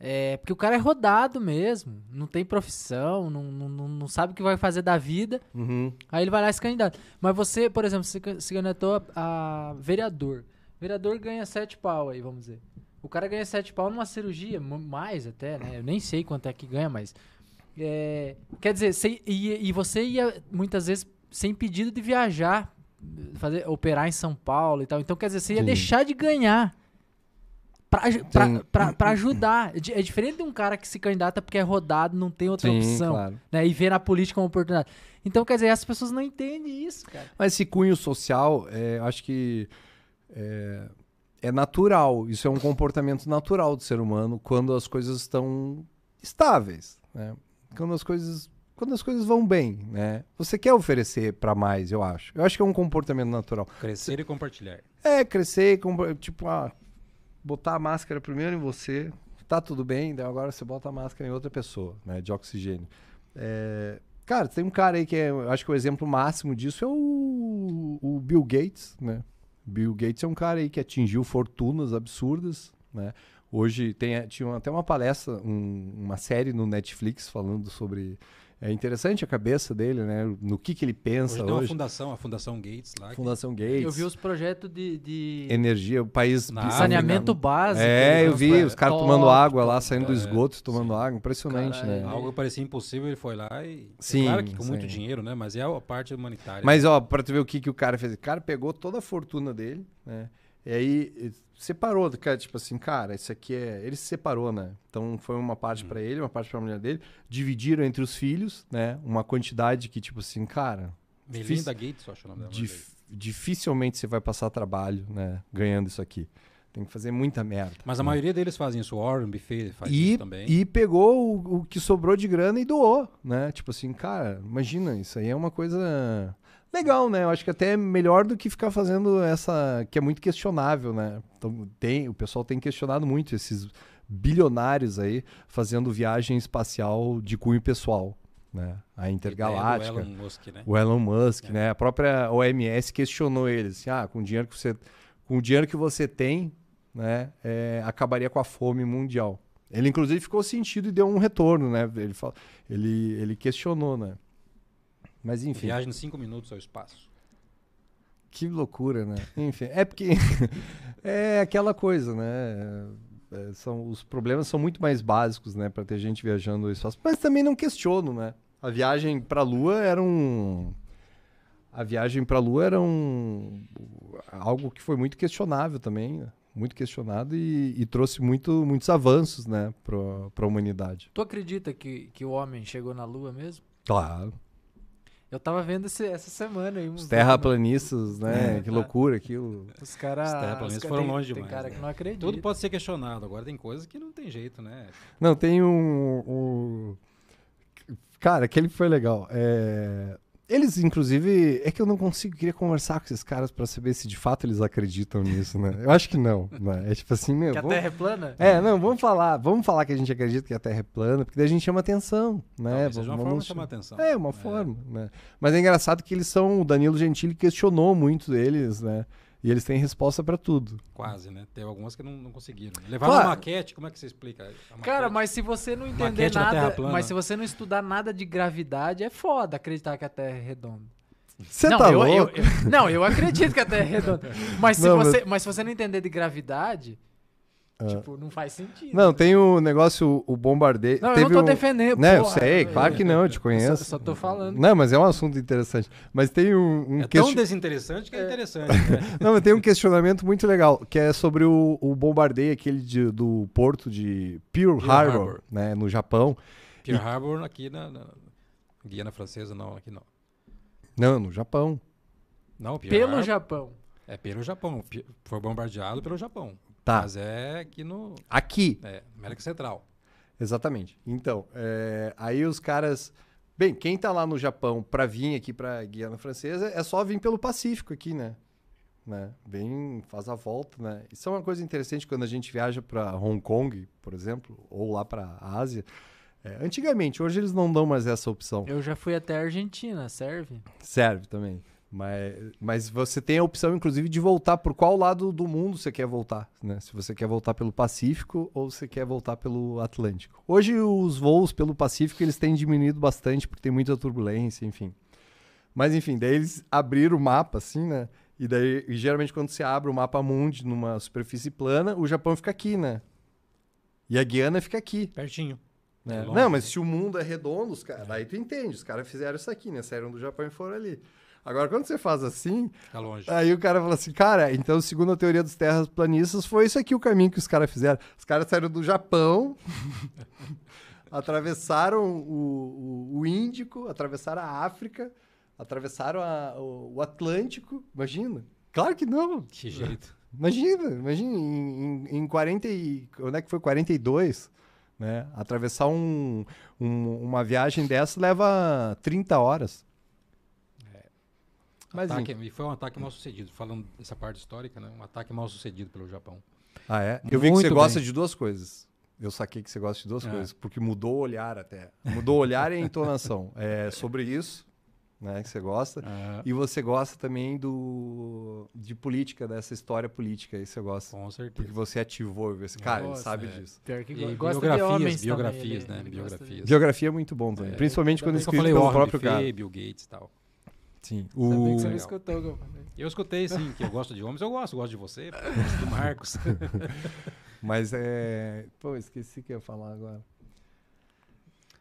É, porque o cara é rodado mesmo. Não tem profissão, não, não, não- sabe o que vai fazer da vida. Uhum. Aí ele vai lá e se candidata. Mas você, por exemplo, se, se candidatou a, a vereador. Vereador ganha sete pau aí, vamos dizer. O cara ganha sete pau numa cirurgia, mais até, né? Eu nem sei quanto é que ganha, mas. é, quer dizer, você ia- e você ia muitas vezes sem pedido de viajar, fazer, operar em São Paulo e tal. Então, quer dizer, você ia Sim. deixar de ganhar. Pra, aj- pra, Sim. pra, pra ajudar. É É diferente de um cara que se candidata porque é rodado, não tem outra Sim, opção claro. né, e vê na política uma oportunidade. Então, quer dizer, as pessoas não entendem isso, cara. Mas esse cunho social, é, eu acho que é, é natural. Isso é um comportamento natural do ser humano quando as coisas estão estáveis, né? Quando as coisas quando as coisas vão bem, né? Você quer oferecer para mais, eu acho. Eu acho que é um comportamento natural. Crescer e compartilhar. É crescer, com- tipo, ah, botar a máscara primeiro em você, tá tudo bem, daí agora você bota a máscara em outra pessoa, né, de oxigênio. É, cara, tem um cara aí que é, acho que o exemplo máximo disso é o, o Bill Gates, né? Bill Gates é um cara aí que atingiu fortunas absurdas, né? Hoje tem, tinha até uma palestra, um- uma série no Netflix falando sobre é interessante a cabeça dele, né? No que que ele pensa Hoje tem uma hoje. fundação, a Fundação Gates lá. que- Fundação Gates. Eu vi os projetos de, de energia, o país Na saneamento básico. É, eu vi os caras tomando água lá, saindo do É, esgoto, tomando sim. água, impressionante, Caralho. né? Algo que parecia impossível, ele foi lá e. Sim, é claro que com muito sim. dinheiro, né? Mas é a parte humanitária. Mas ó, pra tu ver o que, que o cara fez, o cara pegou toda a fortuna dele, né? E aí separou, cara, tipo assim, cara, isso aqui é, ele se separou, né? Então foi uma parte pra ele, uma parte pra mulher dele, dividiram entre os filhos, né? Uma quantidade que tipo assim, cara, Melinda Gates, eu acho o nome dela. dif- dificilmente você vai passar trabalho, né, ganhando isso aqui. Tem que fazer muita merda. Mas a maioria deles fazem isso. O Warren Buffett faz e, isso também. e pegou o, o que sobrou de grana e doou, né? Tipo assim, cara, imagina, isso aí é uma coisa legal, né? Eu acho que até é melhor do que ficar fazendo essa que é muito questionável, né? Então, tem, o pessoal tem questionado muito esses bilionários aí fazendo viagem espacial de cunho pessoal, né? A intergaláctica. Elon Musk, né? O Elon Musk, É. né? A própria OMS questionou ele, assim, ah, com o dinheiro que você, com o dinheiro que você tem, né, é, acabaria com a fome mundial. Ele inclusive ficou sentido e deu um retorno, né? Ele fala, ele, ele questionou, né? Mas enfim, Viagem em cinco minutos ao espaço. que loucura, né? Enfim, é porque é aquela coisa, né? É, são, os problemas são muito mais básicos, né, para ter gente viajando no espaço. Mas também não questiono, né? A viagem para a Lua era um a viagem para a Lua era um algo que foi muito questionável também, né? muito questionado e, e trouxe muito, muitos avanços, né, para a humanidade. Tu acredita que, que o homem chegou na Lua mesmo? Claro. Eu tava vendo esse- essa semana aí. Os terraplanistas, né? É, que tá. loucura aquilo. Os caras. Os terraplanistas foram tem- longe Tem demais, cara né? que não acredita. Tudo pode ser questionado. Agora tem coisas que não tem jeito, né? Não, tem um. um- Cara, aquele foi legal. É, Eles, inclusive, é que eu não consigo, queria conversar com esses caras pra saber se de fato eles acreditam nisso, né? Eu acho que não. Né? É tipo assim, meu. Que a vamos- Terra é plana? É, não, vamos falar, vamos falar que a gente acredita que a Terra é plana, porque daí a gente chama atenção, né? Talvez seja uma Vamos- forma de chamar atenção. É, uma forma, né? Mas é engraçado que eles são, o Danilo Gentili questionou muito deles, né? E eles têm resposta pra tudo. Quase, né? Teve algumas que não, não conseguiram. Levaram Claro. a maquete, como é que você explica? Cara, mas se você não entender Maquete nada, plana. mas se você não estudar nada de gravidade, é foda acreditar que a Terra é redonda. Você não, tá eu, eu- louco? eu- não, eu acredito que a Terra é redonda. Mas se, Não, você, mas se você não entender de gravidade, Ah. tipo, não faz sentido. Não, tem o negócio, o bombardeio. Não, eu teve não tô o- defendendo. Né, eu porra, sei, claro que não, eu te Só, conheço. só tô falando. Não, mas é um assunto interessante. Mas tem um, um É tão desinteressante que é, interessante. Né? Não, mas tem um questionamento muito legal, que é sobre o, o bombardeio aquele de- do porto de Pearl, Pearl Harbor, Harbor. né, no Japão. Pearl Harbor aqui na, na Guiana Francesa, não, aqui não. Não, no Japão. Não, Pearl Pelo Harbor Japão. é pelo Japão. Foi bombardeado pelo Japão. Tá. Mas é aqui no Aqui, é, América Central. exatamente. Então, é, aí os caras... Bem, quem tá lá no Japão pra vir aqui pra Guiana Francesa é só vir pelo Pacífico aqui, né? né? Vem, faz a volta, né? Isso é uma coisa interessante quando a gente viaja para Hong Kong, por exemplo, ou lá para a Ásia. É, antigamente, hoje eles não dão mais essa opção. Eu já fui até a Argentina, serve? Serve também. Mas, mas você tem a opção, inclusive, de voltar por qual lado do mundo você quer voltar, né? Se você quer voltar pelo Pacífico ou você quer voltar pelo Atlântico. Hoje os voos pelo Pacífico eles têm diminuído bastante porque tem muita turbulência, enfim. Mas enfim, daí eles abriram o mapa assim, né? E daí, e geralmente quando você abre o mapa mundi numa superfície plana, o Japão fica aqui, né? E a Guiana fica aqui. Pertinho. né? É longe, Não, mas né? se o mundo é redondo, os caras, aí tu entende, os caras fizeram isso aqui, né? Saíram do Japão e foram ali. Agora, quando você faz assim, Fica longe. aí o cara fala assim, cara, então, segundo a teoria dos terraplanistas, foi isso aqui o caminho que os caras fizeram. Os caras saíram do Japão, atravessaram o, o, o Índico, atravessaram a África, atravessaram a- o, o Atlântico. Imagina. Claro que não. Que jeito. Imagina, imagina, em, em, em 40 e... Onde é que foi? 42, né? Atravessar um, um- uma viagem dessa leva 30 horas. Mas, Ataque- e foi um ataque mal sucedido. Falando dessa parte histórica, né? Um ataque mal sucedido pelo Japão. Ah, é? Eu vi que você gosta bem. de duas coisas. Eu saquei que você gosta de duas É. coisas, porque mudou o olhar até. Mudou o olhar e a entonação. É sobre isso, né, que você gosta. Ah, E você gosta também do de política, dessa história política, aí você gosta. com Porque certeza. você ativou esse cara, ele sabe é. disso. Pior que E go- gosta de biografias, homens biografias, também, né? ele- ele Biografias. Biografia é muito bom também, É. principalmente quando escrito pelo Warren próprio cara. Bill Gates e tal. Sim. O... que você não escutou o que eu falei. Eu escutei, sim, que eu gosto de homens. Eu gosto, gosto de você, gosto do Marcos. Mas é. Pô, esqueci o que eu ia falar agora.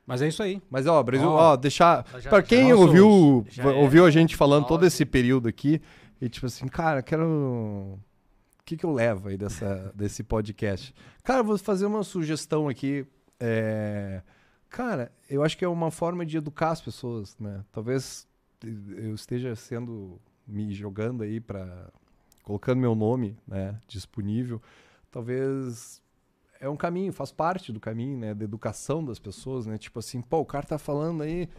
Mas é isso aí. Mas ó, Brasil, Ó, ó, deixar. pra já quem ouviu, é ouviu a gente falando todo esse período aqui, e tipo assim, cara, quero. O que, que eu levo aí dessa, desse podcast? Cara, eu vou fazer uma sugestão aqui. é, Cara, eu acho que é uma forma de educar as pessoas, né? Talvez eu esteja sendo. me jogando aí para colocando meu nome, né, disponível. Talvez é um caminho, faz parte do caminho, né, da educação das pessoas, né? Tipo assim, pô, o cara tá falando aí,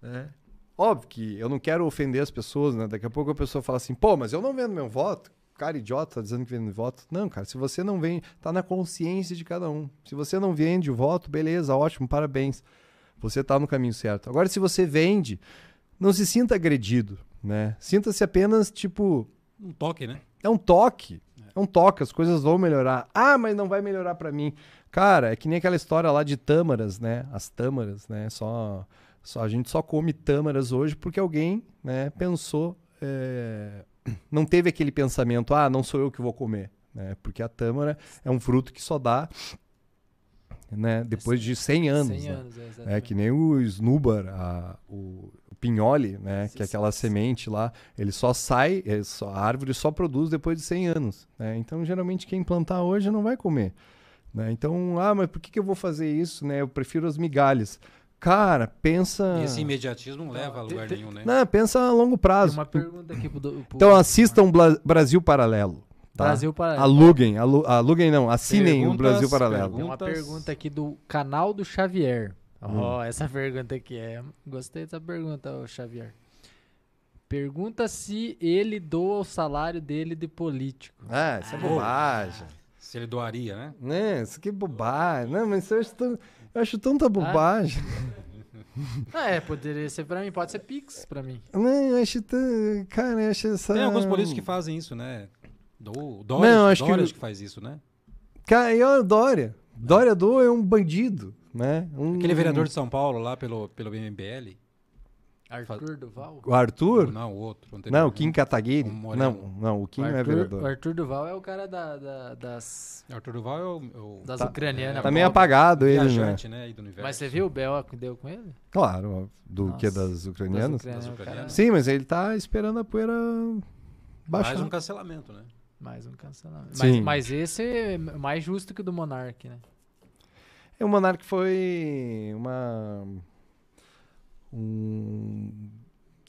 né? Óbvio que eu não quero ofender as pessoas, né? Daqui a pouco a pessoa fala assim, pô, mas eu não vendo meu voto. Cara idiota, tá dizendo que vende voto. Não, cara, se você não vem, tá na consciência de cada um. Se você não vende o voto, beleza, ótimo, parabéns. Você tá no caminho certo. Agora, se você vende, não se sinta agredido, né? Sinta-se apenas, tipo, Um toque, né? é um toque. É um toque, as coisas vão melhorar. Ah, mas não vai melhorar pra mim. Cara, é que nem aquela história lá de tâmaras, né? As tâmaras, né? Só, só a gente só come tâmaras hoje porque alguém, né, pensou, é, não teve aquele pensamento, ah, não sou eu que vou comer, né? Porque a tâmara é um fruto que só dá, né, depois de 100 anos, 100 né? anos, é, É exatamente. que nem o snoobar, a- o pinhole, né? Que é aquela semente lá, ele só sai, é só- a árvore só produz depois de 100 anos. né? Então, geralmente, quem plantar hoje não vai comer. né? Então, ah, mas por que, que eu vou fazer isso? Né? Eu prefiro as migalhas. Cara, pensa. E esse imediatismo não leva a Tem- lugar tem- nenhum, né? Não, pensa a longo Tem prazo. uma pergunta aqui pro... pro- Então, assistam Bla- Brasil Paralelo. Tá? Brasil para... Aluguem, alu- aluguem não, assinem o Perguntas, Brasil Paralelo. Tem uma Perguntas. pergunta aqui do canal do Xavier. Hum. Ó, essa pergunta aqui é. Gostei dessa pergunta, ô Xavier. Pergunta se ele doa o salário dele de político. Ah, isso é Ah. bobagem. Se ele doaria, né? Né, isso aqui é bobagem. Não, mas eu acho, tão- eu acho tanta bobagem. Ah, é, poderia ser pra mim, pode ser Pix pra mim. Não, eu acho tão. Cara, eu acho essa. Tem alguns políticos que fazem isso, né? Do, Dória, Não, acho que- Dória acho que faz isso, né? Cara, e olha o Dória. Dória do é um bandido, né? Um- Aquele vereador de São Paulo lá pelo, pelo MBL. Arthur Duval? O Arthur? Não, o outro. anterior, Não, o Kim Kataguiri. Um não, não, o Kim o não é Arthur, vereador. o Arthur Duval é o cara da, da- das, Arthur Duval é o, é o das Tá- ucranianas. Tá meio apagado ele, né? viajante, né? universo. Mas você viu o B.O. que deu com ele? Claro, do Nossa. que das ucranianas. Das ucranianas. Sim, mas ele tá esperando a poeira baixar. Mais um cancelamento, né? Mais um cancelamento. Sim. Mas, mas esse é mais justo que o do Monark, né? É, o Monark foi uma. Um,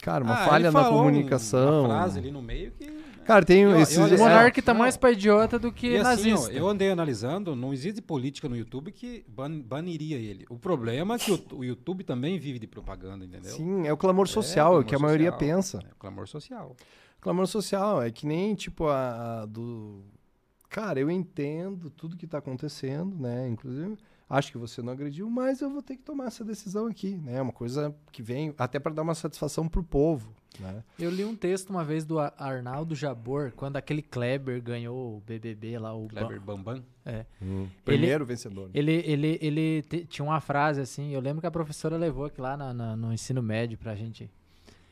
cara, uma Ah, falha ele na falou comunicação. Uma frase ali no meio que. né? Cara, tem Eu- esses... eu- O É, Monark tá não. mais pra idiota do que E assim, ó, nazista. eu andei analisando, não existe política no YouTube que ban- baniria ele. O problema é que o, o YouTube também vive de propaganda, entendeu? Sim, é o clamor social, é, o clamor que a maioria pensa. É o clamor social. Clamor social, é que nem, tipo, a, a do... Cara, eu entendo tudo que tá acontecendo, né? Inclusive, acho que você não agrediu, mas eu vou ter que tomar essa decisão aqui, né? É uma coisa que vem até para dar uma satisfação pro povo, né? Eu li um texto uma vez do Ar- Arnaldo Jabor, quando aquele Kleber ganhou o BBB lá, o Kleber Bambam. Primeiro vencedor. Ele, ele, ele te- tinha uma frase assim, eu lembro que a professora levou aqui lá na- na- no ensino médio pra gente.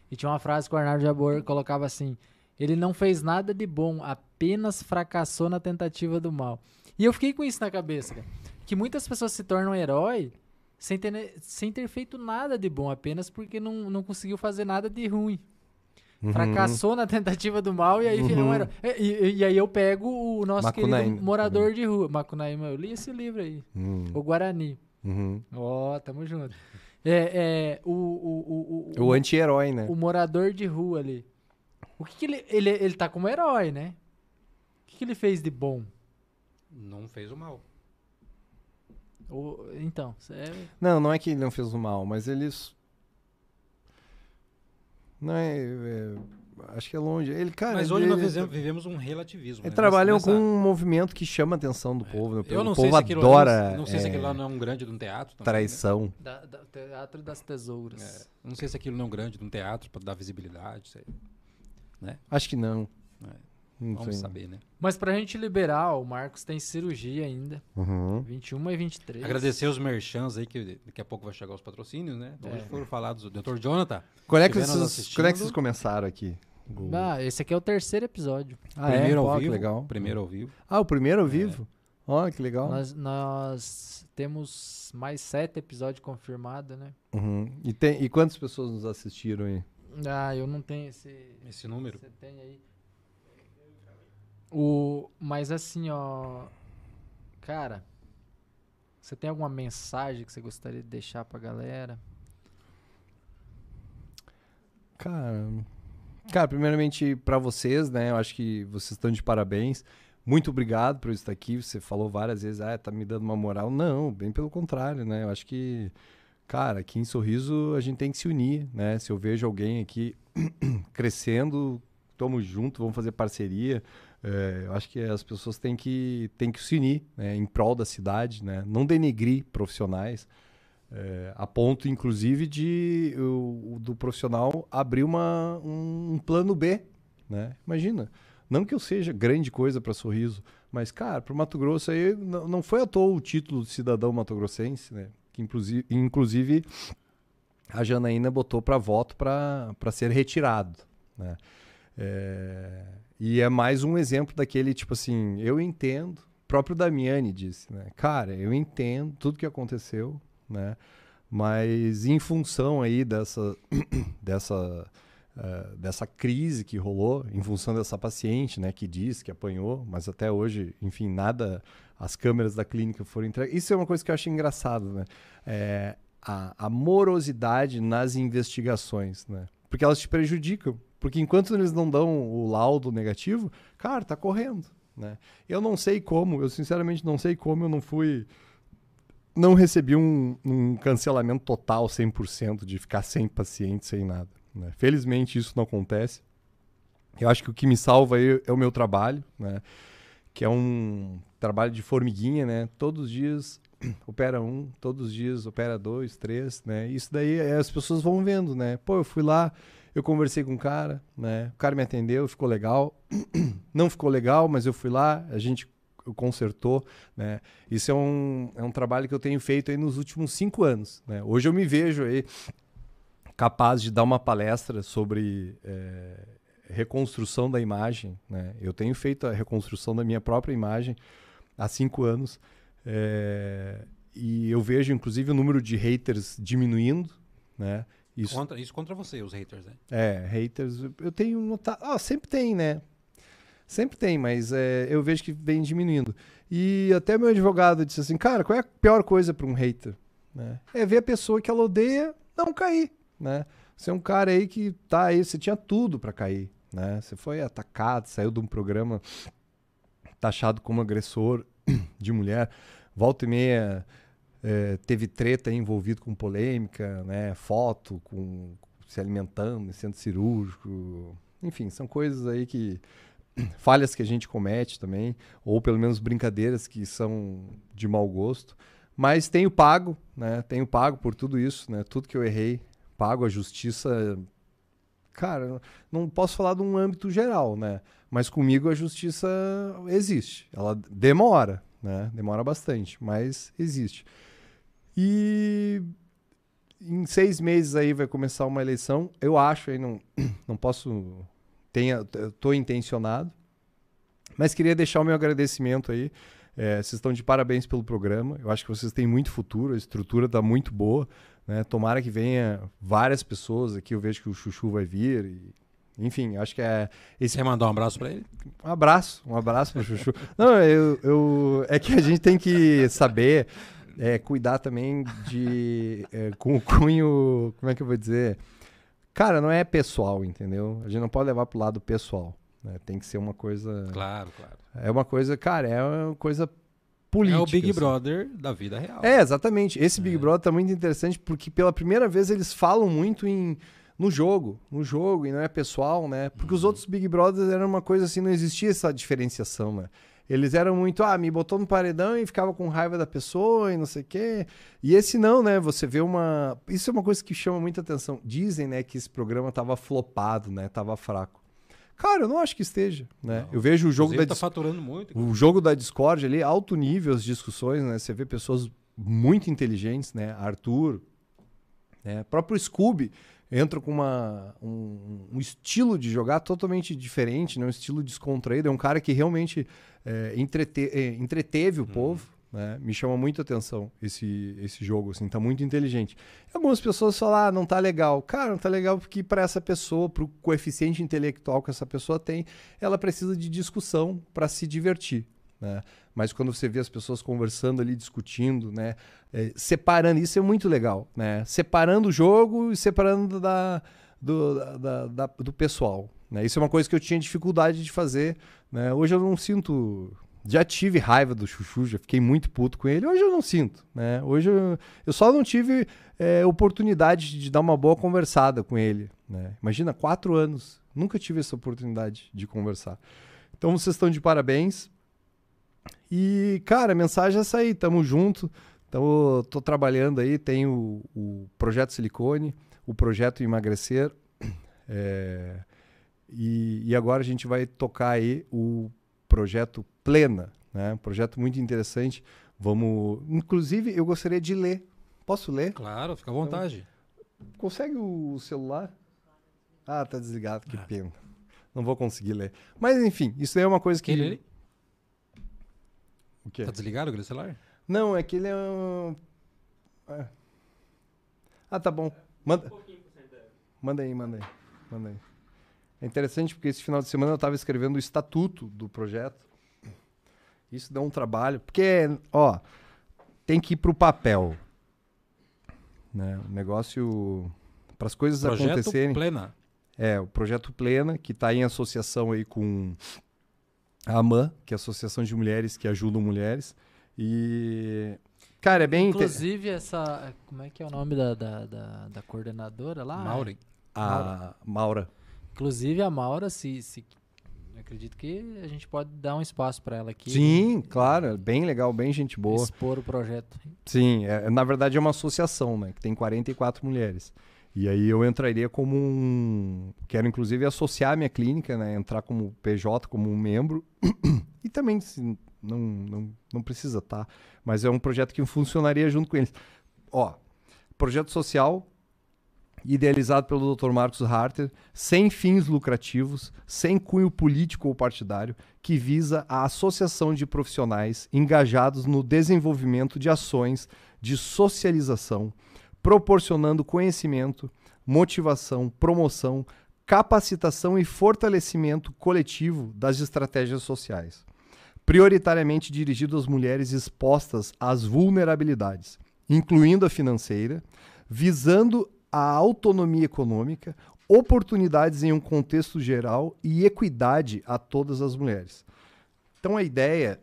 E tinha uma frase que o Arnaldo Jabor colocava assim: ele não fez nada de bom, apenas fracassou na tentativa do mal. E eu fiquei com isso na cabeça, cara. Que muitas pessoas se tornam herói sem ter, sem ter feito nada de bom, apenas porque não, não conseguiu fazer nada de ruim. Uhum. Fracassou na tentativa do mal e aí virou um herói. E, e- e aí eu pego o nosso Macunaíma. querido morador de rua. Macunaíma, eu li esse livro aí. Hum, O Guarani. uhum. Ó, tamo junto. É, é, o, o, o, o, O anti-herói, né? o morador de rua ali. O que, que ele, ele. Ele tá como herói, né? O que, que ele fez de bom? Não fez o mal. O- então, é, Não, não é que ele não fez o mal, mas eles. Não é. é, acho que é longe. Ele, cara. Mas hoje ele, nós vivemos, vivemos um relativismo. Eles né? trabalham Nessa- com um movimento que chama a atenção do povo. né? Eu não o sei povo se aquilo, adora eu não, sei se é, aquilo lá não é um grande de um teatro. Também, traição. da, da- Teatro das Tesouras. Né? É, não sei se aquilo não é um grande de um teatro para dar visibilidade. sei. Acho que não. É. Não Vamos sei. saber, né? Mas pra gente liberar, o Marcos tem cirurgia ainda. Uhum. 21 e 23. Agradecer os merchans aí, que daqui a pouco vai chegar os patrocínios, né? Hoje É. foram falados o Dr. Jonathan. Quando é, que vocês, quando é que vocês começaram aqui? O- Ah, esse aqui é o terceiro episódio. Ah, é? primeiro Pô, ao que vivo. legal. Primeiro ao vivo. Ah, o primeiro ao vivo? Olha que legal. Nós, nós temos mais sete episódios confirmados, né? Uhum. E, tem, e quantas pessoas nos assistiram aí? Ah, eu não tenho esse. Esse número. Você tem aí. O, mas assim, ó. Cara, você tem alguma mensagem que você gostaria de deixar pra galera? Cara, cara, primeiramente pra vocês, né? Eu acho que vocês estão de parabéns. Muito obrigado por estar aqui. Você falou várias vezes, ah, tá me dando uma moral. Não, bem pelo contrário, né? Eu acho que, cara, aqui em Sorriso a gente tem que se unir, né? Se eu vejo alguém aqui crescendo, tamo junto, vamos fazer parceria. É, eu acho que as pessoas têm que, têm que se unir né, em prol da cidade, né? Não denegrir profissionais. É, a ponto, inclusive, de o, do profissional abrir uma, um, plano B, né? Imagina, não que eu seja grande coisa para Sorriso, mas, cara, para o Mato Grosso aí, não foi à toa o título de cidadão matogrossense, né? Que, inclusive, inclusive a Janaína botou para voto para ser retirado, né? É, e é mais um exemplo daquele, tipo assim, eu entendo, próprio Damiani disse, né? Cara, eu entendo tudo que aconteceu, né? Mas em função aí dessa, dessa, eh, dessa crise que rolou, em função dessa paciente, né, que diz que apanhou, mas até hoje, enfim, nada, as câmeras da clínica foram entregues. Isso é uma coisa que eu acho engraçado, né? É, a, a morosidade nas investigações, né? Porque elas te prejudicam. Porque enquanto eles não dão o laudo negativo, cara, tá correndo, né? Eu não sei como, eu sinceramente não sei como eu não fui não recebi um, um cancelamento total 100% de ficar sem paciente, sem nada. né? Felizmente isso não acontece. Eu acho que o que me salva aí é o meu trabalho, né? que é um trabalho de formiguinha, né? Todos os dias opera um, todos os dias opera dois, três, né? Isso daí é, as pessoas vão vendo, né? Pô, eu fui lá, eu conversei com o cara, né? O cara me atendeu, ficou legal. Não ficou legal, mas eu fui lá, a gente consertou, né? Isso é um, é um trabalho que eu tenho feito aí nos últimos cinco anos, né? Hoje eu me vejo aí capaz de dar uma palestra sobre é, reconstrução da imagem, né? Eu tenho feito a reconstrução da minha própria imagem há cinco anos é, e eu vejo inclusive o número de haters diminuindo, né? Isso, Contra, isso contra você, os haters, né? é, haters, eu tenho notado. Ah, sempre tem, né? Sempre tem, mas é, eu vejo que vem diminuindo. E até meu advogado disse assim: cara, qual é a pior coisa para um hater? Né? É ver a pessoa que ela odeia não cair, né? Você é um cara aí que tá aí, você tinha tudo para cair, né? Você foi atacado, saiu de um programa taxado como agressor de mulher, volta e meia é, teve treta envolvido com polêmica, né? Foto com se alimentando centro cirúrgico, enfim, são coisas aí que falhas que a gente comete também, ou pelo menos brincadeiras que são de mau gosto. Mas tenho pago, né? Tenho pago por tudo isso, né? Tudo que eu errei, pago a justiça. Cara, não posso falar de um âmbito geral, né? Mas comigo a justiça existe. Ela demora, né? Demora bastante, mas existe. E em seis meses aí vai começar uma eleição. Eu acho aí, não, não posso. Tenha, tô intencionado. Mas queria deixar o meu agradecimento aí é, vocês estão de parabéns pelo programa. Eu acho que vocês têm muito futuro, a estrutura está muito boa. Né? Tomara que venha várias pessoas aqui. Eu vejo que o Chuchu vai vir. E, enfim, acho que é. Esse... Quer mandar um abraço para ele? Um abraço, um abraço para o Chuchu. Não, eu, eu, é que a gente tem que saber é, cuidar também de. É, com o cunho. Como é que eu vou dizer? Cara, não é pessoal, entendeu? A gente não pode levar para o lado pessoal. Né? Tem que ser uma coisa. Claro, claro. É uma coisa, cara, é uma coisa política. É o Big assim. Brother da vida real. É, exatamente. Esse Big é. Brother tá muito interessante porque pela primeira vez eles falam muito em no jogo, no jogo, e não é pessoal, né? Porque uhum. os outros Big Brothers eram uma coisa assim, não existia essa diferenciação, né? Eles eram muito, ah, me botou no paredão e ficava com raiva da pessoa e não sei o quê. E esse não, né? Você vê uma. Isso é uma coisa que chama muita atenção. Dizem, né, que esse programa tava flopado, né? Tava fraco. Cara, eu não acho que esteja, né? Não. Eu vejo o jogo da tá faturando muito. O jogo da Discord ali, alto nível as discussões, né? Você vê pessoas muito inteligentes, né? Arthur, né? Próprio Scooby entra com uma, um, um, estilo de jogar totalmente diferente, né? Um estilo descontraído. É um cara que realmente é, entrete, é, entreteve o hum. povo, né? Me chama muito atenção esse, esse jogo, assim, tá muito inteligente. Algumas pessoas falam, ah, não tá legal. Cara, não tá legal porque para essa pessoa, pro coeficiente intelectual que essa pessoa tem, ela precisa de discussão para se divertir. Né? Mas quando você vê as pessoas conversando ali, discutindo, né? É, separando, isso é muito legal, né? Separando o jogo e separando da, do, da, da, do pessoal. Né? Isso é uma coisa que eu tinha dificuldade de fazer. Né? Hoje eu não sinto já tive raiva do Chuchu, já fiquei muito puto com ele. Hoje eu não sinto, né? Hoje eu, eu só não tive é, oportunidade de dar uma boa conversada com ele, né? Imagina, quatro anos, nunca tive essa oportunidade de conversar. Então vocês estão de parabéns. E, cara, a mensagem é essa aí, tamo junto. Então, tô trabalhando aí, tem o, o projeto Silicone, o projeto Emagrecer. É, e, e agora a gente vai tocar aí o projeto Plena, né? Um projeto muito interessante. Vamos, inclusive, eu gostaria de ler. Posso ler? Claro, fica à vontade. Então, consegue o celular? Ah, tá desligado, que ah. pena. Não vou conseguir ler. Mas enfim, isso é uma coisa que. Ele... O quê? Tá desligado o celular? Não, é que ele é um. É. Ah, tá bom. Manda. Manda aí, manda aí. Manda aí. É interessante porque esse final de semana eu estava escrevendo o estatuto do projeto. Isso dá um trabalho, porque, ó, tem que ir para o papel. Né? O negócio, para as coisas projeto acontecerem. Plena. É, o projeto Plena, que está em associação aí com a AMAN, que é a Associação de Mulheres que Ajudam Mulheres. E Cara, é bem. Inclusive, essa. Como é que é o nome da, da, da, da coordenadora lá? Maureen. A Maura. Inclusive a Maura, se, se acredito que a gente pode dar um espaço para ela aqui. Sim, claro, bem legal, bem gente boa. Expor o projeto. Sim, é, na verdade é uma associação, né, que tem 44 mulheres. E aí eu entraria como um, quero inclusive associar a minha clínica, né, entrar como PJ, como um membro. e também se não, não, não precisa, tá? Mas é um projeto que funcionaria junto com eles. Ó, projeto social idealizado pelo Dr. Marcos Harter, sem fins lucrativos, sem cunho político ou partidário, que visa a associação de profissionais engajados no desenvolvimento de ações de socialização, proporcionando conhecimento, motivação, promoção, capacitação e fortalecimento coletivo das estratégias sociais, prioritariamente dirigido às mulheres expostas às vulnerabilidades, incluindo a financeira, visando a autonomia econômica, oportunidades em um contexto geral e equidade a todas as mulheres. Então a ideia,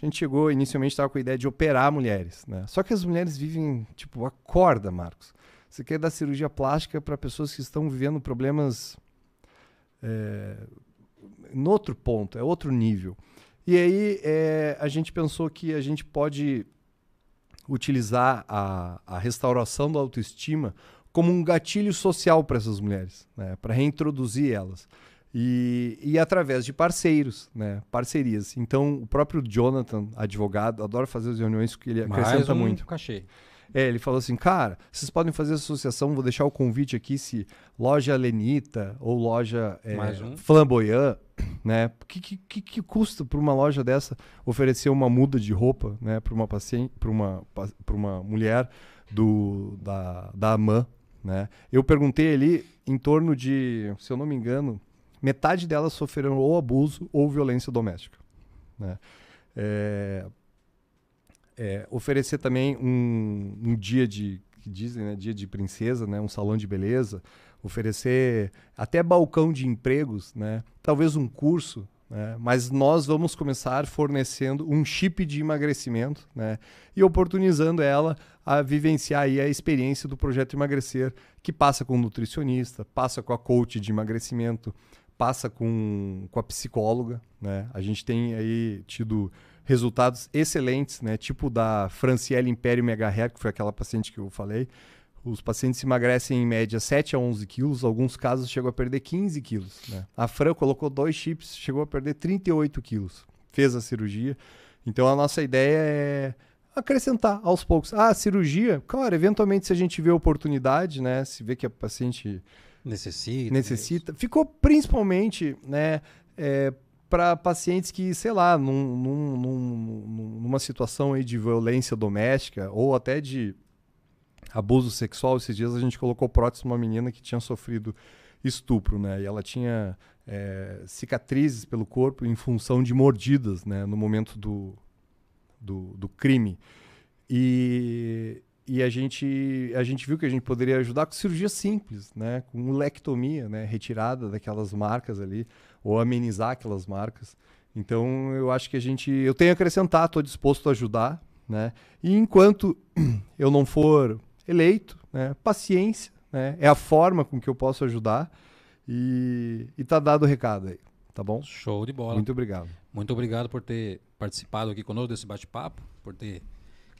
a gente chegou inicialmente estava com a ideia de operar mulheres, né? Só que as mulheres vivem tipo acorda, Marcos. Você quer dar cirurgia plástica para pessoas que estão vivendo problemas é, no outro ponto, é outro nível. E aí é, a gente pensou que a gente pode utilizar a, a restauração da autoestima como um gatilho social para essas mulheres, né? para reintroduzir elas. E, e através de parceiros, né? parcerias. Então, o próprio Jonathan, advogado, adora fazer as reuniões que ele acrescenta Mais um muito. cachê. É, ele falou assim, cara, vocês podem fazer associação, vou deixar o convite aqui se loja Lenita ou loja é, um. Flamboyant, né? O que, que, que- que custa para uma loja dessa oferecer uma muda de roupa, né, para uma paciente, para uma para uma mulher do da da AMAN, né? Eu perguntei ali em torno de, se eu não me engano, metade delas sofreram ou abuso ou violência doméstica, né? É, é, oferecer também um, um dia de que dizem, né, dia de princesa, né, um salão de beleza, oferecer até balcão de empregos, né, talvez um curso, né, mas nós vamos começar fornecendo um chip de emagrecimento, né, e oportunizando ela a vivenciar aí a experiência do projeto emagrecer, que passa com o nutricionista, passa com a coach de emagrecimento, passa com, com a psicóloga, né? A gente tem aí tido resultados excelentes, né? Tipo da Franciele Império Megahertz, que foi aquela paciente que eu falei. Os pacientes emagrecem em média 7 a 11 quilos, alguns casos chegam a perder 15 quilos. Né? A Fran colocou dois chips, chegou a perder 38 quilos. Fez a cirurgia. Então a nossa ideia é acrescentar aos poucos. Ah, cirurgia, claro, eventualmente se a gente vê oportunidade, né? Se vê que a paciente Necessita. necessita. Ficou principalmente, né, para pacientes que, sei lá, num, num- num- numa situação de violência doméstica ou até de abuso sexual. Esses dias a gente colocou prótese numa menina que tinha sofrido estupro, né? E ela tinha é, cicatrizes pelo corpo em função de mordidas, né? No momento do, do, do crime. E, e a, gente, a gente viu que a gente poderia ajudar com cirurgia simples, né? Com lectomia, né? Retirada daquelas marcas ali, ou amenizar aquelas marcas. Então, eu acho que a gente... Eu tenho a acrescentar, estou disposto a ajudar, né? E enquanto eu não for eleito, né? Paciência, né? É a forma com que eu posso ajudar. E, e tá dado o recado aí, tá bom? Show de bola. Muito obrigado. Muito obrigado por ter participado aqui conosco desse bate-papo, por ter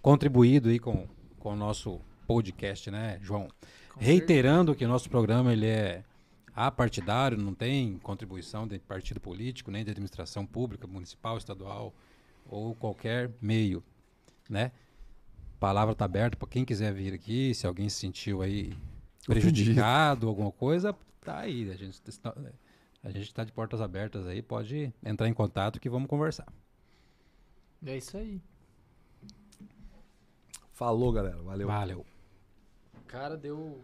contribuído aí com, com o nosso podcast, né, João? Reiterando que o nosso programa ele é apartidário, não tem contribuição de partido político, nem de administração pública, municipal, estadual ou qualquer meio, né? Palavra está aberta para quem quiser vir aqui, se alguém se sentiu aí prejudicado, alguma coisa, tá aí. A gente a gente está de portas abertas aí, pode entrar em contato que vamos conversar. É isso aí. Falou, galera. Valeu. Valeu. O cara deu